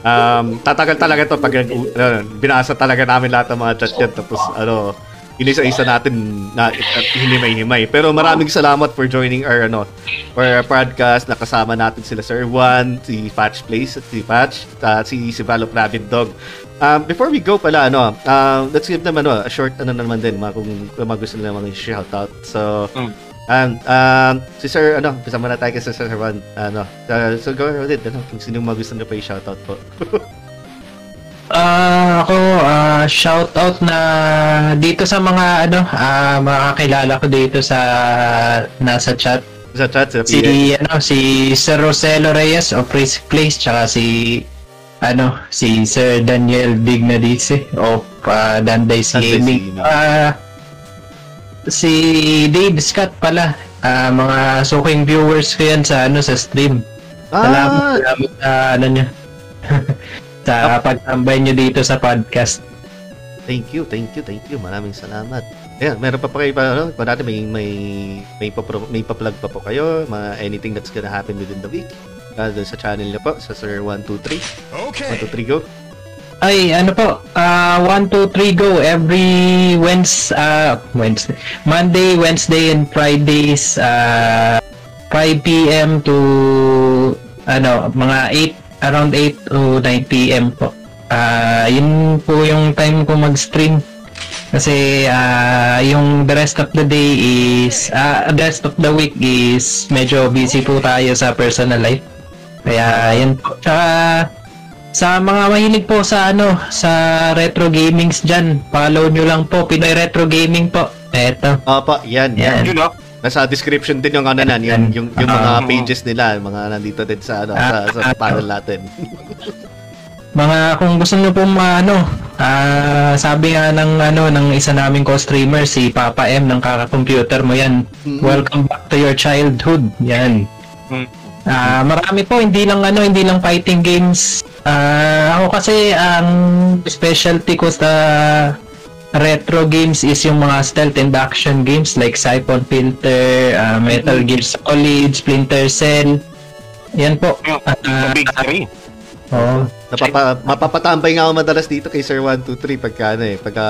Um, tatagal talaga to pag uh, binasa talaga namin lahat ng mga chat yan. Tapos, ano, inisa-isa natin na at hinimay-himay. Pero maraming salamat for joining our ano for our podcast. Nakasama natin sila Sir Juan, si Patch Place, si Patch, uh, si si Valop Rabbit Dog. Um, before we go pala, ano, uh, let's give them ano, a short ano naman din, mga, kung, kung gusto nila mga shoutout. So, Mm. um, um, si Sir, ano, kasama na tayo kay Sir Juan, ano, uh, so go ahead, ano, kung sino mga gusto nila pa i-shoutout po. Ah, ako ah, shout out na dito sa mga ano, ah makakilala ko dito sa nasa chat. Sa chat, sa Si PA. ano, si Sir Roselo Reyes of Risk Place tsaka si ano, si Sir Daniel Dignadice of uh, Dandays Gaming. Ah, si Dave Scott pala. Ah, mga suking viewers ko yan sa ano sa stream. Salamat, Ah, salamat sa ano niya. sa pagtambay niyo dito sa podcast. Thank you, thank you, thank you. Maraming salamat. Ayan, meron pa pa kayo pa, ano, pa natin may may may pa may pa-plug pa po kayo, mga anything that's gonna happen within the week. Uh, sa channel niyo po, sa Sir 123. Okay. 123 go. Ay, ano po, ah 1, 2, 3, go. Every Wednesday, ah Wednesday, Monday, Wednesday, and Fridays, ah 5 p.m. to, ano, mga 8, around 8 to 9 p.m. po. Ah yun po yung time ko mag-stream. Kasi ah yung the rest of the day is, ah the rest of the week is medyo busy po tayo sa personal life. Kaya yan po. Tsaka, sa mga mahilig po sa ano, sa retro gamings dyan, follow nyo lang po, Pinoy Retro Gaming po. Eto. Opo, yan, yan. Yan. Yun, no? Nasa description din yung ano nan, yung yung, yung mga Ah. pages nila, mga nandito din sa ano, sa, sa Ah. panel natin. Mga kung gusto nyo po ano, ah sabi nga ng ano ng isa naming co-streamer si Papa M ng kaka-computer mo yan. Mhm. Welcome back to your childhood. Yan. Mm. Ah, marami po hindi lang ano, hindi lang fighting games. Ah, ako kasi ang specialty ko sa retro games is yung mga stealth and action games like Siphon Filter, ah, Metal Gear Solid, Splinter Cell. Yan po. Ah, the big three. oh. Napapa, mapapatambay nga ako madalas dito kay Sir 123 pagka ano eh, pagka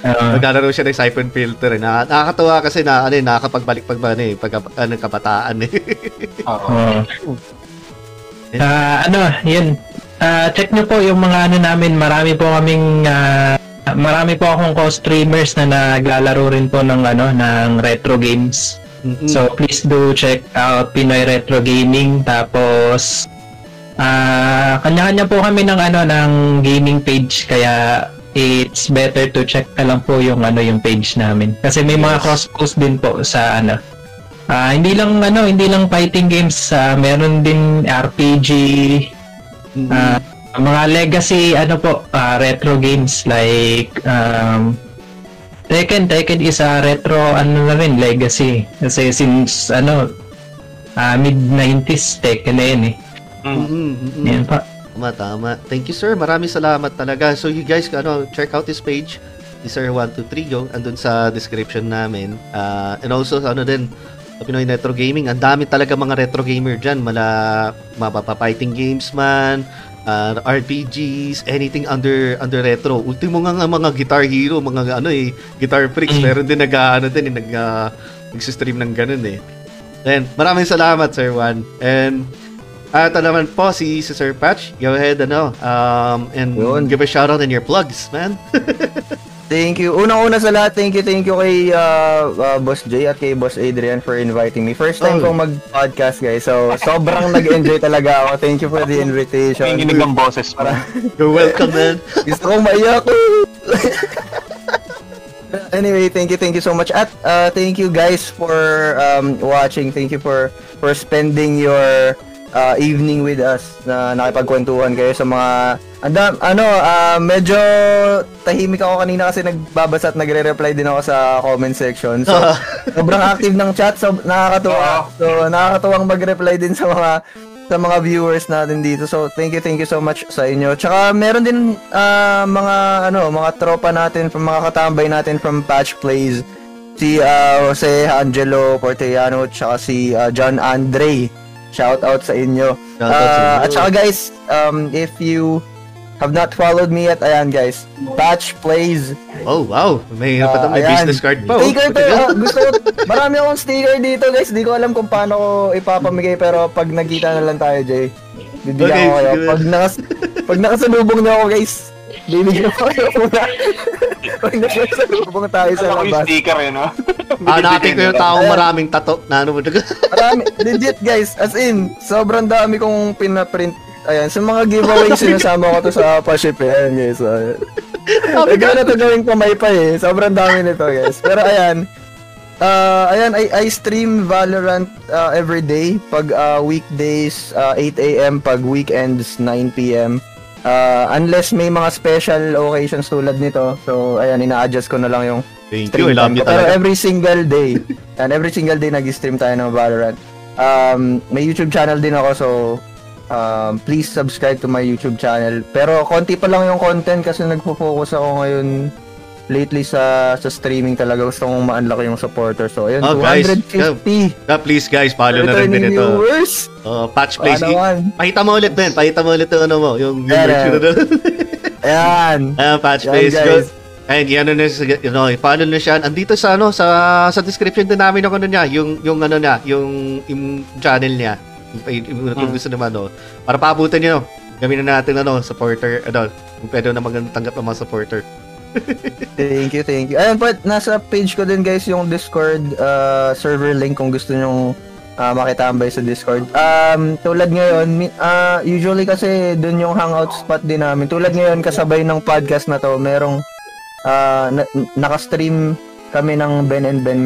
Ah, Naglalaro siya ng siphon filter eh. Na, nakakatuwa kasi na ano eh, nakakapagbalik pag ano eh, pag ano, kabataan eh. Oo. Ah, ano, yun. Ah, check nyo po yung mga ano namin. Marami po kaming ah, marami po akong co-streamers na naglalaro rin po ng ano ng retro games. Mm-mm. So please do check out Pinoy Retro Gaming tapos ah kanya-kanya po kami ng ano ng gaming page kaya it's better to check na lang po yung ano yung page namin kasi may mga Yes. cross post din po sa ano Ah, hindi lang ano, hindi lang fighting games, ah, meron din RPG, Mm-mm. ah, mga legacy ano po, ah, retro games like um Tekken, Tekken is a retro ano na rin legacy kasi since ano ah, mid 90s Tekken na yun eh. Mm-mm, mm-mm. Yan pa. Tama, tama. Thank you, sir. Maraming salamat talaga. So, you guys, ano, check out this page. Si Sir 123 Go. Andun sa description namin. Ah, and also, ano din, sa Pinoy Retro Gaming. Ang dami talaga mga retro gamer dyan. Mala, mapapa-fighting games man, ah, RPGs, anything under under retro. Ultimo nga nga mga Guitar Hero, mga ano eh, Guitar Freaks. Mm. Meron din nag, ano din, eh, nag, ah, nag-stream ng ganun eh. And maraming salamat, Sir Juan. And at naman po si, si Sir Patch, go ahead ano, um, and Yun. give a shout out in your plugs, man. Thank you. Unang-una sa lahat, thank you, thank you kay uh, uh, Boss Jay at kay Boss Adrian for inviting me. First time Oh. kong mag-podcast, guys. So, sobrang nag-enjoy talaga ako. Thank you for the invitation. Yung ginig ng boses mo. You're welcome, man. Gusto kong maiyak. anyway, thank you, thank you so much. At uh, thank you guys for um, watching. Thank you for for spending your uh, evening with us na nakipagkwentuhan kayo sa mga anda, ano, ah, medyo tahimik ako kanina kasi nagbabasa at nagre-reply din ako sa comment section. So, sobrang active ng chat, so nakakatuwa. So, nakakatuwang mag-reply din sa mga sa mga viewers natin dito. So, thank you, thank you so much sa inyo. Tsaka, meron din ah, mga, ano, mga tropa natin, from mga katambay natin from Patch Plays. Si ah, Jose Angelo Portellano, tsaka si ah, John Andre. Shout out sa inyo. Shout out sa Ah, inyo. at saka guys, um, if you have not followed me yet, ayan guys, Patch Plays. Oh, wow. May, Ah, uh, may ayan. business card pa. oh. Sticker to, ah, gusto ko, marami akong sticker dito guys, di ko alam kung paano ko ipapamigay, pero pag nagkita na lang tayo, Jay, bibigyan Okay, ko kayo. Pag, nakas, pag nakasalubong niyo ako guys, ko kayo muna. pag nakasalubong tayo sa Alam ko yung labas. sticker eh, no? Ah, nakati ko yung taong maraming tato na ano mo. Marami, legit guys, as in, sobrang dami kong pinaprint. Ayan, sa mga giveaway, sinasama ko to sa pa-ship eh. Ayan guys, ayan. Ikaw na to gawing pamaypay eh. Sobrang dami nito guys. Pero ayan, uh, ayan, I, I stream Valorant uh, every day. Pag uh, weekdays, uh, 8 a.m. Pag weekends, 9 p.m. Uh, unless may mga special occasions tulad nito. So, ayan, ina-adjust ko na lang yung Thank you. Stream love time you ko. Pero every single day, and every single day nag-stream tayo ng Valorant. Um, may YouTube channel din ako, so um, please subscribe to my YouTube channel. Pero konti pa lang yung content kasi nagpo-focus ako ngayon lately sa sa streaming talaga. Gusto kong ma-unlock yung supporter. So, ayun, Oh, guys, 250 Ah, please guys, follow na rin din ito. viewers. Oh, patch plays. Ano man. Pakita mo ulit din. Pakita mo ulit yung ano mo. Yung, yung Ayan, merch mo doon. Ayan. Ah, patch plays. guys. And yan na sa you know, follow na siya. Andito sa ano sa sa description din namin ng ano niya, yung yung ano niya, yung, yung channel niya. Yung, yung, kung gusto naman no. Para paabutan niyo. Gawin na natin ano, supporter, ano, kung pwede na magtanggap ng mga supporter. Thank you, thank you. Ayun, but nasa page ko din guys yung Discord uh, server link kung gusto nyo uh, makitambay sa Discord. Um, tulad ngayon, ah, usually kasi dun yung hangout spot din namin. Tulad ngayon, kasabay ng podcast na to, merong uh, na- naka-stream kami ng Ben and Ben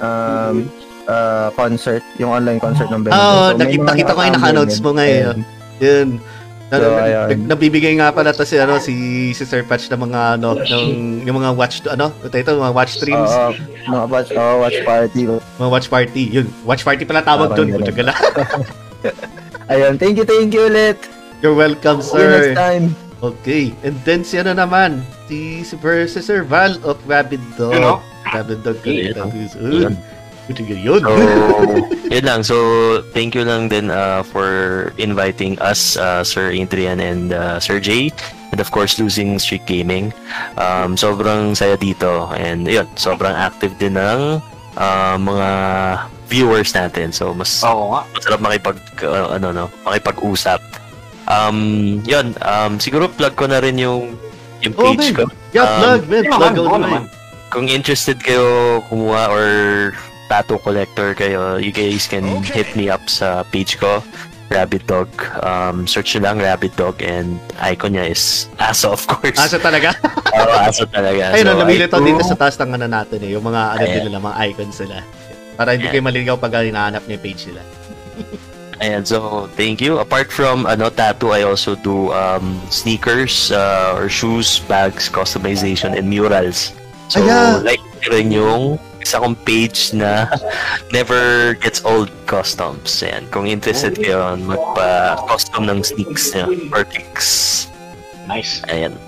um, uh, concert, yung online concert ng Ben. Oo, So, may nakita mga kita ko yung din. mo ngayon. Yun. Na, So, na- ayun. nabibigay nga pala to si ano si si Sir Patch ng mga ano ng yung mga watch ano ito ito mga watch streams Oo, mga watch, oh, watch party. mga watch party yun watch party pala tawag doon ka lang. Ayun, thank you, thank you ulit. you're welcome See you sir next time. okay and then si ano naman si si si Sir Val of Rabid Dog You know? Rabid Dog Yeah. yun yun yun So, yun lang. So, thank you lang din uh, for inviting us, uh, Sir Adrian and uh, Sir Jay. And of course, Losing Streak Gaming. Um, sobrang saya dito. And yun, sobrang active din ng uh, mga viewers natin. So, mas Oo nga. masarap makipag, uh, ano, no, makipag-usap. Um, yun, um, siguro plug ko na rin yung, yung Oh, page man. ko. yeah Um, plug man plug oo naman naman. Kung interested kayo kumuha or tattoo collector kayo, you guys can hit me up sa page ko, Rabbit Dog. Um, search nyo lang Rabbit Dog and icon niya is Aso of course. asa talaga Oo, Aso talaga. ayun So, so, namilitaw I- dito sa taas ng ano natin eh yung mga ano nila mga icons nila para hindi Ayan. kayo maliligaw pag hinahanap niyo yung page nila Ayan, so thank you. Apart from ano tattoo, I also do um, sneakers uh, or shoes, bags, customization, and murals. So, Ayan. like rin yung isa kong page na never gets old customs. Ayan, kung interested kayo magpa-custom ng sneaks niya or kicks. Nice. Ayan.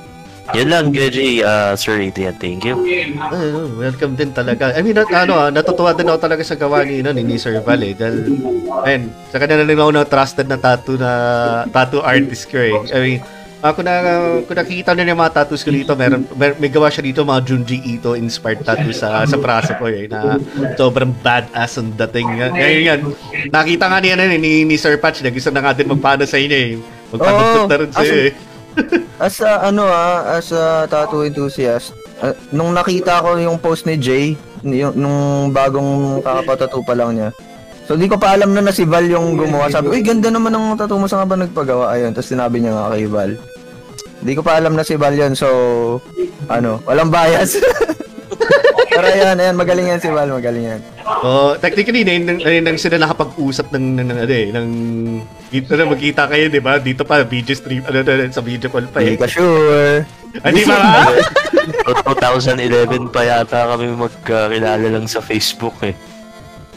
Yun lang, KJ, uh, Sir Adrian, thank you. Oh, welcome din talaga. I mean, nat- ano, ah, natutuwa din ako talaga sa gawa ni, ano, ni, ni Sir Val eh. Dahil, ayun, sa kanya na rin ako na trusted na tattoo na tattoo artist ko eh. I mean, ako na, kung nakikita nyo yung mga tattoos ko dito, meron, mer, may gawa siya dito mga Junji Ito inspired tattoo sa sa braso ko eh, na sobrang badass ang dating. Ngayon yan, nakita nga niya na eh, ni, ni Sir Patch, na gusto na nga din magpano sa inyo eh. Magpanagtot na rin sa'yo eh. As a, ano ah, as a tattoo enthusiast, ah, nung nakita ko yung post ni Jay, yung, nung bagong kakapatattoo pa lang niya, so di ko pa alam na na si Val yung gumawa. Sabi, uy, ganda naman ng tattoo mo, saan ka ba nagpagawa? Ayun, tapos sinabi niya nga kay Val. Di ko pa alam na si Val yun, so, ano, walang bias. Pero ayan, ayan, magaling yan si Val, magaling yan. Oh, technically na nang, nang sila nakapag-usap ng ng ng ano eh, ng dito na magkita kayo, 'di ba? Dito pa video stream ano na sa video call pa Hindi eh. ka sure. Ah, di ba? So, 2011 pa yata kami magkakilala lang sa Facebook eh.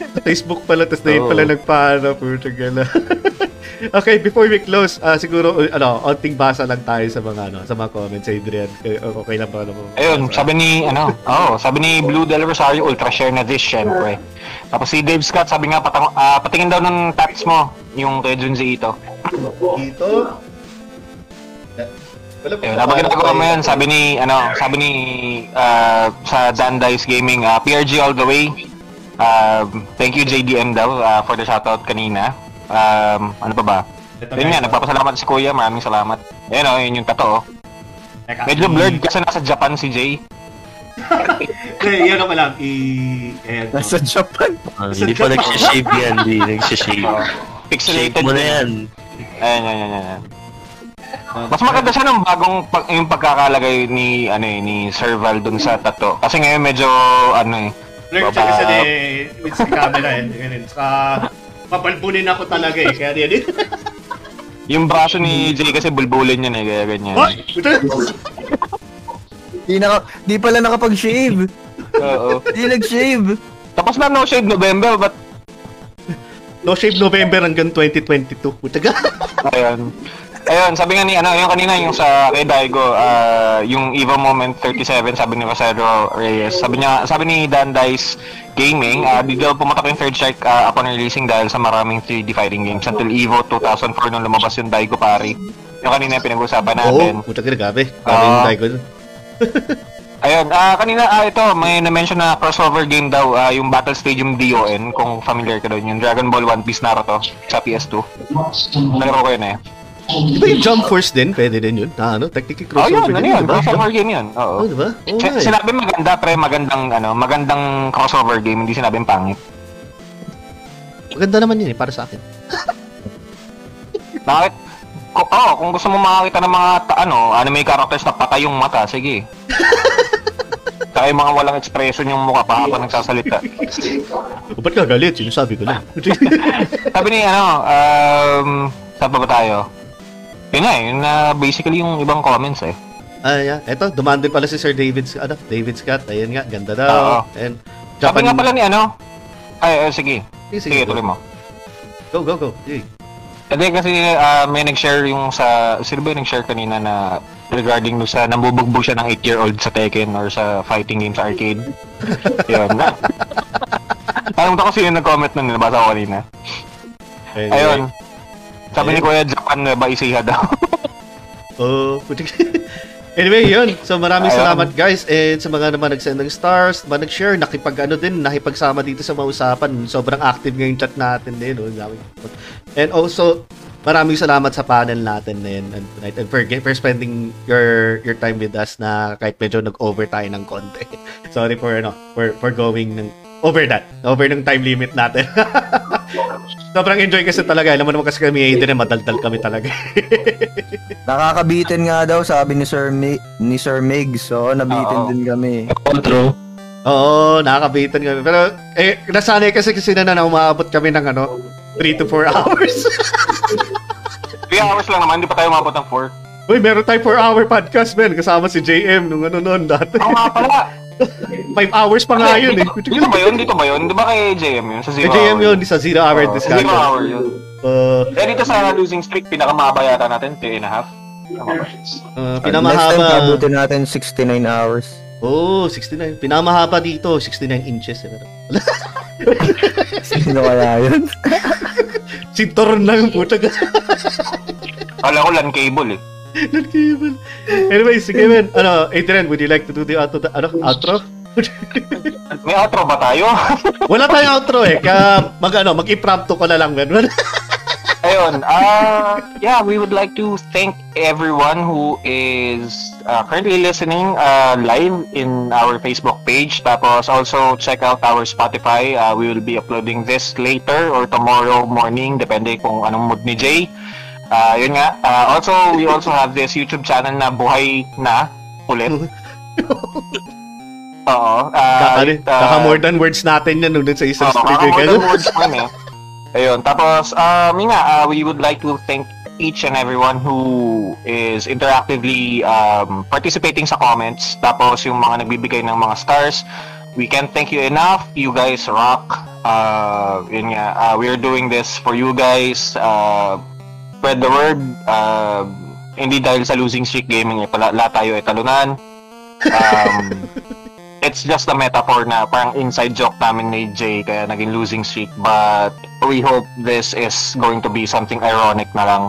Facebook pala, tapos na yun pala nagpaano, gala. okay, before we close, ah, siguro, uh, ano, onting basa lang tayo sa mga, ano, sa mga comments, Adrian. Okay, okay lang ba? Ano? Ayun, sabi ni, ano, oh, sabi ni Blue Del Rosario, ultra share na this, syempre. Tapos si Dave Scott, sabi nga, patang, ah, patingin daw ng tats mo, yung kay Junzi ito. Dito. Wala Ayun, habang ginagawa mo yan, sabi ni, ano, sabi ni, ah, sa Dan Dice Gaming, ah, PRG all the way. Um, thank you JDM daw ah, for the shoutout kanina. Um, ano pa ba? Yun nga, nagpapasalamat si Kuya, maraming salamat. Ayun o, yun yung tato. oh. Medyo blurred kasi nasa Japan si Jay. Eh, yun ako lang. I... Ayan. Nasa Japan. Ah, hindi pa nagsishave yan, hindi nagsishave. Uh, Shave pixelated. mo na yan. Ayan, yan, yan, yan, yan. Mas maganda siya ng bagong pag, yung pagkakalagay ni ano eh, ni Sir Val dun sa tato. Kasi ngayon medyo ano eh. Blurred siya kasi ni with sa camera eh. Ganun. Saka, papalbunin ako talaga eh. Kaya yan eh. Yung braso ni Jay kasi bulbulin yan eh, kaya ganyan. What? Di, naka, di pala nakapag-shave. Oo. Di nag-shave. Tapos na no shade November, but No Shave November hanggang 2022. Puta ga. Ayun. Sabi nga ni ano, yung kanina yung sa kay Daigo, ah, yung Evo Moment 37, sabi ni Rosero Reyes. Sabi niya, sabi ni Dan Dice Gaming, ah, di daw pumatak yung third strike ah, upon releasing dahil sa maraming 3D fighting games until Evo 2004 nung lumabas yung Daigo Pari. Yung kanina yung pinag-usapan natin. Oo, puta ga. Grabe. Grabe yung Ah. Daigo. Ayun, ah kanina ah ito, may na-mention na crossover game daw, ah, yung Battle Stadium DON, kung familiar ka doon, yung Dragon Ball One Piece Naruto sa PS2. Nalaro ko yun eh. Di ba yung Jump Force din? Pwede din yun. Na ano, technically Oh, yun, crossover ano din yun, di ba? crossover game yun. Oo. Oh, di ba? Oo Si- nga eh. sinabi maganda, pre, magandang, ano, magandang crossover game, hindi sinabing pangit. Maganda naman yun eh, para sa akin. Bakit? Kung, oh, kung gusto mo makakita ng mga, ta- ano, anime characters na patay yung mata, sige. Kaya yung mga walang expression yung mukha pa habang nagsasalita. O, ba't ka galit? Sinasabi ko lang. Sabi ni, ano, um, saan pa ba tayo? Yun nga, yun na basically yung ibang comments eh. Ah, yeah. Eto, dumaan din pala si Sir David, ano, David Scott. Ayun nga, ganda daw. Oo. And Sabi nga pala ni ano, ay, ay, sige, Sige, sige, sige, tuloy mo. Go, go, go. Sige. Hindi kasi ah, may nag-share yung sa, sino ba yung nag-share kanina na regarding do sa nambubugbog siya ng 8-year-old sa Tekken or sa fighting game sa arcade. Yun. Alam ko yung nag-comment nun, nabasa ko kanina. Anyway. Ayun. Sabi ni Ayun. Kuya Japan na ba isiha daw. Oh, putik. Anyway, yun. So maraming Ayun. salamat guys and sa mga naman nag-send ng stars, mga nag-share, nakipag ano din, nakipagsama dito sa mga usapan. Sobrang active ngayong chat natin din. Oh. And also, maraming salamat sa panel natin din and tonight and for, for spending your your time with us na kahit medyo nag-over tayo ng konti. Sorry for ano, for for going ng over that. Over ng time limit natin. Sobrang enjoy kasi talaga. Alam mo naman kasi kami Aiden, madaldal kami talaga. Nakakabitin nga daw, sabi ni Sir, Mi- ni Sir Mig. So, nabitin Oo. din kami. Outro. Oo, nakakabitan kami. Pero, eh, nasanay kasi kasi na na umaabot kami ng ano, 3 to 4 hours. 3 hours lang naman, hindi pa tayo umabot ng 4. Uy, meron tayo 4 hour podcast, man. Kasama si JM nung ano noon dati. Oo nga pala. 5 hours pa nga yun eh. Dito ba yun? Dito ba yun? Di ba kay JM yun? Sa zero JM hour yun, di sa zero hour Oo, discussion. Zero hour yun. Uh, Eh, dito sa losing streak, pinakamahaba yata natin, 3 and a half. Uh, Next time, pinamahaba. kabutin natin 69 hours. Oh, 69. Pinamahaba dito, 69 inches. Eh. Sino kaya yun? Sinturon lang yung puta. Kala ko LAN cable eh. Nag-cable. Anyway, sige man. Ano, Adrian, would you like to do the outro? Ano, outro? May outro ba tayo? Wala tayong outro eh. Kaya mag, ano, mag-impromptu ko na lang. Man. Ayun, uh, yeah, we would like to thank everyone who is uh, currently listening uh, live in our Facebook page. Tapos also check out our Spotify. Uh, we will be uploading this later or tomorrow morning, depende kung anong mood ni Jay. Uh, yun nga. Uh, also, we also have this YouTube channel na Buhay Na ulit. Oo. Uh, Kaka, it, uh, kaka more than words natin yan nung dun sa isang kaka more than words yun eh. Ayun, tapos, um, yun nga, uh, we would like to thank each and everyone who is interactively um, participating sa comments. Tapos, yung mga nagbibigay ng mga stars. we can't thank you enough. You guys rock. Uh, yun nga, uh, we're doing this for you guys. Uh, spread the word. Uh, hindi dahil sa losing streak gaming, eh, pala, lahat tayo ay talunan. Um, it's just a metaphor na parang inside joke namin ni Jay kaya naging losing streak but we hope this is going to be something ironic na lang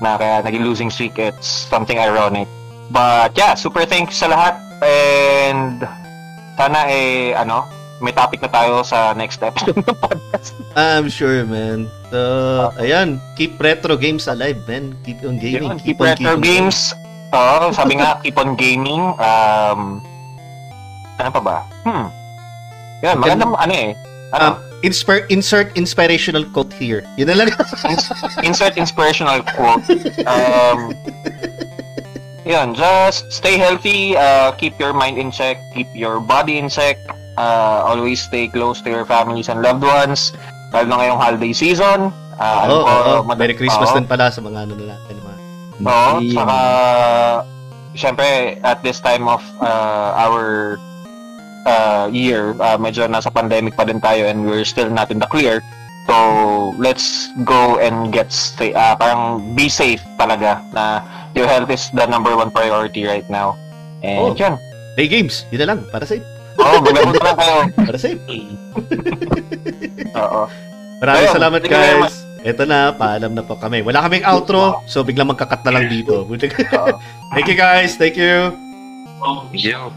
na kaya naging losing streak it's something ironic but yeah super thanks sa lahat and sana eh ano may topic na tayo sa next episode ng podcast I'm sure, man. So, ayan, keep retro games alive, man. Keep on gaming. Yun, keep on retro keeping games Oo, sabi nga, keep on gaming. Um, ano pa ba? Hmm. Yan, magandang ano eh. Ano? Um, Inspire, insert inspirational quote here. Yun na lang. insert inspirational quote. Um, yun, just stay healthy, uh, keep your mind in check, keep your body in check, uh, always stay close to your families and loved ones, lalo na ngayong holiday season. Uh, Oo, ano oo. madam- Merry Christmas oo. din pala sa mga ano na natin. Mga... Oo, saka, syempre, at this time of uh, our uh, year, uh, medyo nasa pandemic pa din tayo and we're still not in the clear. So, let's go and get stay, uh, parang be safe talaga na your health is the number one priority right now. And Oh. yun. Play games. Yun na lang. Para safe. Oo, oh, lang kayo. Para safe. Oo. Maraming Ayun, salamat, thank you very guys. Ito na, paalam na po kami. Wala kaming outro, so biglang magkakat na lang dito. Thank you, guys. Thank you. Yo.